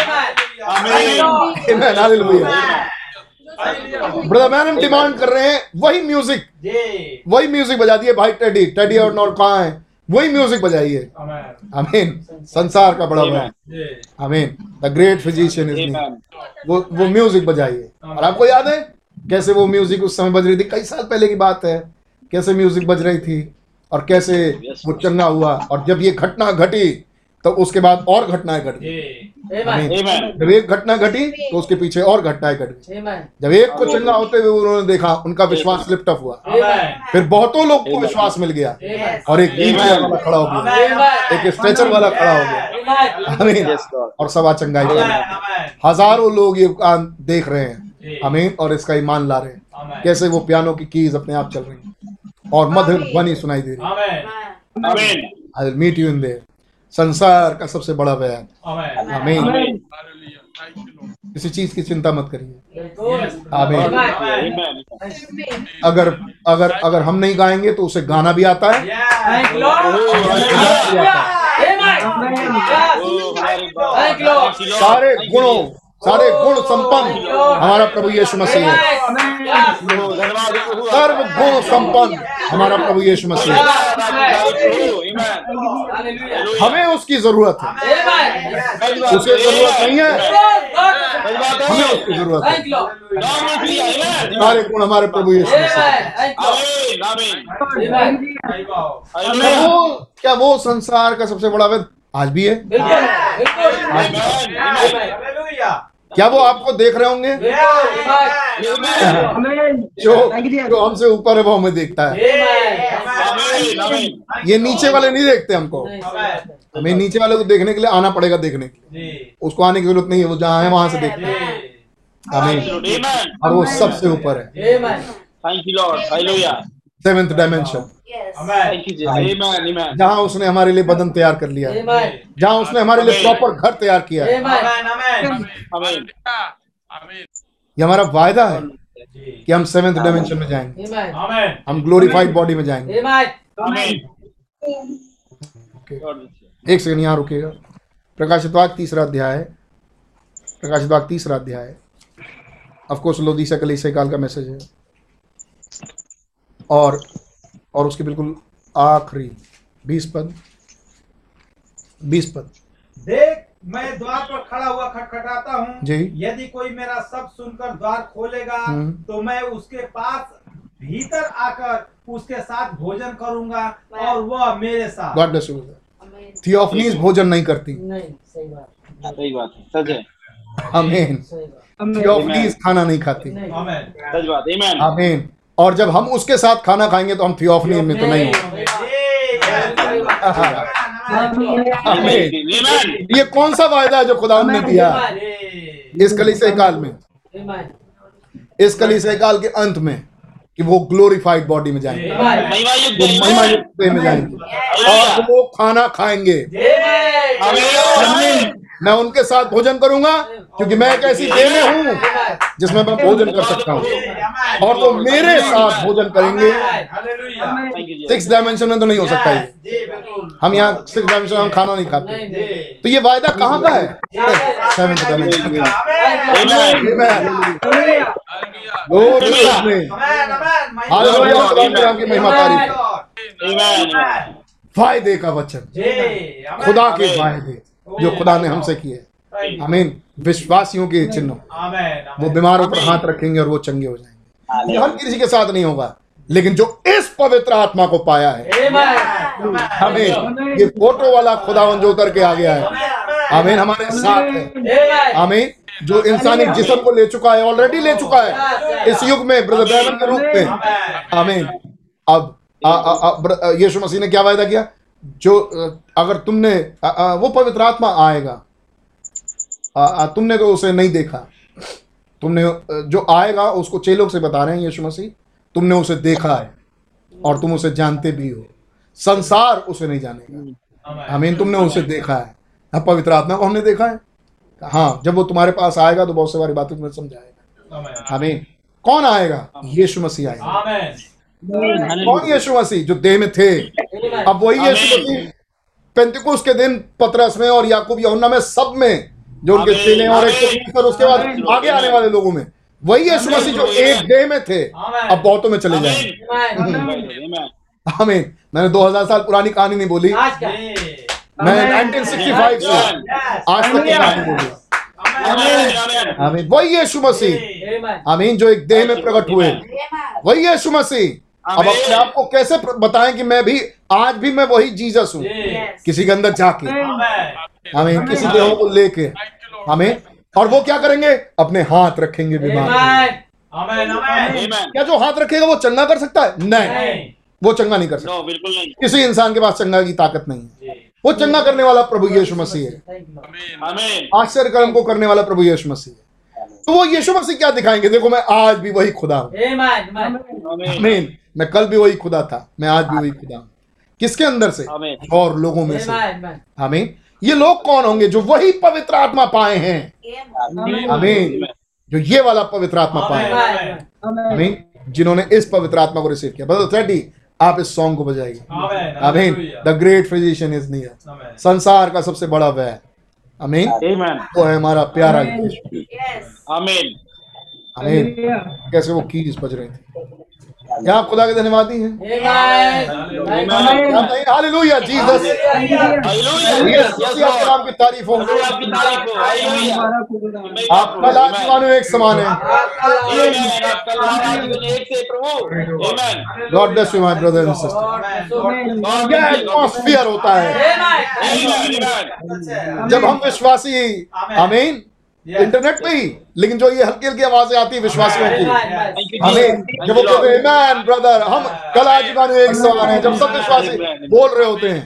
ब्रदर मैन डिमांड कर रहे हैं वही म्यूज़िक वही म्यूज़िक बजा दिए भाई टेडी टेडी और नॉर कहाँ है? वही म्यूज़िक बजाइए। आमीन संसार का बड़ा वैद आमीन द ग्रेट फिजिशियन इज़. वो वो म्यूज़िक बजाइए। और आपको याद है कैसे वो म्यूज़िक उस समय बज रही थी? कई साल पहले की बात है। कैसे म्यूज़िक बज रही थी? और कैसे वो चंगा हुआ? और जब ये घटना घटी तो उसके बाद और घटनाएँ घट गई। जब एक घटना घटी तो उसके पीछे और घटनाएँ घट गई। जब एक को चंगा होते हुए उन्होंने देखा उनका विश्वास लिफ्ट अप हुआ। फिर बहुतों लोग को विश्वास मिल गया और एक व्हील वाला खड़ा हो गया। एक स्ट्रेचर वाला खड़ा हो गया। Lord. और सवा चंगाई हज़ारों लोग ये काम देख रहे हैं। अमीन। और इसका ईमान ला रहे हैं। कैसे वो पियानो की कीज अपने आप चल रही हैं। और मधुर ध्वनि सुनाई दे रही Amen. I will meet you in there संसार का सबसे बड़ा बयान। हमें किसी चीज़ की चिंता मत करिए। आमीन। अगर अगर अगर हम नहीं गाएँगे तो उसे गाना भी आता है. सारे गुणों सारे गुण संपन्न। हमारा प्रभु यीशु मसीह। है सर्व गुण संपन्न। हमारा प्रभु यीशु मसीह। है हमें उसकी ज़रूरत है। उसे ज़रूरत नहीं है। हमें उसकी ज़रूरत है। सारे गुण हमारे प्रभु यीशु मसीह। है। वो क्या वो संसार का सबसे बड़ा वेद आज भी है? क्या वो आपको देख रहे होंगे? जो जो हमसे ऊपर है वो हमें देखता है। ये नीचे वाले नहीं देखते हमको। हमें नीचे वाले को देखने के लिए आना पड़ेगा देखने के लिए। उसको आने की ज़रूरत नहीं है वो जहाँ है वहाँ से देखते हैं। हमें और वो सबसे ऊपर है। सेवेंथ डायमेंशन आमेन Thank you, Jesus. Amen. Amen. जहाँ उसने हमारे लिए बदन तैयार कर लिया है जहाँ उसने हमारे लिए प्रॉपर घर तैयार किया है आमेन आमेन Amen. ये हमारा वायदा है कि हम सेवेंथ डायमेंशन में जाएँगे हम ग्लोरीफाइड बॉडी में जाएँगे. एक सेकंड यहाँ रुकेगा प्रकाशित वाक्य तीसरा अध्याय है प्रकाशित वाक्य तीसरा अध्याय है ऑफकोर्स लोदीसा कलीसिया काल का मैसेज है और और उसके बिल्कुल आखिरी बीस पद बीस पद। देख मैं द्वार पर खड़ा हुआ खटखटाता हूँ। यदि कोई मेरा सब सुनकर द्वार खोलेगा हम्म। तो मैं उसके पास भीतर आकर उसके साथ भोजन करूँगा और वह मेरे साथ। गॉड ब्लेस यू थियोफनीज भोजन नहीं करती। सही बात। है सच है। आमीन थियोफनीज खाना नहीं खाती। आमेन सच बात Amen. आमीन और जब हम उसके साथ खाना खाएँगे तो हम थियोफनी में तो नहीं होंगे ये कौन सा वायदा है जो खुदा ने दिया? इस कलीसिया काल में। इस कलीसिया काल के अंत में कि वो ग्लोरीफाइड बॉडी में जाएँगे। महिमा युक्त वो महिमा युक्त में जाएँगे। और वो खाना खाएँगे. मैं उनके साथ भोजन करूँगा क्योंकि मैं एक ऐसी देह में हूँ जिसमें मैं भोजन कर सकता हूँ। और वो मेरे साथ भोजन करेंगे. सिक्स डायमेंशन में तो नहीं हो सकता ये। हम यहाँ सिक्स डायमेंशन में हम खाना नहीं खाते। तो ये वायदा कहाँ का है? सेवेंथ डायमेंशन खुदा के महिमा तारीफ़। वचन। खुदा के वायदे। जो खुदा ने हमसे किए अमीन विश्वासियों के चिन्ह। वो बीमारों पर हाथ रखेंगे और वो चंगे हो जाएँगे। ये हर किसी के साथ नहीं होगा लेकिन जो इस पवित्र आत्मा को पाया है। हमें ये फ़ोटो वाला खुदावन जो उतर के आ गया है। आमीन हमारे साथ है। आमीन। जो इंसानी जिस्म को ले चुका है ऑलरेडी ले चुका है। इस युग में ब्रदर के रूप में। आमीन। अब यीशु मसीह ने क्या वायदा किया? जो अगर तुमने वो पवित्र आत्मा आएगा तुमने तो उसे नहीं देखा। तुमने जो आएगा उसको चेलों से बता रहे हैं यीशु मसीह तुमने उसे देखा है और तुम उसे जानते भी हो। संसार उसे नहीं जानेगा। आमीन तुमने उसे देखा है। हाँ, पवित्र आत्मा को हमने देखा है? हाँ जब वो तुम्हारे पास आएगा तो बहुत सी बारी बातें तुम्हें समझाएगा। आमीन कौन आएगा? यीशु मसीह आएगा। कौन यीशु मसीह? जो देह में थे। अब वही यीशु। मसीह पेंतिकुस के दिन पतरस में और याकूब यूहन्ना में सब में जो उनके चेले और और उसके बाद आगे आने वाले लोगों में। वही यीशु मसीह जो एक देह में थे अब बहुतों में चले जाएँगे. आमीन। मैंने 2000 साल पुरानी कहानी नहीं बोली। मैं 1965 से आज तक की कहानी बोली. आमीन। वही यीशु मसीह। आमीन जो एक देह में प्रकट हुए। वही यीशु मसीह। अब अपने आप को कैसे बताएँ कि मैं भी आज भी मैं वही जीसस हूँ? किसी के अंदर जाके। हमें किसी देहों को लेके। हमें और वो क्या करेंगे? अपने हाथ रखेंगे बीमार. क्या जो हाथ रखेगा वो चंगा कर सकता है? नहीं। वो चंगा नहीं कर सकता। बिल्कुल नहीं। किसी इंसान के पास चंगा की ताकत नहीं है। वो चंगा करने वाला प्रभु यीशु मसीह है। आश्चर्य कर्म को करने वाला प्रभु यीशु मसीह है। तो वो यीशु मसीह क्या दिखाएँगे? देखो मैं आज भी वही खुदा हूँ। Amen. आमीन मैं कल भी वही खुदा था। मैं आज भी वही खुदा हूँ। किसके अंदर से? और लोगों में से। आमीन ये लोग कौन होंगे जो वही पवित्र आत्मा पाए हैं? आमीन जो ये वाला पवित्र आत्मा पाए हैं। आमीन जिन्होंने इस पवित्र आत्मा को रिसीव किया। बदल थर्टी आप इस सॉन्ग को बजाइए। आमेन आमीन the great physician is near संसार का सबसे बड़ा वह अमीन वो है हमारा प्यारा यीशु। Amen. अमीन कैसे वो कीज बज रही थी? क्या आप खुदा के धन्यवादी हैं। Amen. हालेलुया। जीसस। आपके तारीफ़ हो आपकी तारीफ़ हो। आप कल आज मानो एक समान है. God bless you my brother and sister क्या एटमॉस्फियर होता है. जब हम विश्वासी आमीन। इंटरनेट पे ही। लेकिन जो ये हल्की हल्की आवाज़ें आती है विश्वासियों की हमें जब वो कहते हैं मैन ब्रदर हम कल आज मानो एक समान है। जब सब विश्वासी बोल रहे होते हैं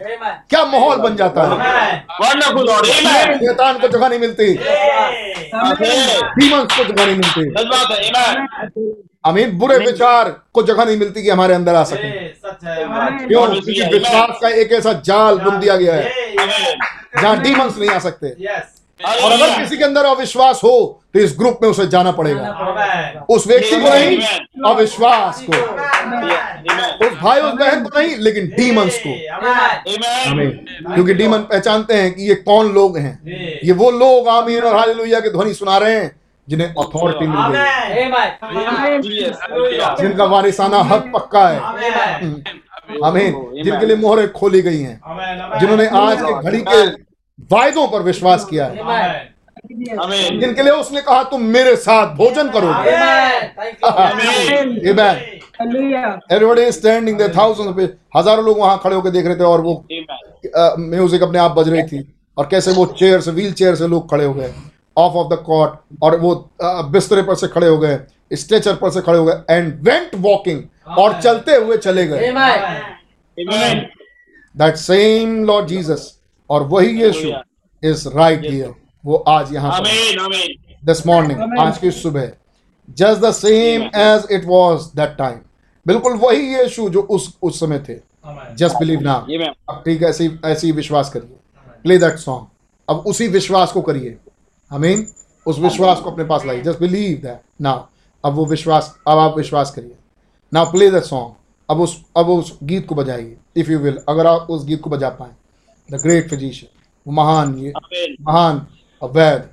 क्या माहौल बन जाता है. शैतान को जगह नहीं मिलती. डीमंस को जगह नहीं मिलती सच बात है Amen. आमीन बुरे विचार को जगह नहीं मिलती कि हमारे अंदर आ सके। क्यों? क्योंकि विश्वास का एक ऐसा जाल बुन दिया गया है. जहाँ डीमंस नहीं आ सकते। यस और अगर किसी के अंदर अविश्वास हो तो इस ग्रुप में उसे जाना पड़ेगा। उस व्यक्ति को नहीं अविश्वास को। उस भाई उस बहन को नहीं लेकिन डीमंस को। क्योंकि डीमन पहचानते हैं कि ये कौन लोग हैं। ये वो लोग आमीन और हालेलुया की ध्वनि सुना रहे हैं जिन्हें अथॉरिटी मिल गई. जिनका वारिसाना हक पक्का है। आमीन। जिनके लिए मोहरें खोली गई हैं। जिन्होंने आज के घड़ी के वायदों पर विश्वास किया है। जिनके लिए उसने कहा तुम मेरे साथ भोजन करोगे। Of people. हज़ारों लोग वहाँ खड़े होकर देख रहे थे और वो म्यूज़िक अपने आप बज रही थी। और कैसे वो चेयर से व्हील चेयर से लोग खड़े हो गए। ऑफ़ ऑफ़ द कॉट और वो बिस्तरे पर से खड़े हो गए। स्ट्रेचर पर से खड़े हो गए। एंड वेंट वॉकिंग और चलते हुए चले गए। दैट सेम लॉर्ड जीसस और वही यीशु इज़ राइट हियर वो आज यहाँ पर. दिस मॉर्निंग आज की सुबह। Just the same as it was that time बिल्कुल वही यीशु जो उस उस समय थे। जस्ट बिलीव नाउ अब ठीक है ऐसे ही ऐसे विश्वास करिए। प्ले दैट सॉन्ग अब उसी विश्वास को करिए। आमीन। उस विश्वास को अपने पास लाइए। जस्ट बिलीव दैट नाउ अब वो विश्वास अब आप विश्वास करिए। नाउ प्ले दैट सॉन्ग अब उस अब उस गीत को बजाइए। इफ़ यू विल अगर आप उस गीत को बजा पाए। द ग्रेट फिजिशियन महान ये महान वैद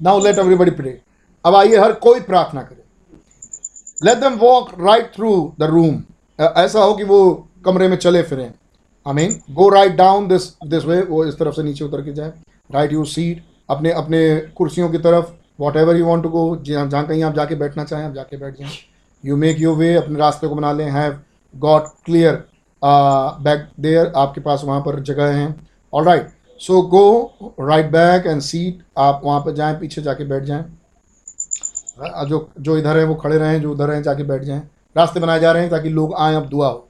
नाउ लेट एवरीबडी प्रे अब आइए हर कोई प्रार्थना करे let them walk right through the room ऐसा हो कि वो कमरे में चले फिरें I mean go right down this this way वो इस तरफ़ से नीचे उतर के जाए राइट यू सीट अपने अपने कुर्सियों की तरफ़ whatever you want to go जहाँ जहाँ कहीं आप जाके बैठना चाहें आप जाके बैठ जाएँ यू मेक योर वे अपने रास्ते को बना लें have got clear back there आपके पास वहाँ पर जगह हैं। All right so go right back and seat आप वहाँ पर जाएँ, पीछे जाके बैठ जाएँ। जो जो इधर है, वो खड़े रहें, जो उधर हैं, जाके बैठ जाएँ। रास्ते बनाए जा रहे हैं ताकि लोग आएँ, अब दुआ हो।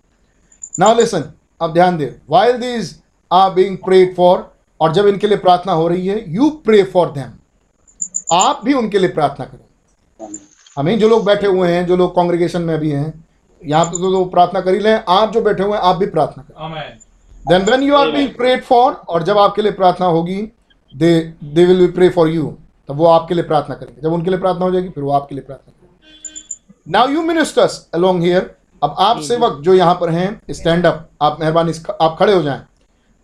नाउ लेसन अब ध्यान दें। While these are being prayed for और जब इनके लिए प्रार्थना हो रही है यू प्रे फॉर देम आप भी उनके लिए प्रार्थना करें। हमें जो लोग बैठे हुए हैं, जो लोग कांग्रेगेशन में भी हैं यहाँ पे तो लोग प्रार्थना कर ही लें आप जो बैठे हुए हैं आप भी प्रार्थना करें। Then when you are being prayed for और जब आपके लिए प्रार्थना होगी they they will be pray for you तब वो आपके लिए प्रार्थना करेंगे। जब उनके लिए प्रार्थना हो जाएगी फिर वो आपके लिए प्रार्थना करेंगे। Now you ministers along here अब आप सेवक जो। यहाँ पर हैं स्टैंड अप आप मेहरबानी आप खड़े हो जाएँ।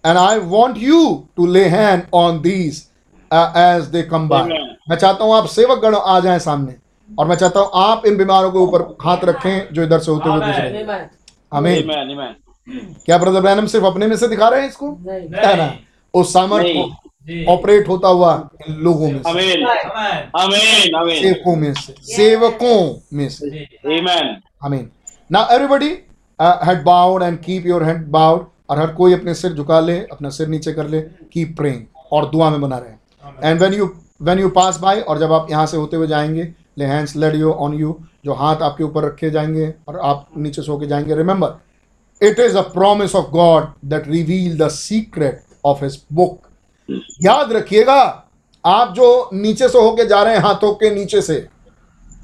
And I want you to lay hand on these as they come by मैं चाहता हूँ आप सेवक गण आ जाएँ सामने। और मैं चाहता हूँ आप इन बीमारों के ऊपर हाथ रखें जो इधर से होते हुए गुजरे हमें Amen. Amen. क्या ब्रदर ब्रैनम सिर्फ़ अपने में से दिखा रहे हैं इसको है ना उस सामर्थ्य नहीं। को ऑपरेट होता हुआ इन लोगों में से Amen. Amen. Amen. सेवकों में से सेवकों में से Amen. आमीन ना everybody head bowed and keep your head bowed और हर कोई अपने सिर झुका ले अपना सिर नीचे कर ले कीप प्रेइंग और दुआ में बना रहे and when you when you pass by और जब आप यहाँ से होते हुए जाएँगे lay hands laid you on you जो हाथ आपके ऊपर रखे जाएँगे और आप नीचे सो के जाएँगे। Remember it is a promise of God that reveal the secret of his book याद रखिएगा आप जो नीचे से होके जा रहे हैं हाथों के नीचे से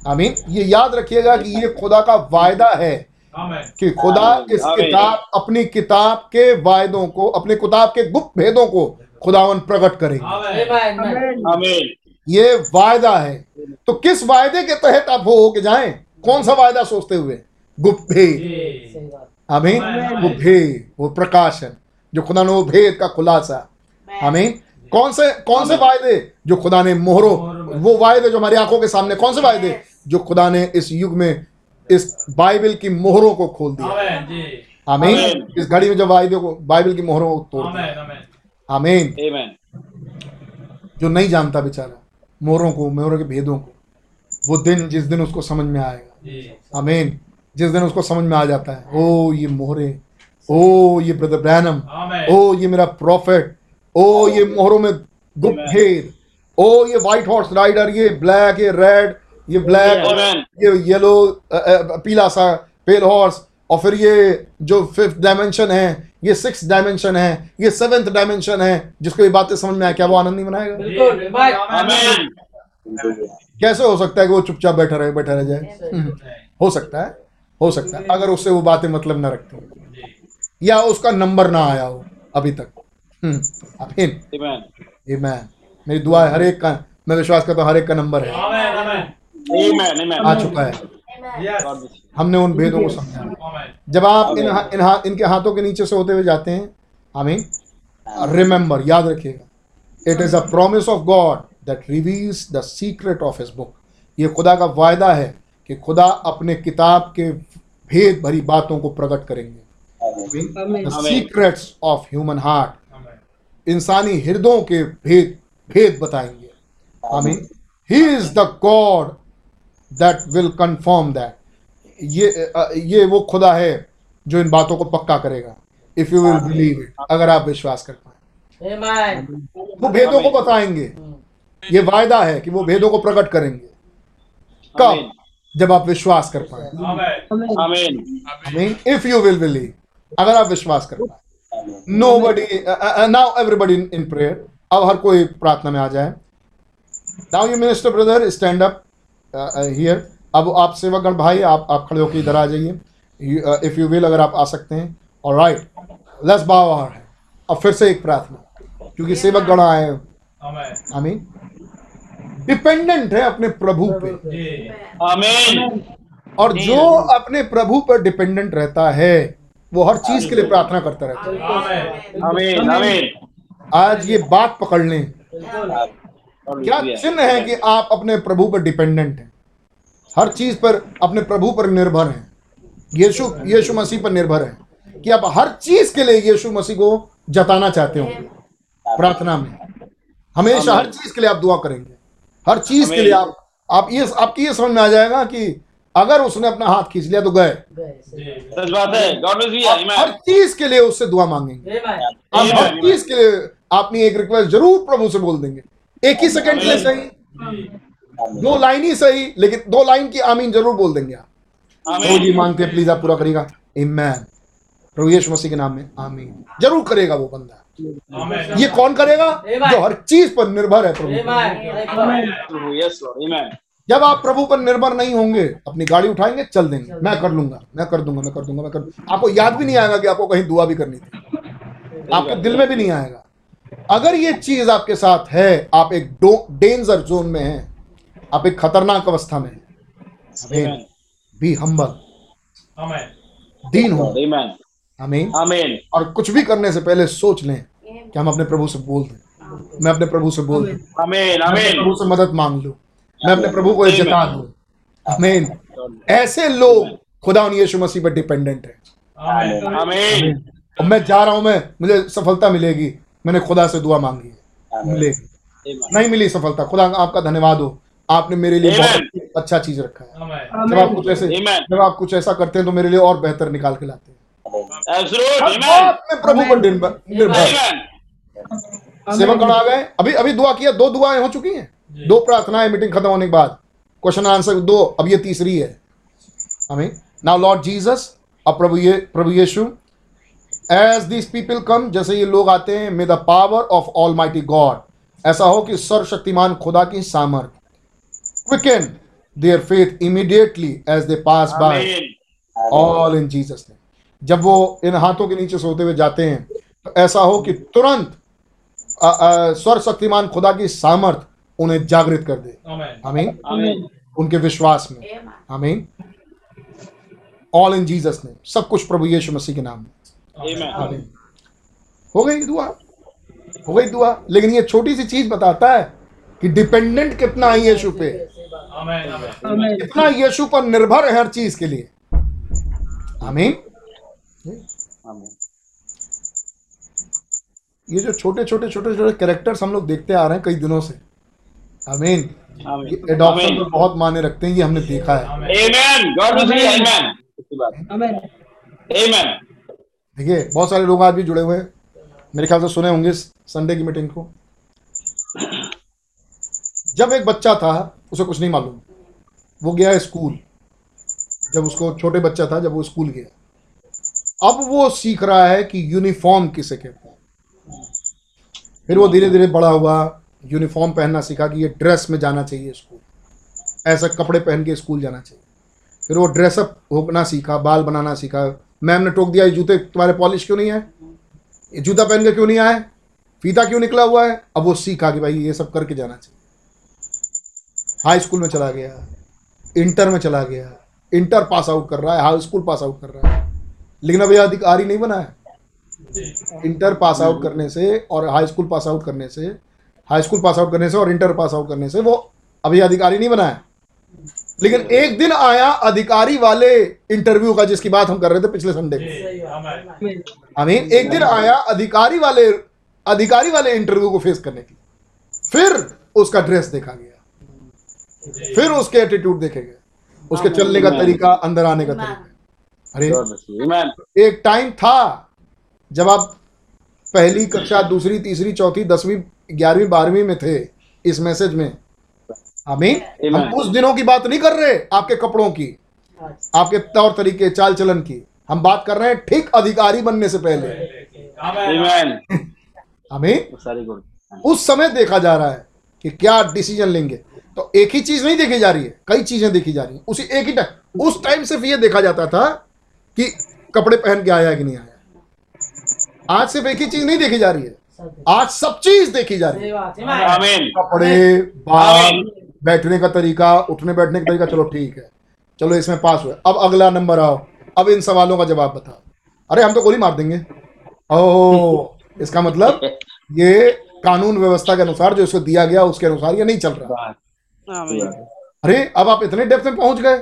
आई मीन ये याद रखिएगा कि ये खुदा का वायदा है कि खुदा इस किताब अपनी किताब के वायदों को अपने किताब के गुप्त भेदों को खुदावन प्रकट करेंगे। Amen. ये वायदा है। तो किस वायदे के तहत आप हो के जाएँ? कौन सा वायदा सोचते हुए? गुप्त भेद आमीन। वो भेद वो प्रकाशन जो खुदा ने वो भेद का खुलासा। आमीन। कौन से कौन से वायदे? जो खुदा ने मोहरों वो वायदे जो हमारी आँखों के सामने कौन से वायदे? जो खुदा ने इस युग में इस बाइबल की मोहरों को खोल दिया। आमेन। इस घड़ी में जो वायदे को बाइबल की मोहरों को तोड़ दिया। आमेन। आमेन। आमीन जो नहीं जानता बेचारा मोहरों को मोहरों के भेदों को। वो दिन जिस दिन उसको समझ में आएगा। आमीन। जिस दिन उसको समझ में आ जाता है ओ ये मोहरे ओ ये ब्रदर ब्रैनम ओ ये मेरा प्रॉफिट ओ ये मोहरों में गुप्त भेद ओ ये व्हाइट हॉर्स राइडर ये ब्लैक ये रेड ये ब्लैक. ये येलो पीला सा पेल हॉर्स और फिर ये जो फिफ्थ डायमेंशन है ये सिक्स डायमेंशन है ये सेवेंथ डायमेंशन है जिसको ये बातें समझ में आए क्या वो आनंद नहीं मनाएगा? बिल्कुल आमेन Amen. कैसे हो सकता है कि वो चुपचाप बैठा रहे बैठा रह जाए? हम्म, हो सकता है हो सकता है अगर उससे वो बातें मतलब ना रखते हो। या उसका नंबर ना आया हो अभी तक। हम्म, आमीन मेरी दुआ है हर एक का मैं विश्वास करता हूँ हर एक का नंबर है. आ चुका है। हमने उन भेदों को समझा। जब आप इन, इन हा, इनके हाथों के नीचे से होते हुए जाते हैं आमीन। रिमेंबर याद रखिएगा। It is a promise of God that reveals the secret of his book ये खुदा का वायदा है कि खुदा अपने किताब के भेद भरी बातों को प्रकट करेंगे। The secrets of human heart इंसानी हृदयों के भेद भेद बताएँगे। आमीन। He is the God that will confirm that ये ये वो खुदा है जो इन बातों को पक्का करेगा if you will believe it अगर आप विश्वास कर पाए। वो भेदों को बताएँगे। ये वायदा है कि वो भेदों को प्रकट करेंगे। कब? जब आप विश्वास कर पाए। इफ़ यू विल बिलीव अगर आप विश्वास कर पाए। Nobody now everybody in prayer अब हर कोई प्रार्थना में आ जाए। Now you minister brother stand up here अब आप सेवकगण भाई आप आप खड़े होकर इधर आ जाइए। इफ़ यू विल अगर आप आ सकते हैं। और राइट लेट्स बाव आवर है अब फिर से एक प्रार्थना। क्योंकि सेवकगण आए हैं। आमेन आमीन डिपेंडेंट है अपने प्रभु पे। जी। Amen. और जो अपने प्रभु पर डिपेंडेंट रहता है वो हर चीज़ के लिए प्रार्थना करता रहता है। आमेन. Amen. आज ये बात पकड़ लें। क्या चिन्ह है कि आप अपने प्रभु पर डिपेंडेंट हैं? हर चीज़ पर अपने प्रभु पर निर्भर हैं। यीशु यीशु मसीह पर निर्भर हैं। कि आप हर चीज़ के लिए यीशु मसीह को जताना चाहते हो प्रार्थना में। हमेशा हर चीज़ के लिए आप दुआ करेंगे। हर चीज़ के लिए आप आप ये आपकी ये समझ में आ जाएगा कि अगर उसने अपना हाथ खींच लिया तो गए। सच बात है। हर चीज़ के लिए उससे दुआ मांगेंगे। आप हर चीज़ के लिए अपनी एक रिक्वेस्ट ज़रूर प्रभु से बोल देंगे। एक ही सेकंड के लिए सही। दो लाइन ही सही लेकिन दो लाइन की आमीन ज़रूर बोल देंगे आप। जो जी Amen. मांगते हैं प्लीज़ आप पूरा करिएगा। इमैन प्रभु यीशु मसीह के नाम में आमीन। ज़रूर करेगा वो बंदा। ये कौन करेगा? जो हर चीज़ पर निर्भर है प्रभु. जब आप प्रभु पर निर्भर नहीं होंगे अपनी गाड़ी उठाएँगे चल देंगे। मैं कर लूँगा मैं कर दूँगा मैं कर दूँगा मैं कर दूँगा। आपको याद भी नहीं आएगा कि आपको कहीं दुआ भी करनी थी। आपके दिल में भी नहीं आएगा। अगर ये चीज़ आपके साथ है आप एक डेंजर जोन में हैं आप एक खतरनाक अवस्था में Amen. बी हम्बल दीन हो. Amen. आमीन और कुछ भी करने से पहले सोच लें कि हम अपने प्रभु से बोल दें। मैं अपने प्रभु से बोल दूँ। अपने Amen. प्रभु से मदद मांग लूँ। मैं अपने प्रभु को ये जता दूँ। आमीन ऐसे लोग खुदा उन यीशु मसीह पर डिपेंडेंट है। आमेन मैं जा रहा हूँ मैं मुझे सफलता मिलेगी। मैंने खुदा से दुआ मांगी है। Amen. नहीं मिली सफलता। खुदा आपका धन्यवाद हो। आपने मेरे लिए बहुत अच्छा चीज़ रखा है। जब आप कुछ ऐसे जब आप कुछ ऐसा करते हैं तो मेरे लिए और बेहतर निकाल के लाते हैं। प्रभु पर निर्भर Amen. आ गए? अभी अभी दुआ किया। दो दुआएँ हो चुकी हैं। दो प्रार्थनाएँ मीटिंग खत्म होने के बाद। क्वेश्चन आंसर दो। अब ये तीसरी है। हमें नाउ लॉर्ड जीसस अब प्रभु ये प्रभु यीशु एज दिस पीपल कम जैसे ये लोग आते हैं may the power of almighty God ऐसा हो कि सर्वशक्तिमान खुदा की सामर्थ। Quicken their faith immediately as they pass by all in Jesus ने जब वो इन हाथों के नीचे सोते हुए जाते हैं तो ऐसा हो कि तुरंत अ, सर्वशक्तिमान खुदा की सामर्थ उन्हें जागृत कर दे। Amen. उनके विश्वास में। आमीन ऑल इन जीसस ने सब कुछ प्रभु यीशु मसीह के नाम में। हो गई दुआ? हो गई दुआ? लेकिन ये छोटी सी चीज़ बताता है कि डिपेंडेंट कितना है यीशु पे। कितना यीशु पर निर्भर है हर चीज़ के लिए। आमीन आमीन ये जो छोटे छोटे छोटे छोटे कैरेक्टर्स हम लोग देखते आ रहे हैं कई दिनों से। आमीन आमीन एडॉप्शन आमीन में बहुत मायने रखते हैं ये हमने देखा है। आमीन गॉड देखिए, बहुत सारे लोग आज भी जुड़े हुए हैं। मेरे ख्याल से सुने होंगे संडे की मीटिंग को। जब एक बच्चा था, उसे कुछ नहीं मालूम। वो गया स्कूल। जब उसको छोटे बच्चा था, जब वो स्कूल गया। अब वो सीख रहा है कि यूनिफॉर्म किसे कहते हैं। फिर वो धीरे धीरे बड़ा हुआ यूनिफॉर्म पहनना सीखा कि ये ड्रेस में जाना चाहिए स्कूल। ऐसा कपड़े पहन के स्कूल जाना चाहिए। फिर वो ड्रेसअप होना सीखा, बाल बनाना सीखा मैम ने टोक दिया, ये जूते तुम्हारे पॉलिश क्यों नहीं है ये जूता पहन के क्यों नहीं आए? फीता क्यों निकला हुआ है? अब वो सीखा कि भाई, ये सब करके जाना चाहिए. हाई स्कूल में चला गया इंटर में चला गया इंटर पास आउट कर रहा है हाई स्कूल पास आउट कर रहा है। लेकिन अब ये अधिकारी नहीं बना है। इंटर पास आउट करने से और हाई स्कूल पास आउट करने से हाई स्कूल पास आउट करने से और इंटर पास आउट करने से वो अभी अधिकारी नहीं बना है। लेकिन एक दिन आया अधिकारी वाले इंटरव्यू का जिसकी बात हम कर रहे थे पिछले संडे आमेन. आमीन एक दिन आया अधिकारी वाले अधिकारी वाले इंटरव्यू को फेस करने के लिए। फिर उसका ड्रेस देखा गया। फिर उसके एटीट्यूड देखे गए। उसके चलने का तरीका अंदर आने का तरीका। अरे एक टाइम था जब आप पहली कक्षा दूसरी तीसरी चौथी दसवीं ग्यारहवीं बारहवीं में थे इस मैसेज में आमीन। हम उस दिनों की बात नहीं कर रहे आपके कपड़ों की आपके तौर तरीके चाल चलन की। हम बात कर रहे हैं ठीक अधिकारी बनने से पहले। आमेन। उस समय देखा जा रहा है कि क्या डिसीज़न लेंगे। तो एक ही चीज़ नहीं देखी जा रही है कई चीज़ें देखी जा रही है। उसी एक ही टाइम उस टाइम सिर्फ़ ये देखा जाता था कि कपड़े पहन के आया कि नहीं आया। आज सिर्फ़ एक ही चीज़ नहीं देखी जा रही है। आज सब चीज़ देखी जा रही है। कपड़े बाल बैठने का तरीका उठने बैठने का तरीका चलो ठीक है। चलो इसमें पास हुए। अब अगला नंबर आओ। अब इन सवालों का जवाब बताओ। अरे हम तो गोली मार देंगे। ओ इसका मतलब ये कानून व्यवस्था के अनुसार जो इसको दिया गया उसके अनुसार ये नहीं चल रहा। अरे अब आप इतने डेप्थ में पहुँच गए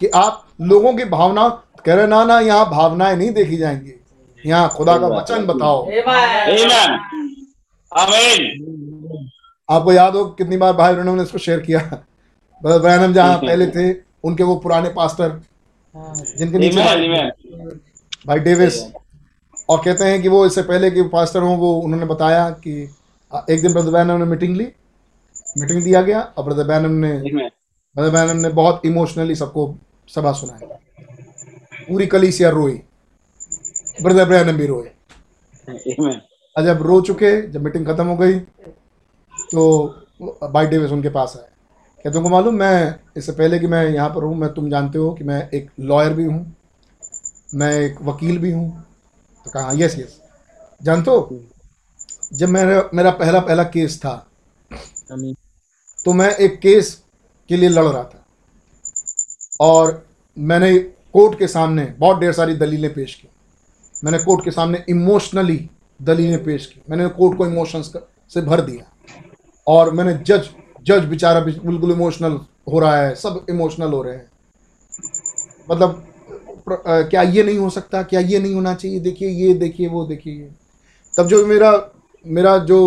कि आप लोगों की भावना कह रहे ना ना यहाँ भावनाएँ नहीं देखी जाएँगी। यहाँ खुदा का वचन बताओ। आमीन आमीन। आपको याद हो कितनी बार भाई बहनों ने इसको शेयर किया? ब्रदर ब्रैनम जहाँ पहले थे उनके वो पुराने पास्टर जिनके नीचे भाई डेविस और कहते हैं कि वो इससे पहले कि पास्टर हों वो उन्होंने बताया कि एक दिन ब्रदर बैनम ने मीटिंग ली। मीटिंग दिया गया और ब्रदर बैनम ने ब्रदर बैनम ने बहुत इमोशनली सबको सभा सुनाया पूरी कलीसिया रोई। ब्रदर ब्रैनम भी रोए। और जब रो चुके जब मीटिंग खत्म हो गई तो बाई डेविस उनके पास आए। क्या तुमको मालूम मैं इससे पहले कि मैं यहाँ पर हूँ मैं तुम जानते हो कि मैं एक लॉयर भी हूँ मैं एक वकील भी हूँ। तो कहा यस यस जानते हो? जब मेरा मेरा पहला पहला केस था तो मैं एक केस के लिए लड़ रहा था। और मैंने कोर्ट के सामने बहुत ढेर सारी दलीलें पेश की। मैंने कोर्ट के सामने इमोशनली दलीलें पेश की। मैंने कोर्ट को इमोशंस से भर दिया। और मैंने जज जज बेचारा बिल्कुल इमोशनल हो रहा है सब इमोशनल हो रहे हैं। मतलब अ, क्या ये नहीं हो सकता क्या ये नहीं होना चाहिए देखिए ये देखिए वो देखिए ये। तब जो मेरा मेरा जो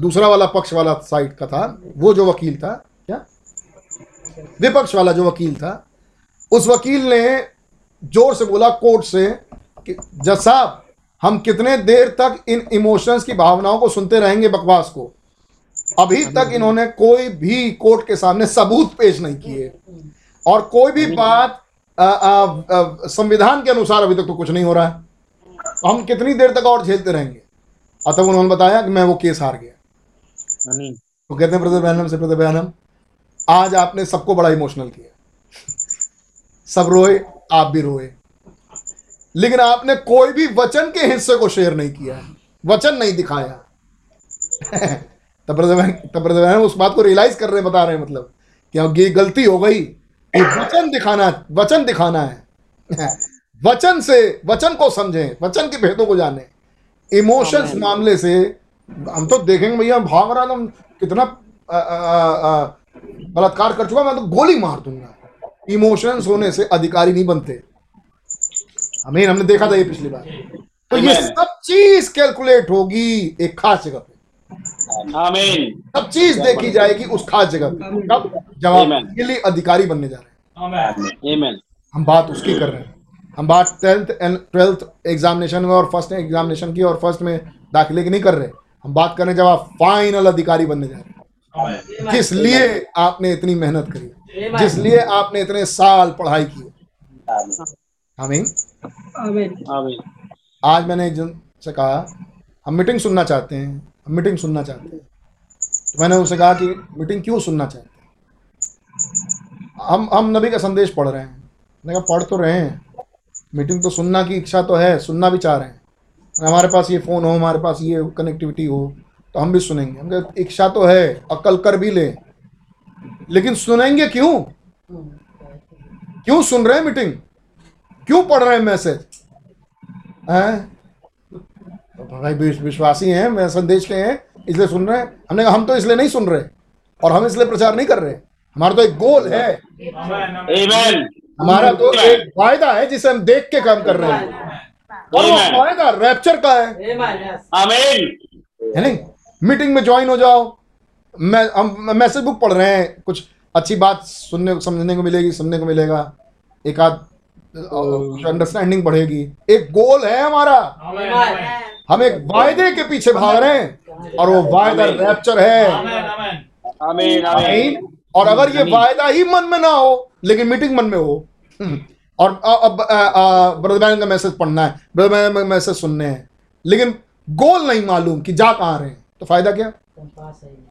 दूसरा वाला पक्ष वाला साइड का था वो जो वकील था क्या? विपक्ष वाला जो वकील था उस वकील ने ज़ोर से बोला कोर्ट से कि जज साहब हम कितने देर तक इन इमोशंस की भावनाओं को सुनते रहेंगे बकवास को? अभी तक इन्होंने कोई भी कोर्ट के सामने सबूत पेश नहीं किए। और कोई भी बात अ, अ, संविधान के अनुसार अभी तक तो कुछ नहीं हो रहा है। तो हम कितनी देर तक और झेलते रहेंगे? और तब उन्होंने बताया कि मैं वो केस हार गया। तो कहते हैं ब्रदर बहनम से ब्रदर बहनम आज आपने सबको बड़ा इमोशनल किया। सब रोए आप भी रोए। लेकिन आपने कोई भी वचन के हिस्से को शेयर नहीं किया। वचन नहीं दिखाया। तब तब उस बात को रियलाइज़ कर रहे हैं बता रहे हैं मतलब कि अब ये गलती हो गई। वचन दिखाना वचन दिखाना है। वचन से वचन को समझें वचन के भेदों को जानें। इमोशंस मामले से हम तो देखेंगे भैया भाग रहा था कितना बलात्कार कर चुका मैं तो गोली मार दूँगा। इमोशंस होने से अधिकारी नहीं बनते। हमें हमने देखा था ये पिछली बार। तो ये सब चीज़ कैलकुलेट होगी एक खास जगह पे। आमीन। सब चीज़ देखी जाएगी उस खास जगह पे। कब जब आप के लिए अधिकारी बनने जा रहे हैं। आमीन। हम बात उसकी कर रहे हैं। हम बात टेंथ एंड ट्वेल्थ एग्जामिनेशन में और फ़र्स्ट एग्जामिनेशन की और फ़र्स्ट में दाखिले की नहीं कर रहे। हम बात कर रहे हैं जब आप फाइनल अधिकारी बनने जा रहे हैं। जिस लिए आपने इतनी मेहनत करी? जिस लिए आपने इतने साल पढ़ाई की? आमीन। आमीन। आमीन। आज मैंने एक जन से कहा हम मीटिंग सुनना चाहते हैं। हम मीटिंग सुनना चाहते हैं। तो मैंने उनसे कहा कि मीटिंग क्यों सुनना चाहते हैं? हम हम नबी का संदेश पढ़ रहे हैं। मैंने कहा, पढ़ तो रहे हैं। मीटिंग तो सुनना की इच्छा तो है, सुनना भी चाह रहे हैं। हमारे पास ये फ़ोन हो, हमारे पास ये कनेक्टिविटी हो तो हम भी सुनेंगे। हम इच्छा तो है, अकल कर भी ले। लेकिन सुनेंगे क्यों? क्यों सुन रहे हैं मीटिंग? क्यों पढ़ रहे हैं मैसेज? हैं? भाई विश- विश्वासी हैं मैं संदेश के हैं इसलिए सुन रहे हैं। हमने कहा हम तो इसलिए नहीं सुन रहे और हम इसलिए प्रचार नहीं कर रहे। हमारा तो एक गोल है। हमारा तो एक वायदा है जिसे हम देख के काम कर रहे हैं। और वो. वायदा रैप्चर का है। है नहीं मीटिंग में ज्वाइन हो जाओ। मैं हम मैसेज बुक पढ़ रहे हैं। कुछ अच्छी बात सुनने को समझने को मिलेगी सुनने को मिलेगा। एक आध अंडरस्टैंडिंग बढ़ेगी। एक गोल है हमारा। हम एक वायदे के पीछे भाग रहे हैं और वो वायदा. रैप्चर है। आमेन आमेन। आमीन आमीन। आमीन। और अगर ये वायदा ही मन में ना हो लेकिन मीटिंग मन में हो हम्म, और अब ब्रदर मैन का मैसेज पढ़ना है। ब्रदर मैन का मैसेज सुनने हैं। लेकिन गोल नहीं मालूम कि जा कहाँ रहे हैं। तो फ़ायदा क्या?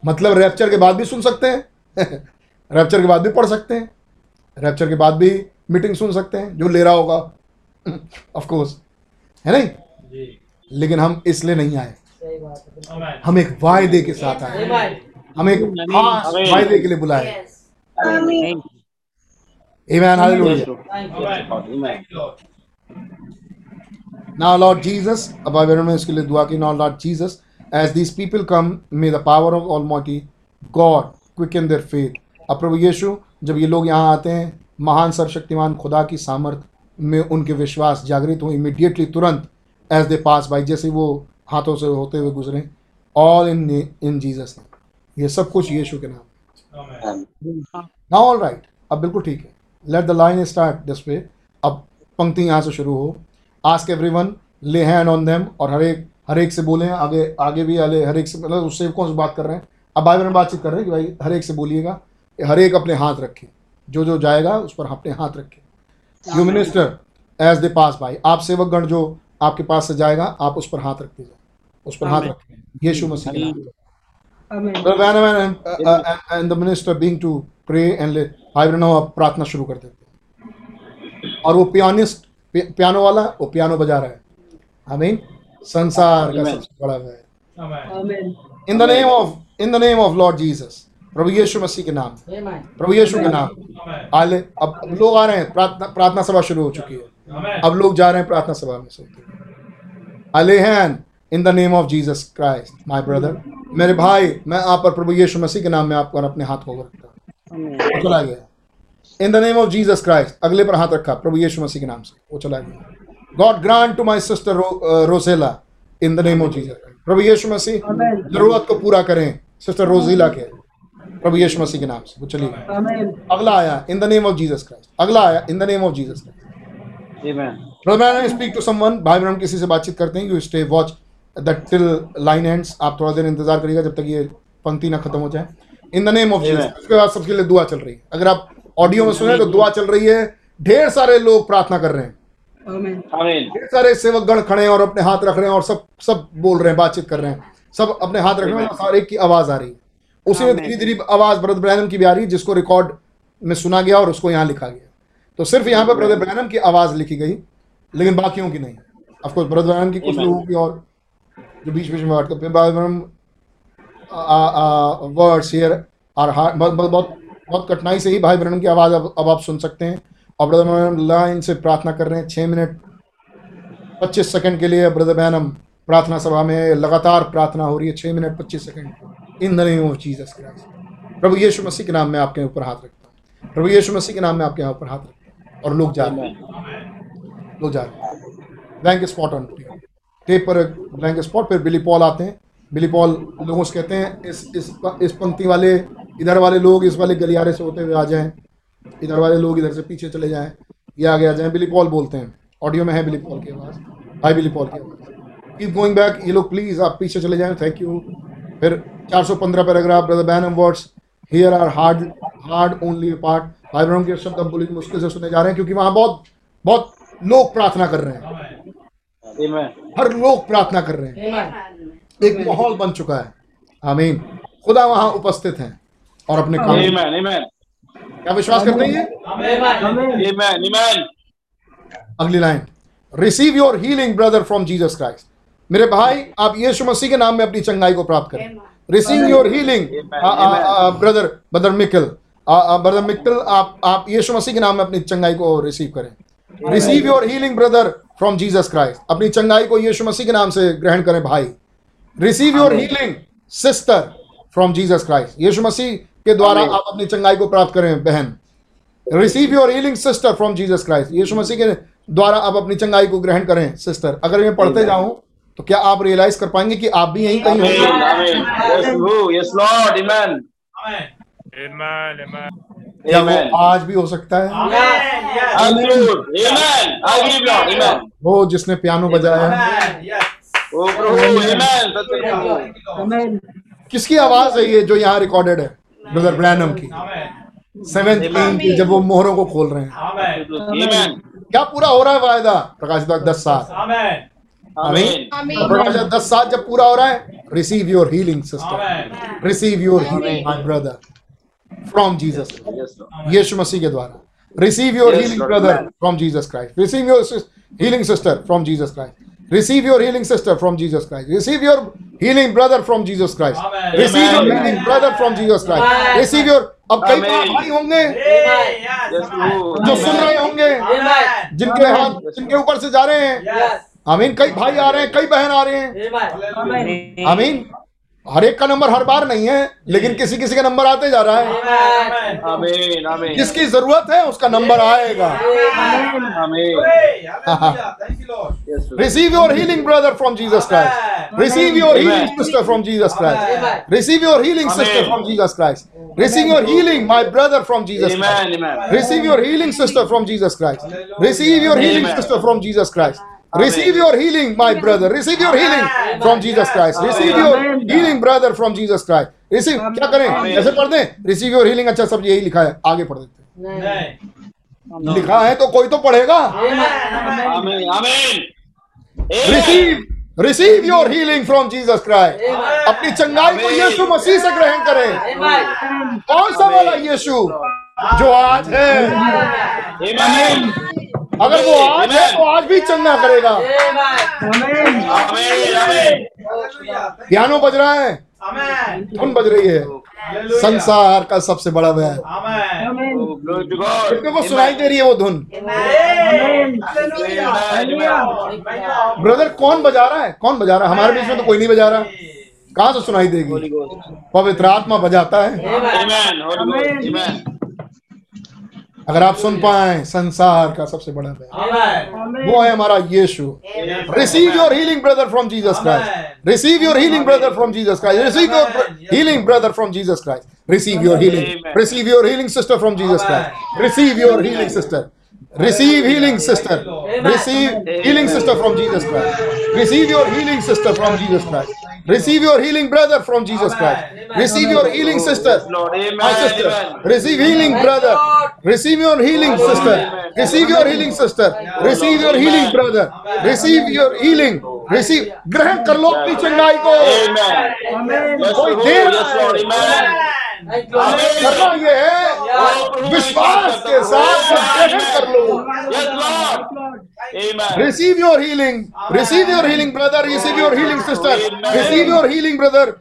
मतलब रैप्चर के बाद भी सुन सकते हैं। रैप्चर के बाद भी पढ़ सकते हैं। रैप्चर के बाद भी मीटिंग सुन सकते हैं। जो ले रहा होगा। ऑफ़ कोर्स है नहीं? जी। लेकिन हम इसलिए नहीं आए। हम एक वायदे के साथ आए। हम एक खास वायदे के लिए बुलाए। Amen. Hallelujah. Now, Lord Jesus, अब ने इसके लिए दुआ की। Now Lord Jesus, as these people come, may the power of Almighty God quicken their faith. अब प्रभु यीशु जब ये लोग यहाँ आते हैं महान सर्वशक्तिमान खुदा की सामर्थ में उनके विश्वास जागृत हो इमीडिएटली तुरंत एज दे पास बाई जैसे वो हाथों से होते हुए गुजरे ऑल इन इन जीसस ने ये सब कुछ यीशु के नाम। नाउ ऑल राइट अब बिल्कुल ठीक है। Let the line start this way अब पंक्ति यहाँ से शुरू हो। Ask everyone lay hand on them और हर एक हर एक से बोले आगे आगे भी आले हर एक से मतलब उससे कौन से बात कर रहे हैं। अब भाई बहन बातचीत कर रहे हैं कि भाई हर एक से बोलिएगा। हर एक अपने हाथ रखे। जो जो जाएगा उस पर अपने हाथ रखे। You minister as they pass भाई आप सेवक गण जो आपके पास से जाएगा आप उस पर हाथ रख दीजिए। उस पर हाथ रखें यीशु मसीह uh, uh, and the minister being to pray and let भाई बहनों अब प्रार्थना शुरू कर देते हैं। और वो पियानिस्ट पियानो वाला वो पियानो बजा रहा है। आमीन। संसार का सबसे बड़ा है in the name of in the name of Lord Jesus प्रभु यीशु मसीह के नाम प्रभु यीशु के नाम आले अब लोग आ रहे हैं प्रार्थना प्रार्थना सभा शुरू हो चुकी है। अब लोग जा रहे हैं प्रार्थना सभा में सुनते hand in the name of Jesus Christ my brother मेरे भाई मैं आप पर प्रभु यीशु मसीह के नाम में आप पर अपने हाथ को रखता हूँ। वो चला गया। In the name of Jesus Christ अगले पर हाथ रखा प्रभु यीशु मसीह के नाम से वो चला गया। God grant to my sister Rosella in the name of Jesus प्रभु यीशु मसीह ज़रूरत को पूरा करें सिस्टर रोजीला के। प्रभु यीशु मसीह के नाम से वो चली अगला आया in the name of Jesus Christ अगला आया in the name of Jesus Christ speak to someone भाई बहन किसी से बातचीत करते हैं you stay watch that till line ends आप थोड़ा देर इंतज़ार करिएगा जब तक ये पंक्ति ना खत्म हो जाए। In the name of Jesus उसके बाद सबके लिए दुआ चल रही है। अगर आप ऑडियो में सुने तो दुआ चल रही है ढेर सारे लोग प्रार्थना कर रहे हैं। ढेर सारे सेवक गण खड़े हैं और अपने हाथ रख रहे हैं और सब सब बोल रहे हैं बातचीत कर रहे हैं। सब अपने हाथ रख रहे हैं और हर एक की आवाज़ आ रही है। उसी में धीरे धीरे आवाज़ ब्रदर ब्रैनम की भी आ रही है जिसको रिकॉर्ड में सुना गया और उसको यहाँ लिखा गया। तो सिर्फ़ यहाँ पर ब्रदर ब्रैनम की आवाज़ लिखी गई लेकिन बाकियों की नहीं। ऑफकोर्स ब्रदर ब्रैनम की कुछ लोगों की और जो बीच बीच में ब्रदर ब्रैनम वर्ड्स हियर और बहुत बहुत कठिनाई से ही भाई ब्रैनम की आवाज़ अब अब आप सुन सकते हैं। और ब्रदर ब्रैनम लाइन से प्रार्थना कर रहे हैं छः मिनट पच्चीस सेकंड के लिए ब्रदर बैनम प्रार्थना सभा में लगातार प्रार्थना हो रही है छः मिनट पच्चीस second in the name of Jesus Christ प्रभु यीशु मसीह के नाम में आपके ऊपर हाथ रखता हूँ। प्रभु यीशु मसीह के नाम में आपके यहाँ ऊपर हाथ रखता हूँ। और लोग जा रहे हैं। लोग जा रहे हैं। ब्लैंक स्पॉट ऑन टेप पर ब्लैंक स्पॉट पर बिली पॉल आते हैं। बिली पॉल लोगों से कहते हैं, इस इस इस पंक्ति वाले, इधर वाले लोग इस वाले गलियारे से होते हुए आ जाएँ। इधर वाले लोग इधर से पीछे चले जाएँ। ये आगे आ जाएँ। बिली पॉल बोलते हैं। ऑडियो में है बिली पॉल की आवाज़। हाई बिली पॉल की आवाज़। कीप गोइंग बैक ये लोग प्लीज़ आप पीछे चले जाएँ। थैंक यू फिर 415 paragraph brother Branham words here are hard hard only part भाई ब्रह्म के शब्द अब बड़ी मुश्किल से सुने जा रहे हैं क्योंकि वहाँ बहुत बहुत लोग प्रार्थना कर रहे हैं। हर लोग प्रार्थना कर रहे हैं। एक माहौल बन चुका है। आमीन। खुदा वहाँ उपस्थित हैं और अपने काम Amen. Amen. क्या विश्वास करते हैं ये? Amen. Amen. अगली line. Receive your healing brother from Jesus Christ मेरे भाई आप यीशु मसीह के नाम में अपनी चंगाई को प्राप्त करें। Receive your healing brother brother Michael brother Michael आप आप यीशु मसीह के नाम में अपनी चंगाई को रिसीव करें। Receive your healing brother from Jesus Christ अपनी चंगाई को यीशु मसीह के नाम से ग्रहण करें भाई। Receive your healing sister from Jesus Christ यीशु मसीह के द्वारा आप अपनी चंगाई को प्राप्त करें बहन। Receive your healing sister from Jesus Christ यीशु मसीह के द्वारा आप अपनी चंगाई को ग्रहण करें सिस्टर अगर मैं पढ़ते जाऊँ तो क्या आप रियलाइज़ कर पाएँगे कि आप भी यहीं कहीं Amen. होंगे Amen. या वो आज भी हो सकता है. Amen. वो जिसने पियानो बजाया। है प्रभु. किसकी आवाज़ है ये जो यहाँ रिकॉर्डेड है? ब्रदर ब्रैनम की। सेवेंथ की जब वो मोहरों को खोल रहे हैं। क्या पूरा हो रहा है वायदा? प्रकाश दस साल। Amen. तो प्रकाश दस साल जब पूरा हो रहा है receive your healing sister receive your healing my brother from Jesus Yes, यीशु मसीह के द्वारा. Receive your healing brother from Jesus Christ receive your healing sister from Jesus Christ receive your healing sister from Jesus Christ receive your healing brother from Jesus Christ. Receive your. Healing brother from Jesus Christ receive your अब कई. भाई होंगे जो सुन रहे होंगे जिनके हाथ जिनके ऊपर से जा रहे हैं। आमीन कई भाई आ रहे हैं कई बहन आ रहे हैं। आमीन। हर एक का नंबर हर बार नहीं है लेकिन किसी किसी का नंबर आते जा रहा है। जिसकी ज़रूरत है उसका नंबर आएगा। Receive your healing brother from Jesus Christ receive your healing sister from Jesus Christ receive your healing sister from Jesus Christ receive your healing my brother from Jesus Christ receive your healing sister from Jesus Christ receive your healing sister from Jesus Christ Receive your healing, my brother. Receive your healing from Jesus Christ. Receive your healing, brother, from Jesus Christ. Receive क्या करें ऐसे पढ़ दें Receive your healing अच्छा सब यही लिखा है आगे पढ़ देते हैं लिखा है तो कोई तो पढ़ेगा Amen. Amen. Amen. Receive receive your healing from Jesus Christ अपनी चंगाई को यीशु मसीह से ग्रहण करें कौन सा वाला यीशु जो आज है Amen. अगर वो आज है तो आज भी चंगा करेगा. पियानो बज रहा है? धुन बज रही है। संसार का सबसे बड़ा वह। God. कितने को सुनाई दे रही है वो धुन। ब्रदर कौन बजा रहा है? कौन बजा रहा है? हमारे बीच में तो कोई नहीं बजा रहा। कहाँ से सुनाई देगी? पवित्र आत्मा बजाता है Amen. Holy Ghost. Amen. अगर आप सुन पाए संसार का सबसे बड़ा भय। वो है हमारा यीशु। Receive your healing brother from Jesus Christ receive your healing brother from Jesus Christ receive your healing brother from Jesus Christ receive your healing receive your healing sister from Jesus Christ receive your healing sister Receive healing, sister. Receive healing, sister, from Jesus Christ. Receive your healing, sister, from Jesus Christ. Receive your healing, brother, from Jesus Christ. Receive your healing, sister. Lord. Amen. My sister. Amen. Receive healing, brother. Receive your healing, sister. Receive your healing, sister. Receive your healing, brother. Receive your healing. Receive. ग्रहण कर लो अपनी चंगाई को Amen. Yes, कोई Lord. करना ये है। विश्वास के साथ कर लो। Receive your healing receive your healing brother receive your healing sister receive your healing brother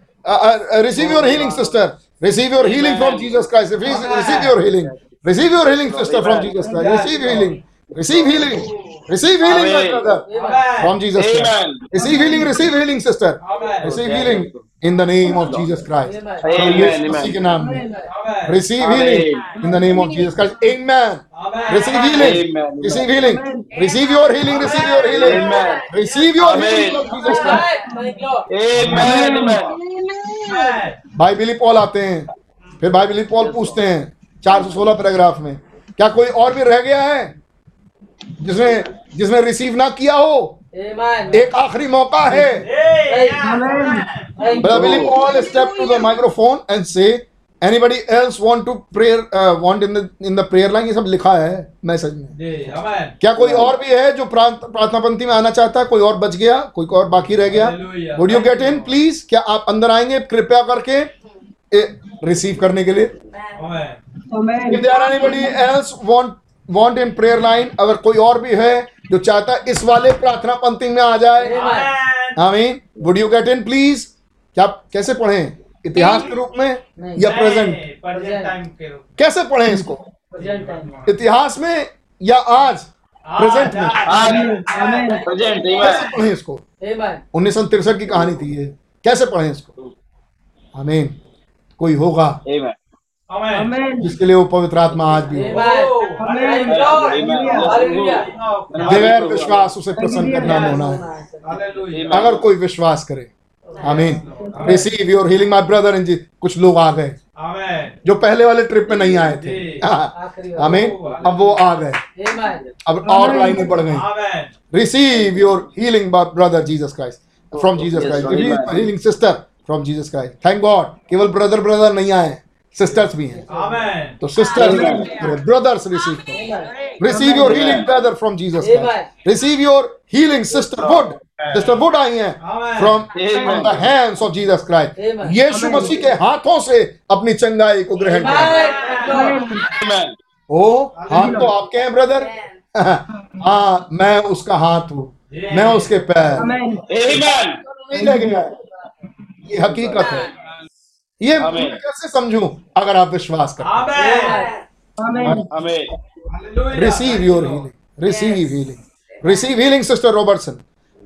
receive your healing sister receive your healing from Jesus Christ receive your healing receive your healing sister from Jesus Christ receive healing receive healing Receive healing. Healing, my brother. Amen. From Jesus Christ. Amen. Receive healing, receive healing, sister. Amen. Receive healing in the name of Jesus Christ. Amen. Amen. Amen. receive Amen. healing in the name of Jesus Christ. Amen. Amen. Receive healing. Amen. Receive healing. Amen. Receive your healing. Amen. Receive your healing. Amen. Receive your Amen. healing of Jesus Christ. Amen. Amen. Amen. भाई Billy Paul आते हैं फिर भाई Billy Paul पूछते हैं 416 paragraph में क्या कोई और भी रह गया है जिसने जिसने रिसीव ना किया हो एक आखिरी मौका है। To the microphone and say, anybody else want to prayer uh, want in the in the prayer line ये सब लिखा है मैसेज में। क्या कोई और भी है जो प्रार्थना पंक्ति में आना चाहता है? कोई और बच गया? कोई और बाकी रह गया? Would you get in please क्या आप अंदर आएँगे कृपया करके रिसीव करने के लिए? Amen. Amen. If there anybody in prayer line अगर कोई और भी है जो चाहता है इस वाले प्रार्थना पंक्ति में आ जाए। Amen. आमीन। Would you get in please क्या कैसे पढ़ें? इतिहास के रूप में या प्रेजेंट कैसे पढ़े इसको? इतिहास में या आज? प्रेजेंट में. कैसे Amen. पढ़ें इसको? उन्नीस सौ तिरसठ की कहानी थी ये। कैसे पढ़े इसको? आमीन। कोई होगा? Amen. Amen. Amen. जिसके लिए वो पवित्र आत्मा आज भी बगैर विश्वास उसे प्रसन्न करना होना है। अगर कोई विश्वास करे। आमीन। Receive your healing my brother इन कुछ लोग आ गए। जो पहले वाले ट्रिप में नहीं आए थे। हाँ। आमीन। अब वो आ गए। अब और लाइनें बढ़ गई। Receive your healing my brother Jesus Christ from Jesus Christ healing sister from Jesus Christ thank God केवल ब्रदर ब्रदर नहीं आए। सिस्टर्स भी हैं तो sisters brothers receive receive your healing brother from Jesus receive your healing sister would sister would I है from the hands of Jesus Christ Yeshu Masih के हाथों से अपनी चंगाई को ग्रहण करो ओ हम तो आपके हैं ब्रदर हाँ मैं उसका हाथ हूँ मैं उसके पैर ये हकीकत है ये कैसे समझूं? अगर आप विश्वास receive your healing receive healing receive healing sister Robertson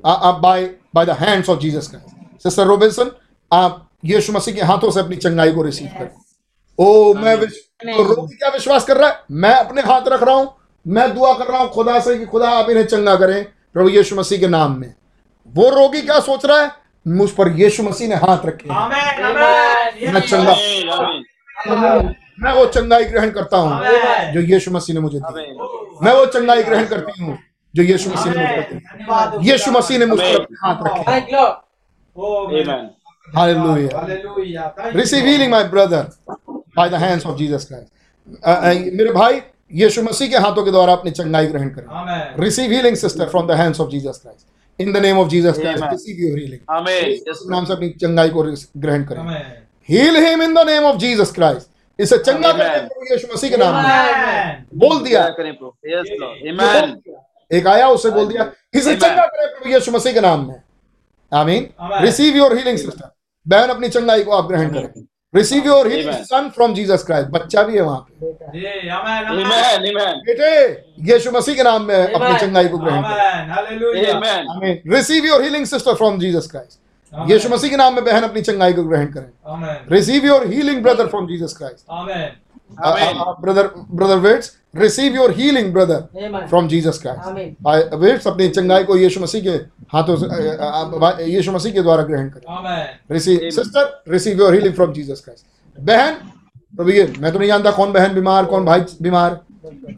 आप by by the hands of Jesus Christ sister Robertson आप यीशु मसीह के हाथों से अपनी चंगाई को रिसीव कर। ओ मैं तो रोगी क्या विश्वास कर रहा है? मैं अपने हाथ रख रहा हूँ। मैं दुआ कर रहा हूँ खुदा से कि खुदा आप इन्हें चंगा करें प्रभु यीशु मसीह के नाम में। वो रोगी क्या सोच रहा है? मुझ पर यीशु मसीह ने हाथ रखे हैं। Amen. Amen. मैं. Amen. मैं वो चंगाई ग्रहण करता हूँ जो यीशु मसीह ने मुझे दी। मैं वो चंगाई ग्रहण करती हूँ जो यीशु मसीह ने मुझे दी। यीशु मसीह ने मुझ पर अपने हाथ रखे Oh, hallelujah Hallelujah. You. Receive healing my brother by the hands of Jesus Christ मेरे भाई यीशु मसीह के हाथों के द्वारा अपनी चंगाई ग्रहण करें। Receive healing sister from the hands of Jesus Christ in the name of Jesus Christ. Receive your healing Amen. इस नाम से अपनी चंगाई को ग्रहण करें heal him in the name of Jesus Christ इसे चंगा Amen. करें प्रभु यीशु मसीह के नाम में बोल दिया क्या करें प्रभु? Yes, Lord. Amen. एक आया उससे बोल दिया इसे चंगा करे प्रभु यीशु मसीह के नाम में आमीन Amen. Receive your healing sister बहन अपनी चंगाई को आप ग्रहण करें receive your healing son from Jesus Christ बच्चा भी है वहाँ पे जी, Amen. Amen. Amen. Amen. बेटे यीशु मसीह के नाम में अपनी चंगाई को ग्रहण करें Amen. Hallelujah. Amen. आमीन receive your healing sister from Jesus Christ Yeshu Masih के नाम में बहन अपनी चंगाई को ग्रहण करें receive your healing brother from Jesus Christ Amen. Amen. Brother brother waits receive your healing brother from Jesus Christ waits अपनी चंगाई को यीशु मसीह के हाथों से अ, अ, यीशु मसीह के द्वारा ग्रहण करें। Receive sister receive your healing from Jesus Christ बहन प्रभु ये मैं तो नहीं जानता कौन बहन बीमार कौन भाई बीमार।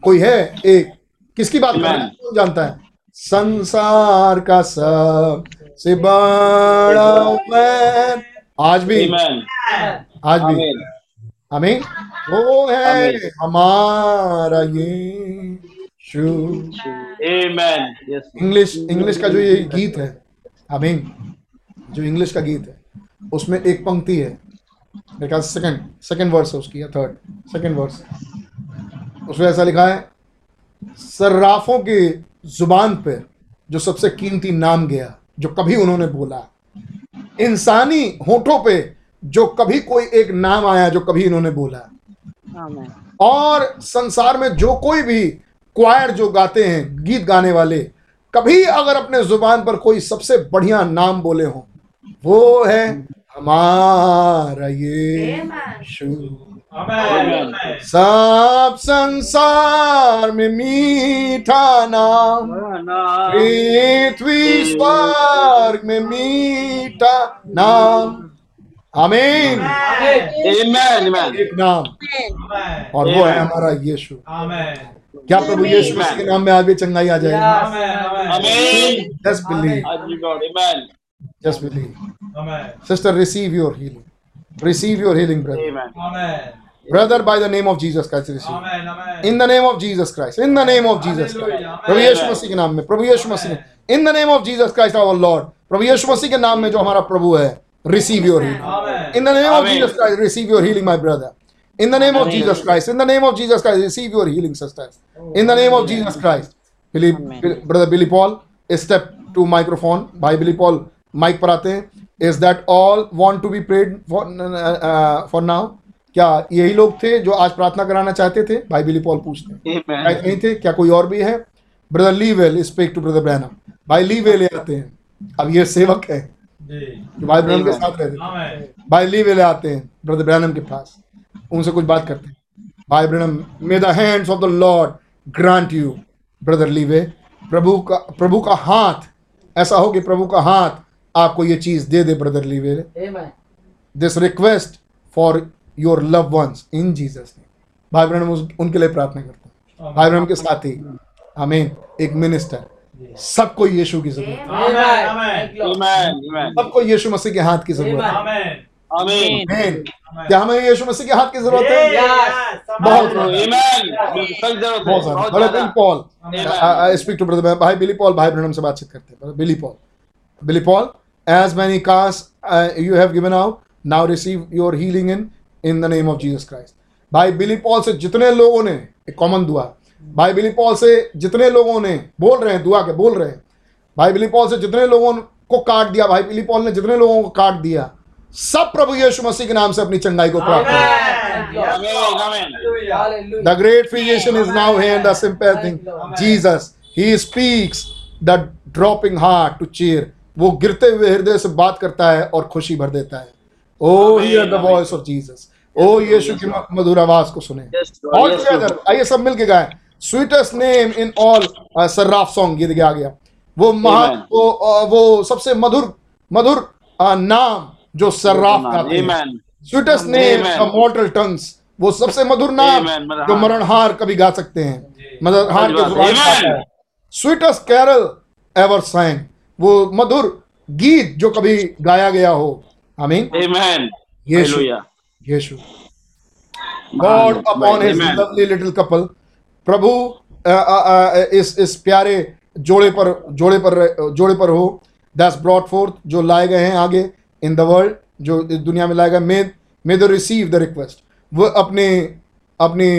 कोई है? एक। किसकी बात कर रहे कौन जानता है? संसार का सबसे बड़ा मैं आज भी। आज भी. आमीन। वो है हमारा ये। शु Amen. Yes. इंग्लिश इंग्लिश का जो ये गीत है आमीन जो इंग्लिश का गीत है उसमें एक पंक्ति है मेरे ख्याल से सेकंड सेकंड वर्स है उसकी या थर्ड सेकंड वर्स उसमें ऐसा लिखा है सर्राफों की ज़ुबान पे जो सबसे कीमती नाम गया जो कभी उन्होंने बोला इंसानी होठों पे जो कभी कोई एक नाम आया जो कभी इन्होंने बोला और संसार में जो कोई भी क्वायर जो गाते हैं गीत गाने वाले कभी अगर अपने ज़ुबान पर कोई सबसे बढ़िया नाम बोले हो वो है हमारा ये आमेन सब संसार में मीठा नाम पृथ्वी स्वर्ग में मीठा नाम। आमीन। Amen. Amen. एक नाम। और वो है हमारा यीशु। आमेन। क्या प्रभु यीशु मसीह के नाम में आज भी चंगाई आ जाएगी. Just believe. Just believe sister receive your healing receive your healing brother brother by the name of Jesus Christ receive in the name of Jesus Christ in the name of Jesus Christ प्रभु यीशु मसीह के नाम में प्रभु Yeshu Masih in the name of Jesus Christ our Lord प्रभु यीशु मसीह के नाम में जो हमारा प्रभु है receive your healing in the name of. Jesus Christ, receive your healing, my brother. In the name of Jesus Christ, in the name of Jesus Christ, receive your healing, sisters. In the name of Jesus Christ. Billy, Bill- brother Billy Paul, step to microphone. भाई Billy Paul, mic पर आते हैं. Is that all want to be prayed for uh, for now? क्या यही लोग थे जो आज प्रार्थना कराना चाहते थे भाई बिली पॉल पूछते हैं शायद नहीं थे क्या कोई और भी है brother Lee Vayle speak to brother Branham भाई ली वेल आते हैं अब ये सेवक है जो भाई ब्रैनम के साथ रहते आमेन भाई ली वेले आते हैं ब्रदर ब्रैनम के पास उनसे कुछ बात करते हैं। भाई Branham may the hands of the Lord grant you brother Lee Vayle प्रभु का प्रभु का हाथ ऐसा हो कि प्रभु का हाथ आपको ये चीज़ दे दे brother Lee Vayle this request for your love ones in Jesus भाई ब्रैनम उस- उनके लिए प्रार्थना करते हैं। भाई ब्रैनम के साथ ही। आमीन एक मिनिस्टर सबको यीशु की ज़रूरत है. सबको यीशु मसीह के हाथ की ज़रूरत है। आमेन क्या हमें यीशु मसीह के हाथ की ज़रूरत है? बहुत है। बहुत सारा बड़े Bill Paul. Amen. Speak to brother भाई बिली पॉल भाई ब्रनम से बातचीत करते हैं। Billy Paul. Billy Paul as many cards you have given out now receive your healing in in the name of Jesus Christ भाई Billy Paul से जितने लोगों ने एक कॉमन दुआ। भाई बिली पॉल से जितने लोगों ने बोल रहे हैं दुआ के बोल रहे हैं। भाई बिली पॉल से जितने लोगों को काट दिया भाई बिली पॉल ने जितने लोगों को काट दिया सब प्रभु यीशु मसीह के नाम से अपनी चंगाई को प्राप्त. Amen. The great physician is now here in the sympathing Jesus. He speaks the dropping heart वो गिरते हुए हृदय से बात करता है और खुशी भर देता है। O hear the voice of Jesus O Yeshu की मधुर आवाज़ को सुने। ऑल टुगेदर आइए सब मिलके गाएँ। Sweetest name in all seraph song गीत आ गया वो महा वो वो सबसे मधुर मधुर नाम जो सर्राफ गाते हैं Amen. Sweetest name mortal tongues वो सबसे मधुर नाम जो मरणहार कभी गा सकते हैं। मरणहार के स्वीटेस्ट कैरल एवर sang वो मधुर गीत जो कभी गाया गया हो। आमीन। Amen. Yeshu. Yeshu. God upon his lovely little couple प्रभु इस इस प्यारे जोड़े पर जोड़े पर जोड़े पर हो। दैट्स ब्रॉट फोर्थ जो लाए गए हैं आगे। इन द वर्ल्ड जो इस दुनिया में लाएगा may may the receive the request वो अपने अपनी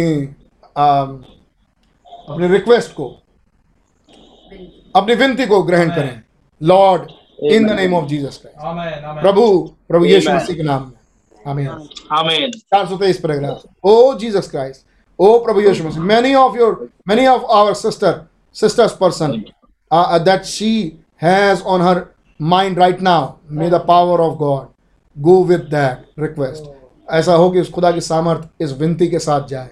अम, अपने रिक्वेस्ट को अपनी विनती को ग्रहण करें. Lord in the name of Jesus Christ आमेन आमेन प्रभु प्रभु यीशु मसीह के नाम में. आमीन सौ तेईस paragraph O Jesus Christ O Prabhu Yeshu Masih. Many of your many of our sister sisters person that she has on her mind right now may the power of God go with that request ऐसा हो कि उस खुदा की सामर्थ इस विनती के साथ जाए।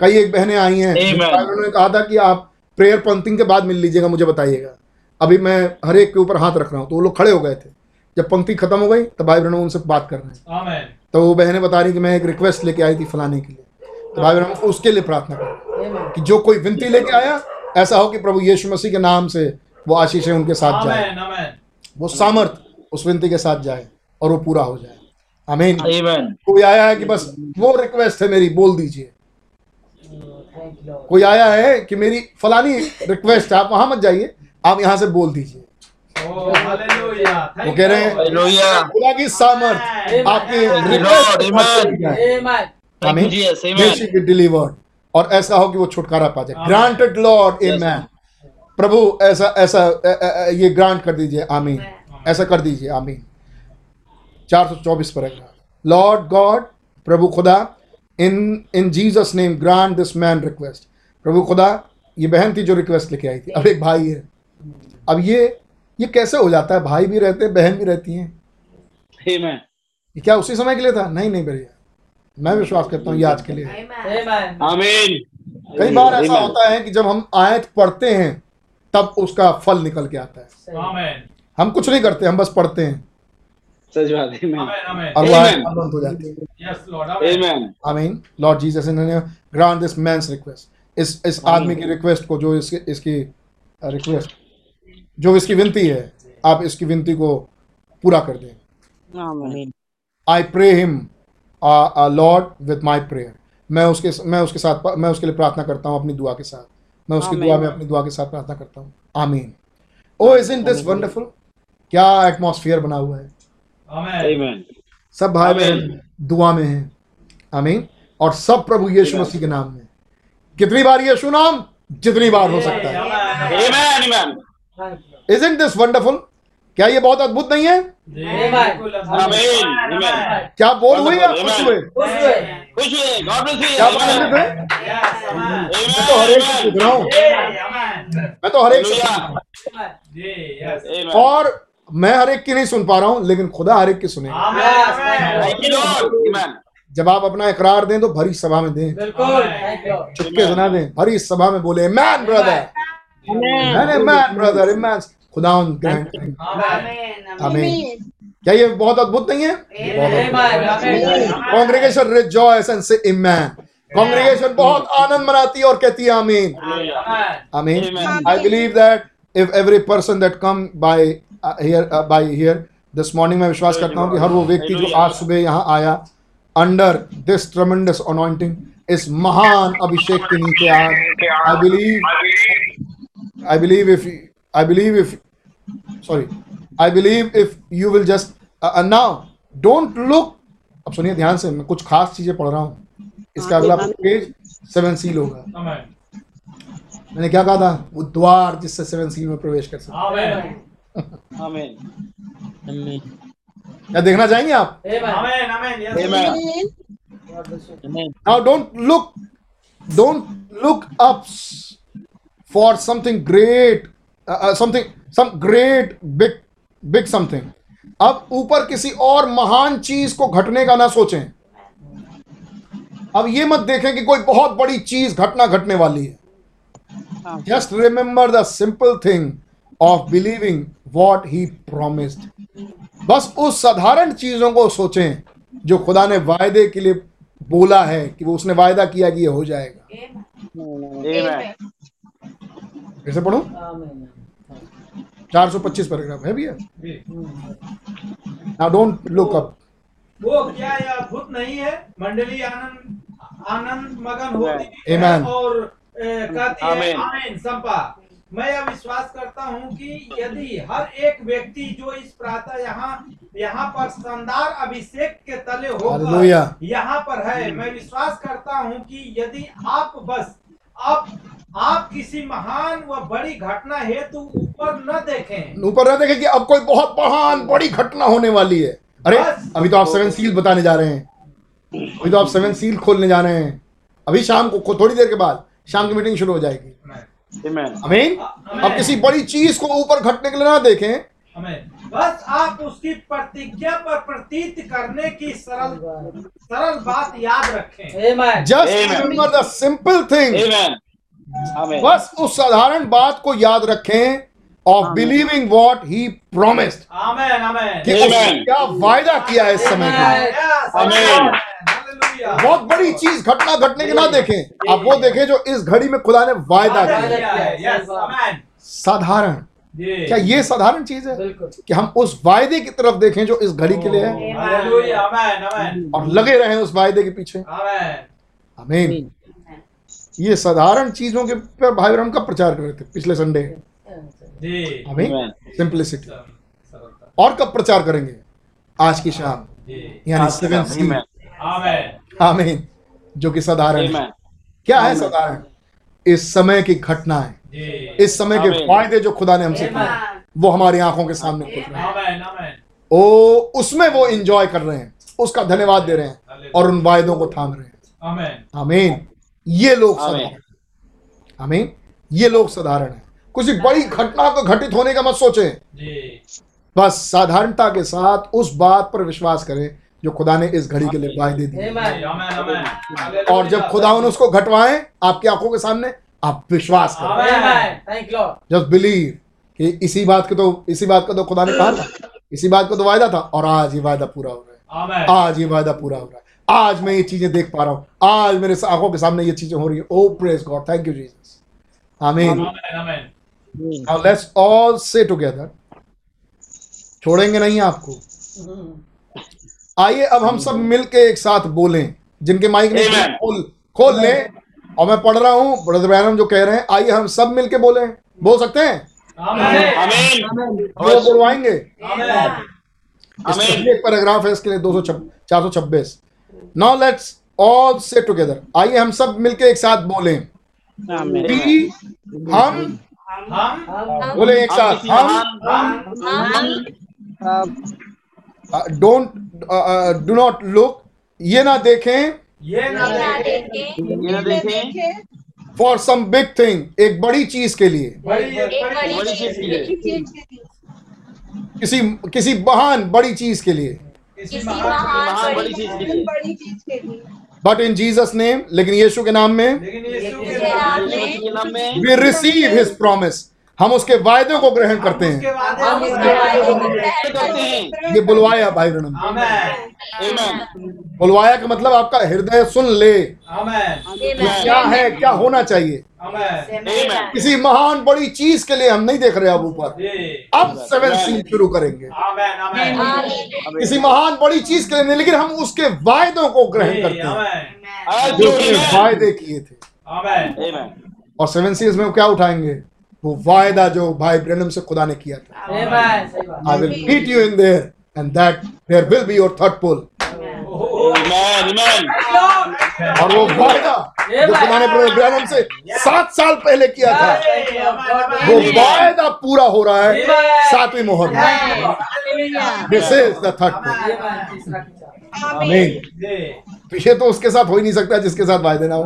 कई एक बहनें आई हैं उन्होंने कहा था कि आप प्रेयर पंक्ति के बाद मिल लीजिएगा मुझे बताइएगा। अभी मैं हर एक के ऊपर हाथ रख रहा हूँ तो वो लोग खड़े हो गए थे। जब पंक्ति खत्म हो गई तो भाई बहनों उनसे बात कर रहे हैं तो वो बहनें बता रही कि मैं एक रिक्वेस्ट लेके आई थी फलाने के लिए। तो भाई बहनों को उसके लिए प्रार्थना करो कि जो कोई विनती लेके आया ऐसा हो कि प्रभु यीशु मसीह के नाम से वो आशीषें उनके साथ जाए। वो सामर्थ उस विनती के साथ जाए और वो पूरा हो जाए। आमीन। कोई आया है कि बस वो रिक्वेस्ट है मेरी बोल दीजिए। कोई आया है कि मेरी फलानी रिक्वेस्ट है आप वहाँ मत जाइए आप यहाँ से बोल दीजिए। वो कह रहे हैं की सामर्थ आपकी डिलीवर्ड और ऐसा हो कि वो छुटकारा पा जाए। ग्रांटेड लॉर्ड ए आमेन प्रभु ऐसा ऐसा ये ग्रांट कर दीजिए आमीन। ऐसा कर दीजिए आमीन। चार सौ चौबीस पर लॉर्ड गॉड प्रभु खुदा in in Jesus name grant this man request प्रभु खुदा ये बहन थी जो रिक्वेस्ट लेके आई थी। अब एक भाई है। अब ये ये कैसे हो जाता है? भाई भी रहते हैं बहन भी रहती हैं। ये क्या उसी समय के लिए था? नहीं नहीं भैया। मैं विश्वास करता हूँ ये आज के लिए। Amen. Amen. कई बार ऐसा होता है कि जब हम आयत पढ़ते हैं तब उसका फल निकल के आता है। हम कुछ नहीं करते हम बस पढ़ते हैं। है और वो आयत Amen. फलवंत हो जाती है। यस लॉर्ड आमेन। Amen. आमीन। लॉर्ड जीसस इन्होंने ग्रांट दिस मैंस रिक्वेस्ट इस इस आदमी की रिक्वेस्ट को जो इसकी इसकी रिक्वेस्ट जो इसकी विनती है आप इसकी विनती को पूरा कर दें। I pray him Lord with my prayer मैं उसके मैं उसके साथ मैं उसके लिए प्रार्थना करता हूँ अपनी दुआ के साथ। मैं उसकी दुआ में अपनी दुआ के साथ प्रार्थना करता हूँ। आमीन। O is in this wonderful क्या एटमोसफियर बना हुआ है। Amen. सब भाई बहन दुआ में हैं। आमीन। और सब प्रभु यीशु मसीह के नाम में। कितनी बार यीशु नाम? जितनी बार हो सकता है। Amen. Amen. Is in this wonderful क्या ये बहुत अद्भुत नहीं है? Amen. Amen. क्या बोल हुई या खुश हुए? हुए. क्या Amen. थे? मैं तो हर एक से पूछ रहा हूँ। मैं तो हर एक से. और मैं हर एक की नहीं सुन पा रहा हूँ लेकिन खुदा हर एक की. Amen. जब आप अपना इकरार दें तो भरी सभा में दें। चुपके से ना दें। भरी सभा में बोले मैन ब्रदर मैंने मैन ब्रदर मैन खुदा ग्रहण क्या ये बहुत अद्भुत नहीं है? कांग्रेगेशन रिजॉयस एंड से इमैन कांग्रेगेशन बहुत आनंद मनाती है और कहती है आमीन। आमीन। I believe that if every person that come by here by here this morning मैं विश्वास करता हूँ कि हर वो व्यक्ति जो आज सुबह यहाँ आया अंडर दिस ट्रमेंडस अनॉइंटिंग इस महान अभिषेक के नीचे आज I believe I believe if I believe if sorry i believe if you will just uh, uh, now don't look अब सुनिए ध्यान से मैं कुछ खास चीज़ें पढ़ रहा हूँ। इसका अगला पेज सेवन सील होगा। मैंने क्या कहा था? वो द्वार जिससे सेवन सील में प्रवेश कर सकते Amen. क्या देखना चाहेंगे आप? Amen. now don't look don't look up for something great some great big big great big big something. अब ऊपर किसी और महान चीज़ को घटने का ना सोचें। अब ये मत देखें कि कोई बहुत बड़ी चीज़ घटना घटने वाली है। Just remember the simple thing of believing what he promised बस उस साधारण चीज़ों को सोचें जो खुदा ने वायदे के लिए बोला है कि वो उसने वायदा किया कि ये हो जाएगा। Amen. फिर से पढ़ूं 425 पैराग्राफ है भैया। नाउ डोंट लुक अप वो क्या अद्भुत नहीं है। मंडली आनंद आनंद मगन होती है और ए, कहती है. आमीन संपा मैं यह विश्वास करता हूँ कि यदि हर एक व्यक्ति जो इस प्रातः यहाँ यहाँ पर शानदार अभिषेक के तले होगा. यहाँ पर है मैं विश्वास करता हूँ कि यदि आप बस आप आप किसी महान व बड़ी घटना हेतु ऊपर न देखें। ऊपर ना देखें कि अब कोई बहुत महान बड़ी घटना होने वाली है। अरे अभी तो आप सेवन सील बताने जा रहे हैं। अभी तो आप सेवन सील खोलने जा रहे हैं। अभी शाम को थोड़ी देर के बाद शाम की मीटिंग शुरू हो जाएगी। अमीन अब किसी बड़ी चीज़ को ऊपर घटने के लिए ना देखें। बस आप उसकी प्रतिज्ञा पर प्रतीत करने की सरल सरल बात याद रखें। Just Amen. Remember the simple thing. बस उस साधारण बात को याद रखें of believing what he promised आमेन आमेन कि क्या वायदा किया है इस समय के. बहुत बड़ी चीज़ घटना घटने की ना देखें। आप वो देखें जो इस घड़ी में खुदा ने वायदा किया किया है। Yes, amen. साधारण। क्या ये साधारण चीज़ है? कि हम उस वायदे की तरफ़ देखें जो इस घड़ी के लिए है। Hallelujah, amen, amen. और लगे रहें उस वायदे के पीछे। Amen. आमीन ये साधारण चीज़ों के पर भाई ब्रह्म का प्रचार कर रहे थे? पिछले संडे Amen. सिंपलिसिटी। और कब प्रचार करेंगे? आज की शाम। जी। यानी सेवन सी. आमीन जो कि साधारण। है क्या है साधारण? इस समय की घटना है। इस समय के। वायदे जो खुदा ने हमसे किए वो हमारी आँखों के सामने खुल रहे हैं। आमेन आमेन ओ उसमें वो एंजॉय कर रहे हैं। उसका धन्यवाद दे रहे हैं और उन वायदों को थाम रहे हैं। आमेन आमीन ये लोग। साधारण आमीन। ये लोग साधारण है। कुछ बड़ी घटना को घटित होने का मत सोचें। जी। बस साधारणता के साथ उस बात पर विश्वास करें जो खुदा ने इस घड़ी के लिए वायदे दिए। आमेन आमेन। और जब खुदा उसको घटवाएँ आपकी आँखों के सामने आप विश्वास करें। जस्ट बिलीव कि इसी बात के तो इसी बात का तो खुदा ने कहा था। इसी बात का तो वायदा था और आज ये वायदा पूरा हो रहा है। आज ये वायदा पूरा हो रहा है। आज मैं ये चीज़ें देख पा रहा हूँ। आज मेरे आँखों के सामने ये चीज़ें हो रही है। O praise God thank you Jesus आमीन now let's all say together छोड़ेंगे नहीं आपको। आइए अब हम सब मिलके एक साथ बोलें। जिनके माइक ने खोल खोल लें। और मैं पढ़ रहा हूँ ब्रदर ब्रैनम जो कह रहे हैं आइए हम सब मिलके बोलें। बोल सकते हैं? आमेन आमीन बोलवाएँगे? आमेन एक पैराग्राफ है इसके लिए दो सौ चार सौ छब्बीस। Now let's all say together आइए हम सब मिलके एक साथ बोलें। भी हम हम बोले एक साथ। हम डोंट डू नॉट लुक ये ना देखें। ये ना देखे। ये न देखें। फॉर सम बिग थिंग एक बड़ी चीज़ के लिए। बड़ी एक बड़ी बड़ी चीज़ के लिए। किसी किसी महान बड़ी चीज़ के लिए। बड़ी चीज़ के लिए। बट इन जीसस नेम लेकिन यीशु के नाम में वी रिसीव हिज प्रॉमिस हम उसके वायदों को ग्रहण करते हैं। बाद हम उसके वायदे को ग्रहण करते हैं। ये बुलवाया भाई रणम। बुलवाया का मतलब आपका हृदय सुन ले। क्या है क्या होना चाहिए? किसी महान बड़ी चीज़ के लिए हम नहीं देख रहे अब ऊपर। अब सेवन सील शुरू करेंगे। आमेन आमेन। किसी महान बड़ी चीज़ के लिए नहीं लेकिन हम उसके वायदों को ग्रहण करते हैं। जो वायदे किए थे। और सेवन सील्स में क्या उठाएँगे? वो वायदा जो भाई ब्रेनम से खुदा ने किया था। आई विल बात. I will meet you in there and that there will be your third pull आमीन आमीन और वो वायदा जो खुदा ने ब्रैनम से सात साल पहले किया था वो वायदा पूरा हो रहा है सातवीं मोहर में. This is the third pull. आमीन पीछे तो उसके साथ हो ही नहीं सकता जिसके साथ वायदे ना हो।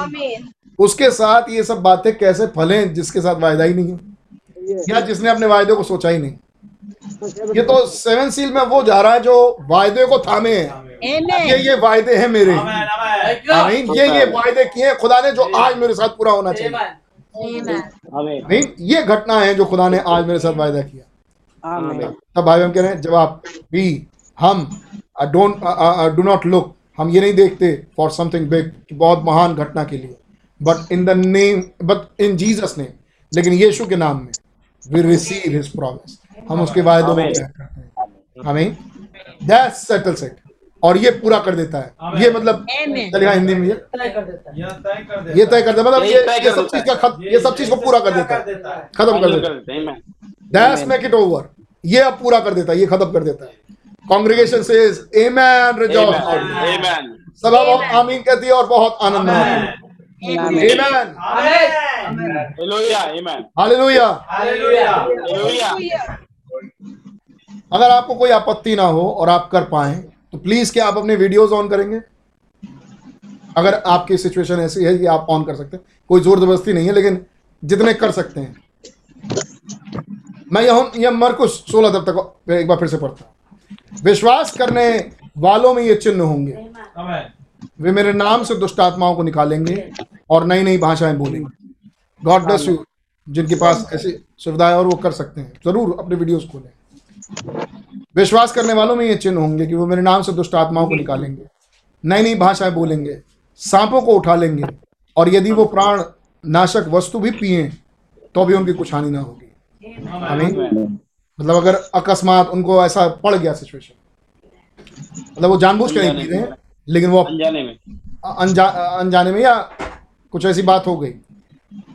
आमीन उसके साथ ये सब बातें कैसे फलें जिसके साथ वायदा ही नहीं है? या जिसने अपने वायदे को सोचा ही नहीं? ये तो सेवन सील में वो जा रहा है जो वायदे को थामे है। ये ये वायदे हैं मेरे। आमेन। ये ये वायदे किए हैं खुदा ने जो आज मेरे साथ पूरा होना चाहिए। आमीन। ये घटना है जो खुदा ने आज मेरे साथ वायदा किया। तब भाई हम कह रहे हैं जब आप भी हम डोंट डू नॉट लुक हम ये नहीं देखते फॉर समथिंग बिग बहुत महान घटना के लिए। But in the name but in Jesus name लेकिन यीशु के नाम में वी रिसीव हिज प्रॉमिस हम उसके वायदों. ग्रहण करते हैं। आमीन दैट सेटल्स इट और ये पूरा कर देता है। ये मतलब चलेगा हिंदी में ये। तय कर देता है. ये तय कर देता है। मतलब ये ये सब चीज़ का ये सब चीज़ को पूरा कर देता है। खत्म कर देता है। दैट्स मेक इट ओवर ये अब पूरा कर देता है ये खत्म कर देता है। कांग्रेगेशन आमीन आमीन सब आमीन कहती है और बहुत आनंद आती है। अगर आपको कोई आपत्ति ना हो और आप कर पाए तो प्लीज़ क्या आप अपने वीडियोस ऑन करेंगे? अगर आपकी सिचुएशन ऐसी है कि आप ऑन कर सकते हैं। कोई ज़ोर ज़बरदस्ती नहीं है लेकिन जितने कर सकते हैं। मैं यह यह मरकुश सोलह तब तक एक बार फिर से पढ़ता विश्वास करने वालों में ये चिन्ह होंगे। वे मेरे नाम से दुष्ट आत्माओं को निकालेंगे और नई नई भाषाएँ बोलेंगे। गॉड ब्लेस यू जिनके पास ऐसी सुविधाएँ और वो कर सकते हैं। ज़रूर अपने वीडियोस खोलें। विश्वास करने वालों में ये चिन्ह होंगे कि वो मेरे नाम से दुष्ट आत्माओं को निकालेंगे। नई नई भाषाएँ बोलेंगे सांपों को उठा लेंगे और यदि वो प्राण नाशक वस्तु भी पिए तो भी उनकी कुछ हानि ना होगी। मतलब अगर अकस्मात उनको ऐसा पड़ गया सिचुएशन मतलब वो जानबूझ के नहीं पी रहे हैं लेकिन वो अनजाने में। अनजा, अनजाने में या कुछ ऐसी बात हो गई?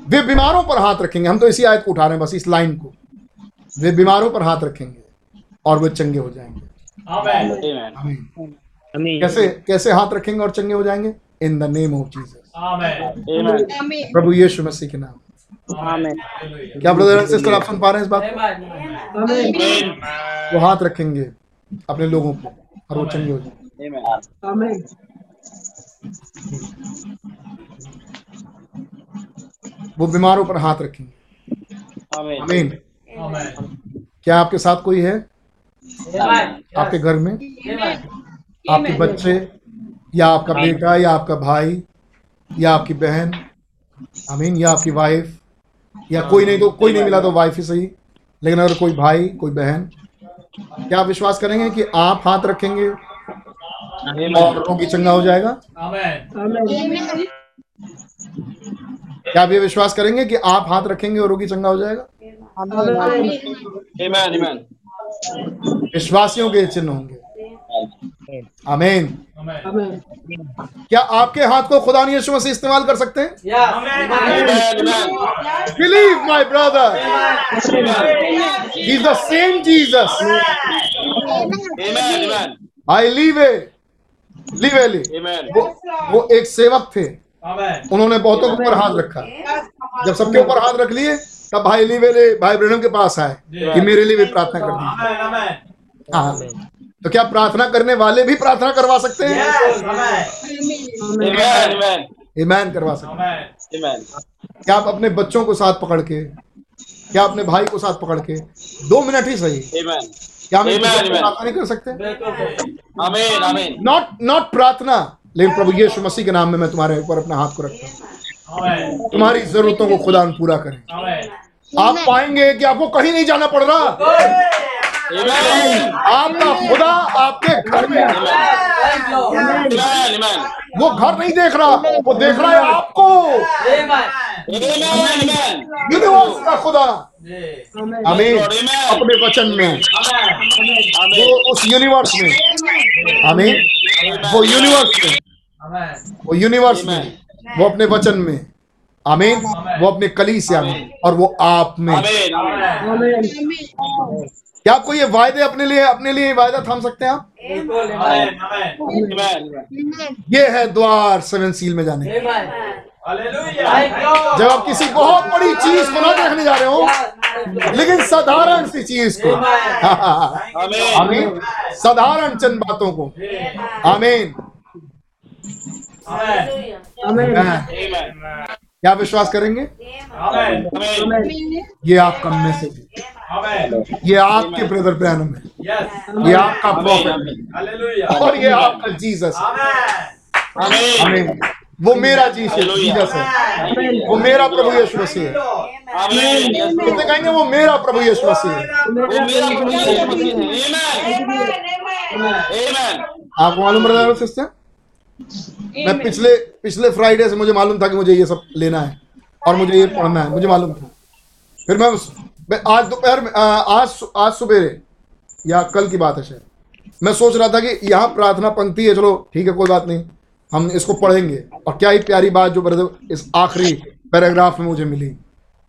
वे बीमारों पर हाथ रखेंगे। हम तो इसी आयत को उठा रहे हैं बस इस लाइन को। वे बीमारों पर हाथ रखेंगे और वे चंगे हो जाएँगे। आमेन। आमीन। आमीन। कैसे कैसे हाथ रखेंगे और चंगे हो जाएँगे? In the name of Jesus आमेन। आमीन आमीन। प्रभु यीशु मसीह के नाम। क्या ब्रदर एंड सिस्टर आप सुन पा रहे हैं इस बात को? वो हाथ रखेंगे अपने लोगों पे और वो चंगे हो जाएँगे। आमीन Amen. वो बीमारों पर हाथ रखेंगे आमीन आमीन आमेन क्या आपके साथ कोई है? आपके घर में? आपके बच्चे या आपका बेटा या आपका भाई या आपकी बहन? आमीन या आपकी वाइफ या कोई नहीं तो कोई नहीं मिला तो वाइफ ही सही। लेकिन अगर कोई भाई कोई बहन क्या आप विश्वास करेंगे कि आप हाथ रखेंगे? और रोगी चंगा हो जाएगा। क्या आप ये विश्वास करेंगे कि आप हाथ रखेंगे और रोगी चंगा हो जाएगा? आमीन। आमीन। विश्वासियों के चिन्ह होंगे। आमीन। आमेन। क्या आपके हाथ को खुदा ने यीशु मसीह इस्तेमाल कर सकते हैं? Believe my brother is the same Jesus I leave a leave lee आमीन वो वो एक सेवक थे। उन्होंने बहुतों के ऊपर हाथ रखा। जब सबके ऊपर हाथ रख लिए तब भाई लीवेले भाई ब्रहणम के पास आए कि मेरे लिए भी प्रार्थना कर दी आमेन आमेन। हाँ तो क्या प्रार्थना करने वाले भी प्रार्थना करवा सकते हैं? ईमान करवा सकते हैं। क्या आप अपने बच्चों को साथ पकड़ के क्या अपने भाई को साथ पकड़ के दो मिनट ही सही। आमीन क्या हम. प्रार्थना नहीं कर सकते? नॉट नॉट प्रार्थना लेकिन प्रभु यीशु मसीह के नाम में मैं तुम्हारे ऊपर अपना हाथ को रखता हूँ। तुम्हारी जरूरतों को खुदा पूरा करें। आप पाएँगे कि आपको कहीं नहीं जाना पड़ रहा। आपका खुदा आपके घर में है। वो घर नहीं देख रहा वो देख रहा है आपको। आमीन आमीन यूनिवर्स का खुदा। हमें अपने वचन में। वो उस यूनिवर्स में। हमें वो यूनिवर्स में। वो यूनिवर्स में। वो अपने वचन में। आमीन। वो अपने कलीसिया में। और वो आप में। आमीन क्या आपको ये वायदे अपने लिए अपने लिए वायदा थाम सकते हैं आप? ये है द्वार सेवन सील में जाने। जब आप किसी बहुत बड़ी चीज़ को ना देखने जा रहे हो लेकिन साधारण सी चीज़ को। आमीन आमीन। साधारण चंद बातों को। आमीन। आमेन आमीन क्या विश्वास करेंगे? ये आपका मैसेज है। आमेन ये आपके ब्रदर ब्रैनम है। ये आपका प्रॉफिट है। और ये आपका जीसस है। आमेन आमीन आमीन वो मेरा जीसस जीसस है। वो मेरा प्रभु यीशु मसीह है। कितने कहेंगे वो मेरा प्रभु यीशु मसीह है। वो मेरा प्रभु यीशु मसीह है। आमीन आमीन आपको मालूम ब्रदर और सिस्टर? मैं पिछले पिछले फ्राइडे से मुझे मालूम था कि मुझे ये सब लेना है और मुझे ये पढ़ना है मुझे मालूम था। फिर मैं उस मैं आज दोपहर में आज आज सवेरे या कल की बात है शायद। मैं सोच रहा था कि यहाँ प्रार्थना पंक्ति है चलो ठीक है कोई बात नहीं हम इसको पढ़ेंगे। और क्या ही प्यारी बात जो ब्रदर इस आखिरी पैराग्राफ में मुझे मिली।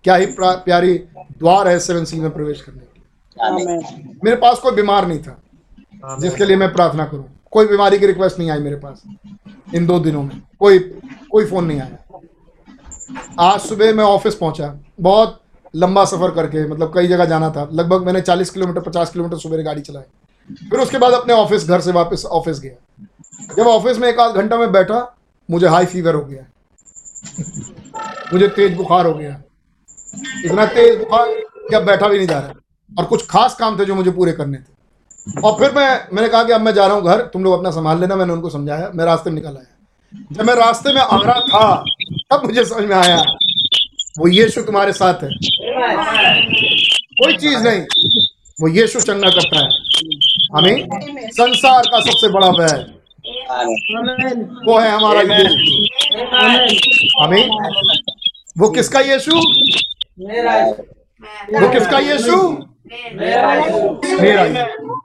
क्या ही प्यारी द्वार है सेवन सी में प्रवेश करने की मेरे पास कोई बीमार नहीं था जिसके लिए मैं प्रार्थना करूँ। कोई बीमारी की रिक्वेस्ट नहीं आई मेरे पास, इन दो दिनों में। कोई कोई फ़ोन नहीं आया। आज सुबह मैं ऑफ़िस पहुँचा। बहुत लंबा सफ़र करके मतलब कई जगह जाना था। लगभग मैंने 40 किलोमीटर 50 किलोमीटर सुबह गाड़ी चलाई। फिर उसके बाद अपने ऑफ़िस घर से वापस ऑफ़िस गया। जब ऑफ़िस में एक आध घंटा में बैठा, मुझे हाई फीवर हो गया। मुझे तेज बुखार हो गया। इतना तेज बुखार कि अब बैठा भी नहीं जा रहा। और कुछ खास काम थे जो मुझे पूरे करने थे। और फिर मैं, मैंने कहा कि अब मैं जा रहा हूँ घर, तुम लोग अपना संभाल लेना, मैंने उनको समझाया, मैं रास्ते में निकल आया। जब मैं रास्ते में आ रहा था, तब मुझे समझ में आया, वो यीशु तुम्हारे साथ है। कोई चीज़ नहीं, वो यीशु चंगा करता है। हमें संसार का सबसे बड़ा वैर वो है हमारा यीशु। हमें वो किसका यीशु? वो किसका यीशु? मेरा यीशु।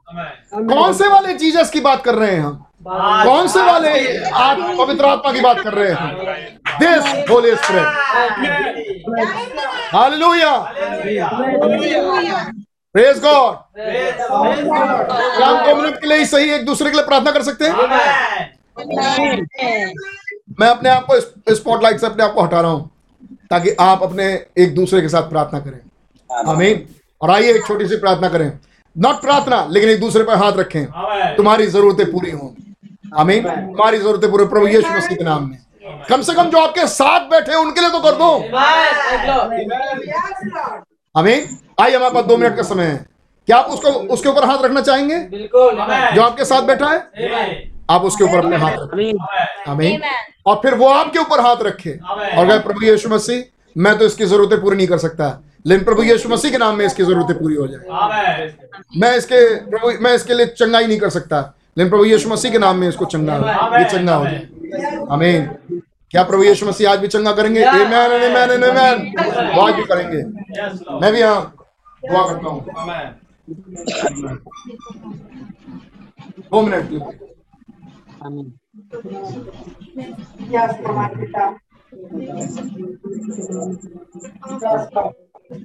कौन से वाले जीसस की बात कर रहे हैं हम? कौन से वाले आत्म पवित्र आत्मा की बात कर रहे हैं? This Holy Spirit hallelujah. Praise God क्या हम दो मिनट के लिए ही सही एक दूसरे के लिए प्रार्थना कर सकते हैं? मैं अपने आप को स्पॉटलाइट से अपने आप को हटा रहा हूँ ताकि आप अपने एक दूसरे के साथ प्रार्थना करें। आमीन। और आइए एक छोटी सी प्रार्थना करें। नॉट प्रार्थना लेकिन एक दूसरे पर हाथ रखें। तुम्हारी जरूरतें पूरी हों। आमीन तुम्हारी जरूरतें पूरे प्रभु यीशु मसीह के नाम में। कम से कम जो आपके साथ बैठे उनके लिए तो कर दो। हमें आइए हमारे पास दो मिनट का समय है। क्या आप उसको उसके ऊपर हाथ रखना चाहेंगे? बिल्कुल जो आपके साथ बैठा है आप उसके ऊपर अपने हाथ रखें। आमीन और फिर वो आपके ऊपर हाथ रखे। और कहे प्रभु यीशु मसीह मैं तो इसकी जरूरतें पूरी नहीं कर सकता। लेकिन प्रभु यीशु मसीह के नाम में इसकी जरूरतें पूरी हो जाए मैं इसके प्रभु मैं इसके लिए चंगाई नहीं कर सकता। लेकिन प्रभु यीशु मसीह के नाम में इसको चंगा ये चंगा हो जाए आमीन। क्या प्रभु यीशु मसीह आज भी चंगा करेंगे? आमेन आमेन आमेन आज भी करेंगे। मैं भी यहाँ दुआ करता हूँ। दो मिनट की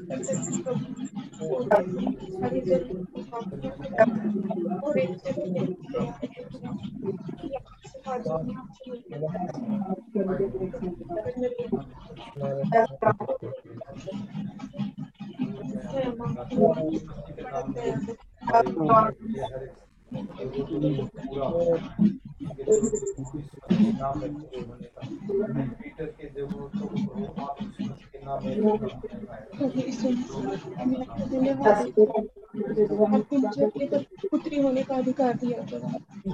पुत्री होने का अधिकार दिया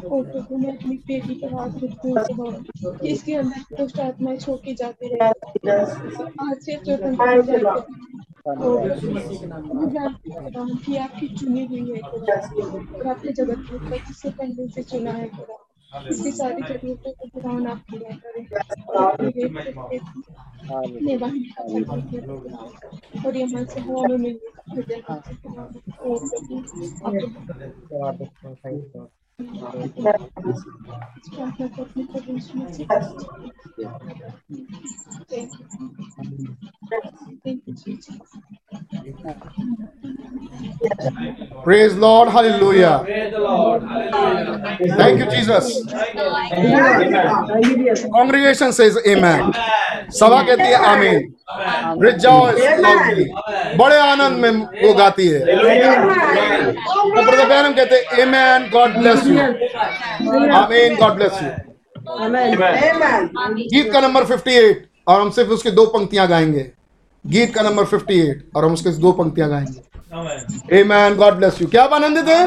और प्रभु मैं अपनी बेटी पर हाथ कि इसके अंदर दुष्ट आत्माएँ छोड़के जाते रहे आज से स्वतंत्र खुदा कि आपकी चुनी हुई है खुदा और आपने जगत को इससे पहले से चुना है। खुदा इसकी सारी जरूरतों को खुदा आप पूरा करें और ये यहाँ से हवा में मिलने का भजन हासिल खुदा। और प्रभु आप प्रार्थना को अपने प्रभु यीशु मसीह Thank you. Thank you, Jesus. Praise Lord, hallelujah. Thank you, Jesus. Congregation says amen. सभा कहती है आमीन rejoice loudly बड़े आनंद में वो गाती है। तो ब्रदर बैनम कहते हैं amen God bless you. आमीन God bless you. गीत का नंबर 58 और हम सिर्फ़ उसके दो पंक्तियाँ गाएँगे। गीत का नंबर 58 और हम उसके दो पंक्तियाँ गाएँगे। Amen. गॉड bless यू क्या आप आनंदित हैं?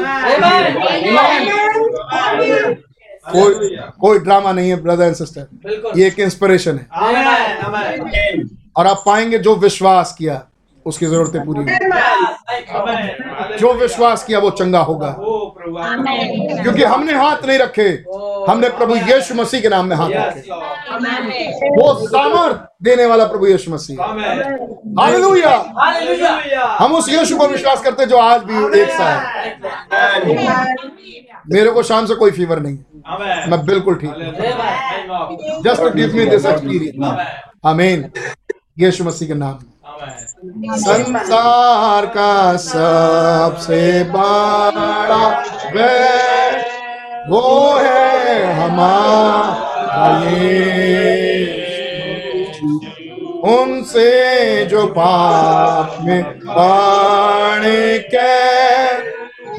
कोई कोई ड्रामा नहीं है ब्रदर एंड सिस्टर ये एक इंस्पिरेशन है। और आप पाएँगे जो विश्वास किया, उसकी जरूरतें पूरी होंगी जो विश्वास किया, वो चंगा होगा। क्योंकि हमने हाथ नहीं रखे। हमने प्रभु यीशु मसीह के नाम में हाथ रखे। वो सामर्थ देने वाला प्रभु यीशु मसीह। हालेलुया। हम उस यीशु पर विश्वास करते जो आज भी एक सा है। मेरे को शाम से कोई फीवर नहीं मैं बिल्कुल ठीक just give me this experience आमीन यीशु मसीह के नाम। में संसार का सबसे बड़ा वैर वो है हमारा उनसे जो पाप में बाण के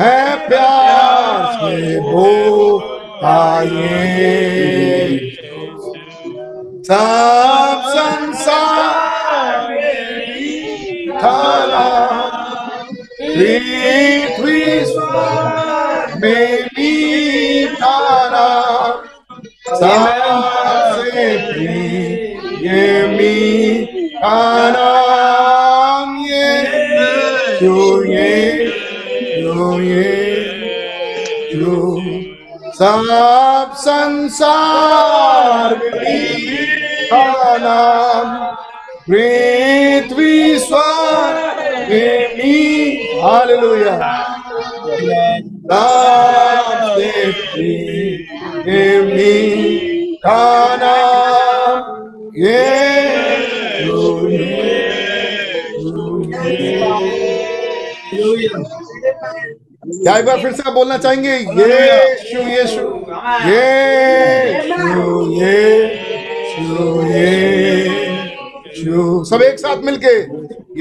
है प्यार से वो आए। क्या एक बार फिर से आप बोलना चाहेंगे? यीशु यीशु। यीशु यीशु यीशु। सब एक साथ मिलके।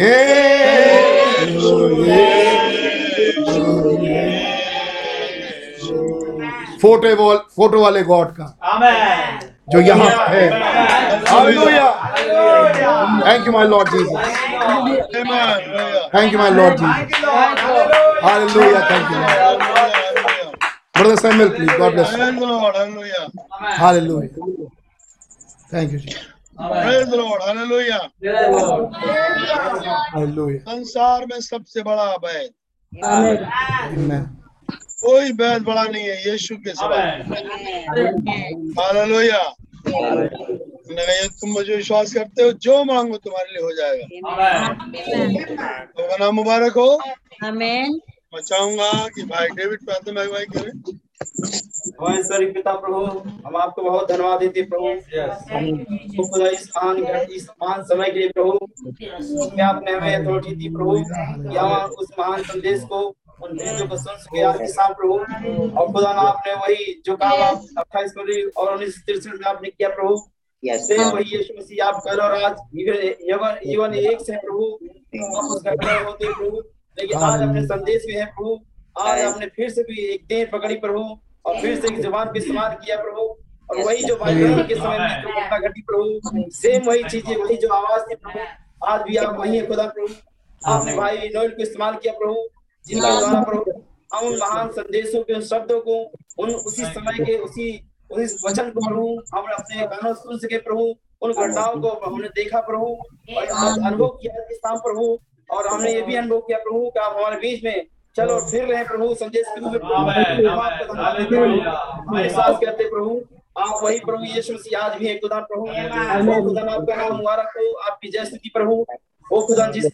Yeshu Yeshu photo wall photo वाले गॉड का। जो यहाँ है। Thank you my Lord Jesus thank you my Lord Jesus Hallelujah. Thank you, Lord. Brother Samuel, please. God bless you. Hallelujah. Hallelujah. Thank you, Jesus. Praise Lord, hallelujah. Hallelujah. संसार में सबसे बड़ा अभय कोई बैद बड़ा नहीं है यीशु के सिवा हालेलुया मैंने कहा, तुम मुझे विश्वास करते हो जो मांगो तुम्हारे लिए हो जाएगा। तो नाम मुबारक हो। आमेन मैं चाहूँगा कि भाई डेविड प्रार्थना में अगुवाई करें। हमारे पिता प्रभु हम आपको बहुत धन्यवाद देते प्रभु। खुदा इस महान इस महान समय के लिए प्रभु। आपने हमें अथॉरिटी दी प्रभु कि हम उस महान संदेश को उन चीज़ों को सुन सके आज के साथ प्रभु। और खुदा आपने वही जो काम आप अट्ठाईस और उन्नीस तिरसठ में आपने किया प्रभु। यीशु मसीह आप कल और आज इवन इवन एक से प्रभु। आप उस घटना होते प्रभु। लेकिन आज अपने संदेश में है प्रभु। आज आपने फिर से भी एक देर पकड़ी प्रभु और फिर से एक जबान पे इस्तेमाल किया प्रभु। और वही जो भाई के समय में जो घटना घटी प्रभु सेम वही चीज़ें वही जो आवाज़ थी प्रभु। आज भी आप वही है खुदा प्रभु। आपने भाई नोएल को इस्तेमाल किया प्रभु जिनके द्वारा प्रभु हम उन महान संदेशों के उन शब्दों को उन उसी समय के उसी उस वचन को प्रभु हम अपने कानों सुन सके प्रभु उन घटनाओं को हमने देखा प्रभु और अनुभव किया इस शाम प्रभु और हमने ये भी अनुभव किया प्रभु कि आप हमारे बीच में चलो फिर रहे प्रभु संदेश के रूप में प्रभु। आप वही प्रभु यीशु मसीह आज भी है खुदा प्रभु खुदा आपका नाम मुबारक हो आपकी जय स्तुति प्रभु। ओ खुदा जिस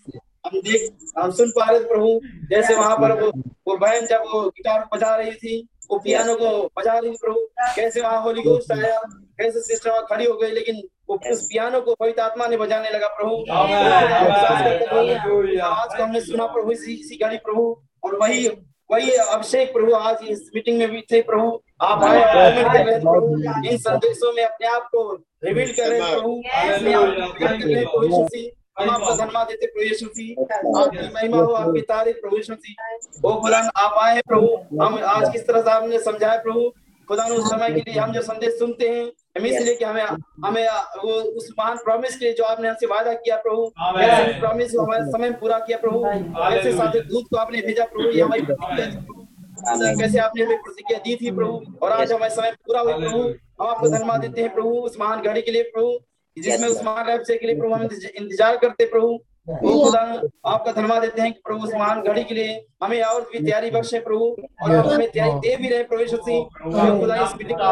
हम देख हम सुन पा रहे थे प्रभु जैसे वहाँ पर वो वो बहन जब वो गिटार बजा रही थी वो पियानो को बजा रही प्रभु। कैसे वहाँ होली गोस्ट आया कैसे सिस्टर वहाँ खड़ी हो गई लेकिन वो उस पियानो को पवित्र आत्मा ने बजाने लगा प्रभु। आज को हमने सुना प्रभु इसी घड़ी प्रभु और वही वही अभिषेक प्रभु आज इस मीटिंग में भी थे प्रभु। आप आए इन संदेशों में अपने आप को रिवील कर रहे हैं प्रभु हम आपका धन्यवाद देते प्रभु यीशु मसीह आपकी महिमा हो आपकी तारीफ़ प्रभु यीशु मसीह ओ खुदा आप आए प्रभु। हम आज किस तरह से आपने समझाया प्रभु? खुदा उस समय के लिए हम जो संदेश सुनते हैं हम इसलिए कि हमें हमें वो उस महान प्रॉमिस के जो आपने हमसे वादा किया प्रभु। प्रॉमिस हमारे समय पूरा किया प्रभु। कैसे साथ दूध को आपने भेजा प्रभु ये हमारी प्रतिज्ञा कैसे आपने हमें प्रतिज्ञा दी थी प्रभु। और आज हमारे समय पूरा हुआ प्रभु। हम आपको धन्यवाद देते हैं प्रभु उस महान घड़ी के लिए प्रभु। जिसमें उस महान से के लिए प्रभु हम इंतज़ार करते प्रभु। वो खुदा आपका धन्यवाद देते हैं कि प्रभु समान घड़ी के लिए हमें और भी तैयारी बख्शे प्रभु और आप हमें तैयारी दे भी रहे प्रवेश यीशु खुदा इस मीटिंग को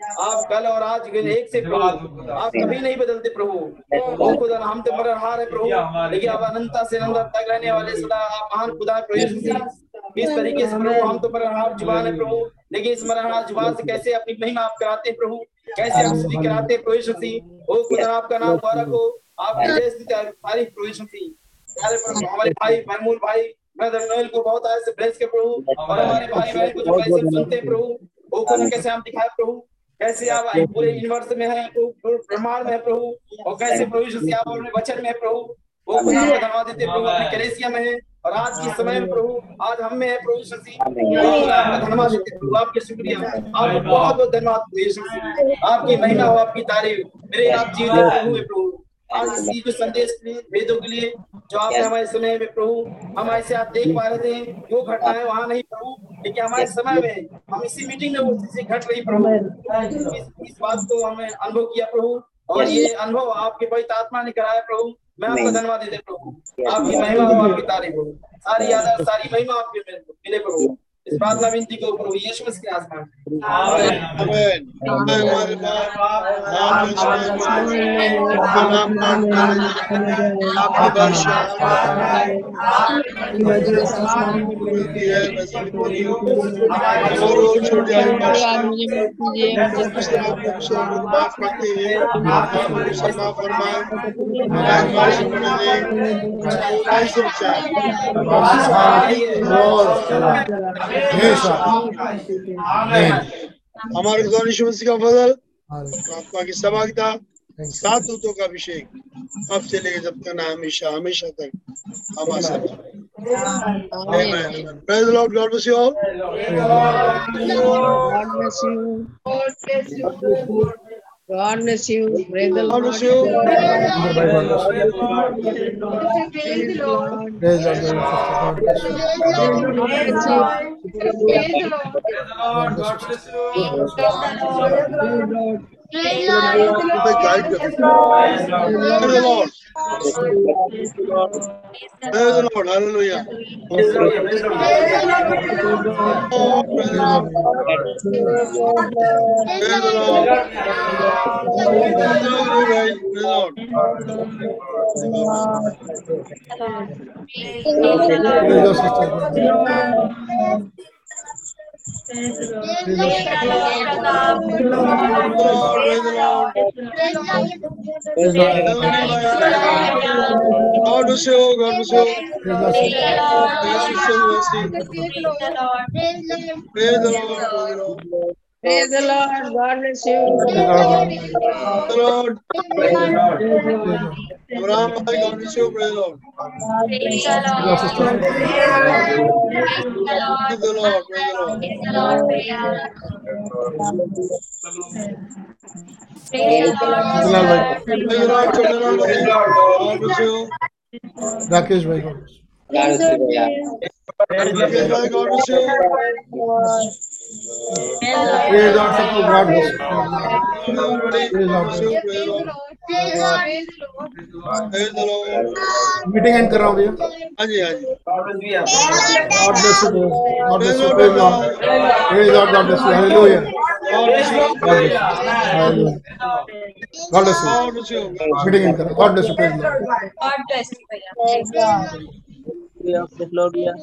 आप कल और आज एक से प्रभु। आप कभी नहीं बदलते प्रभु। ओ खुदा हम तो मरनहार है प्रभु। लेकिन आप अनंता से अनंत तक रहने वाले सदा आप महान खुदा प्रभु इस तरीके से प्रभु हम तो मरनहार ज़ुबान है प्रभु। लेकिन इस मरनहार ज़ुबान से कैसे अपनी महिमा आप कराते प्रभु? कैसे आप स्तुति कराते प्रभु ओ खुदा आपका नाम मुबारक हो। आपकी तारीफ़ प्रभु हमारे भाई महमूद भाई ब्रदर नोएल को बहुत आए से ब्लेस के प्रभु। और हमारे भाई बहन को जो कैसे सुनते प्रभु खुदा कैसे हम दिखाए प्रभु? कैसे आप पूरे यूनिवर्स में है प्रभु ब्रह्मांड में है प्रभु? और कैसे प्रभु यीशु मसीह आप अपने वचन में प्रभु? वो खुदा को धन्यवाद देते प्रभु अपने कलेसिया में है। और आज के समय में प्रभु आज हम में है प्रभु यीशु मसीह। धन्यवाद देते प्रभु आपके शुक्रिया। आपको बहुत बहुत धन्यवाद यीशु आपकी महिमा हो आपकी तारीफ़। मेरे आप जीवन प्रभु प्रभु। आज इसी जो संदेश भेदों के लिए जो आपने हमारे समय में प्रभु हम ऐसे आप देख पा रहे थे वो घटनाएँ वहाँ नहीं प्रभु लेकिन हमारे समय में हम इसी मीटिंग में वो चीज़ें घट रही प्रभु। इस, इस बात को हमें अनुभव किया प्रभु और ये अनुभव आपके पवित्र आत्मा ने कराया प्रभु। मैं आपका धन्यवाद देते प्रभु। आपकी महिमा हो आपकी तारीफ़ हो। सारी याद सारी महिमा आपके मिले प्रभु। इस प्रार्थना विनती को प्रभु यीशु मसीह के आसमान में आमीन। Amen. हमारे बाप आपका नाम नाम आपकी भाषा होती है वैसे पूरी हो और छोटी आदमी माफ़ करते हैं आपको क्षमा फरमाए हमारे सब हमेशा आमीन हमारे यीशु मसीह का फजल। आत्मा की you. सात दूतों का अभिषेक अब से लेकर जब तक ना हमेशा हमेशा तक हमारे साथ. Praise the Lord. God bless you all. God bless you. God bless you. Praise the God Lord. bless you. Praise the Lord. Praise the Lord. Praise the Lord, sister. God bless you. God bless you. Lord, God bless you. Praise the Lord. God bless you. God bless you. Praise the Lord. Praise the Lord. Praise the Lord. Praise the Lord. God bless you. Praise the Lord. Praise the Lord. Praise the Lord. Praise the Lord. Abraham, bhai, God bless you. Praise the Lord. Praise your sister. Praise the Lord. Praise the Lord. Bilal bhai. Praise the Lord. Chotanal Praise bhai. the Lord. God bless you. Rakesh bhai. God bless you. Praise God you. Praise Lord. Praise Lord. Praise Lord. Meeting end कर रहा हूँ भैया हाँ जी हाँ जी God bless you bro. God bless Praise you. the Praise Lord. Lord. Praise God. God bless you. Hallelujah. God bless you. God bless you. Hallelujah. God bless you. God bless you. Meeting end कर रहा हूँ. God bless you. Praise Lord. God bless you, भैया.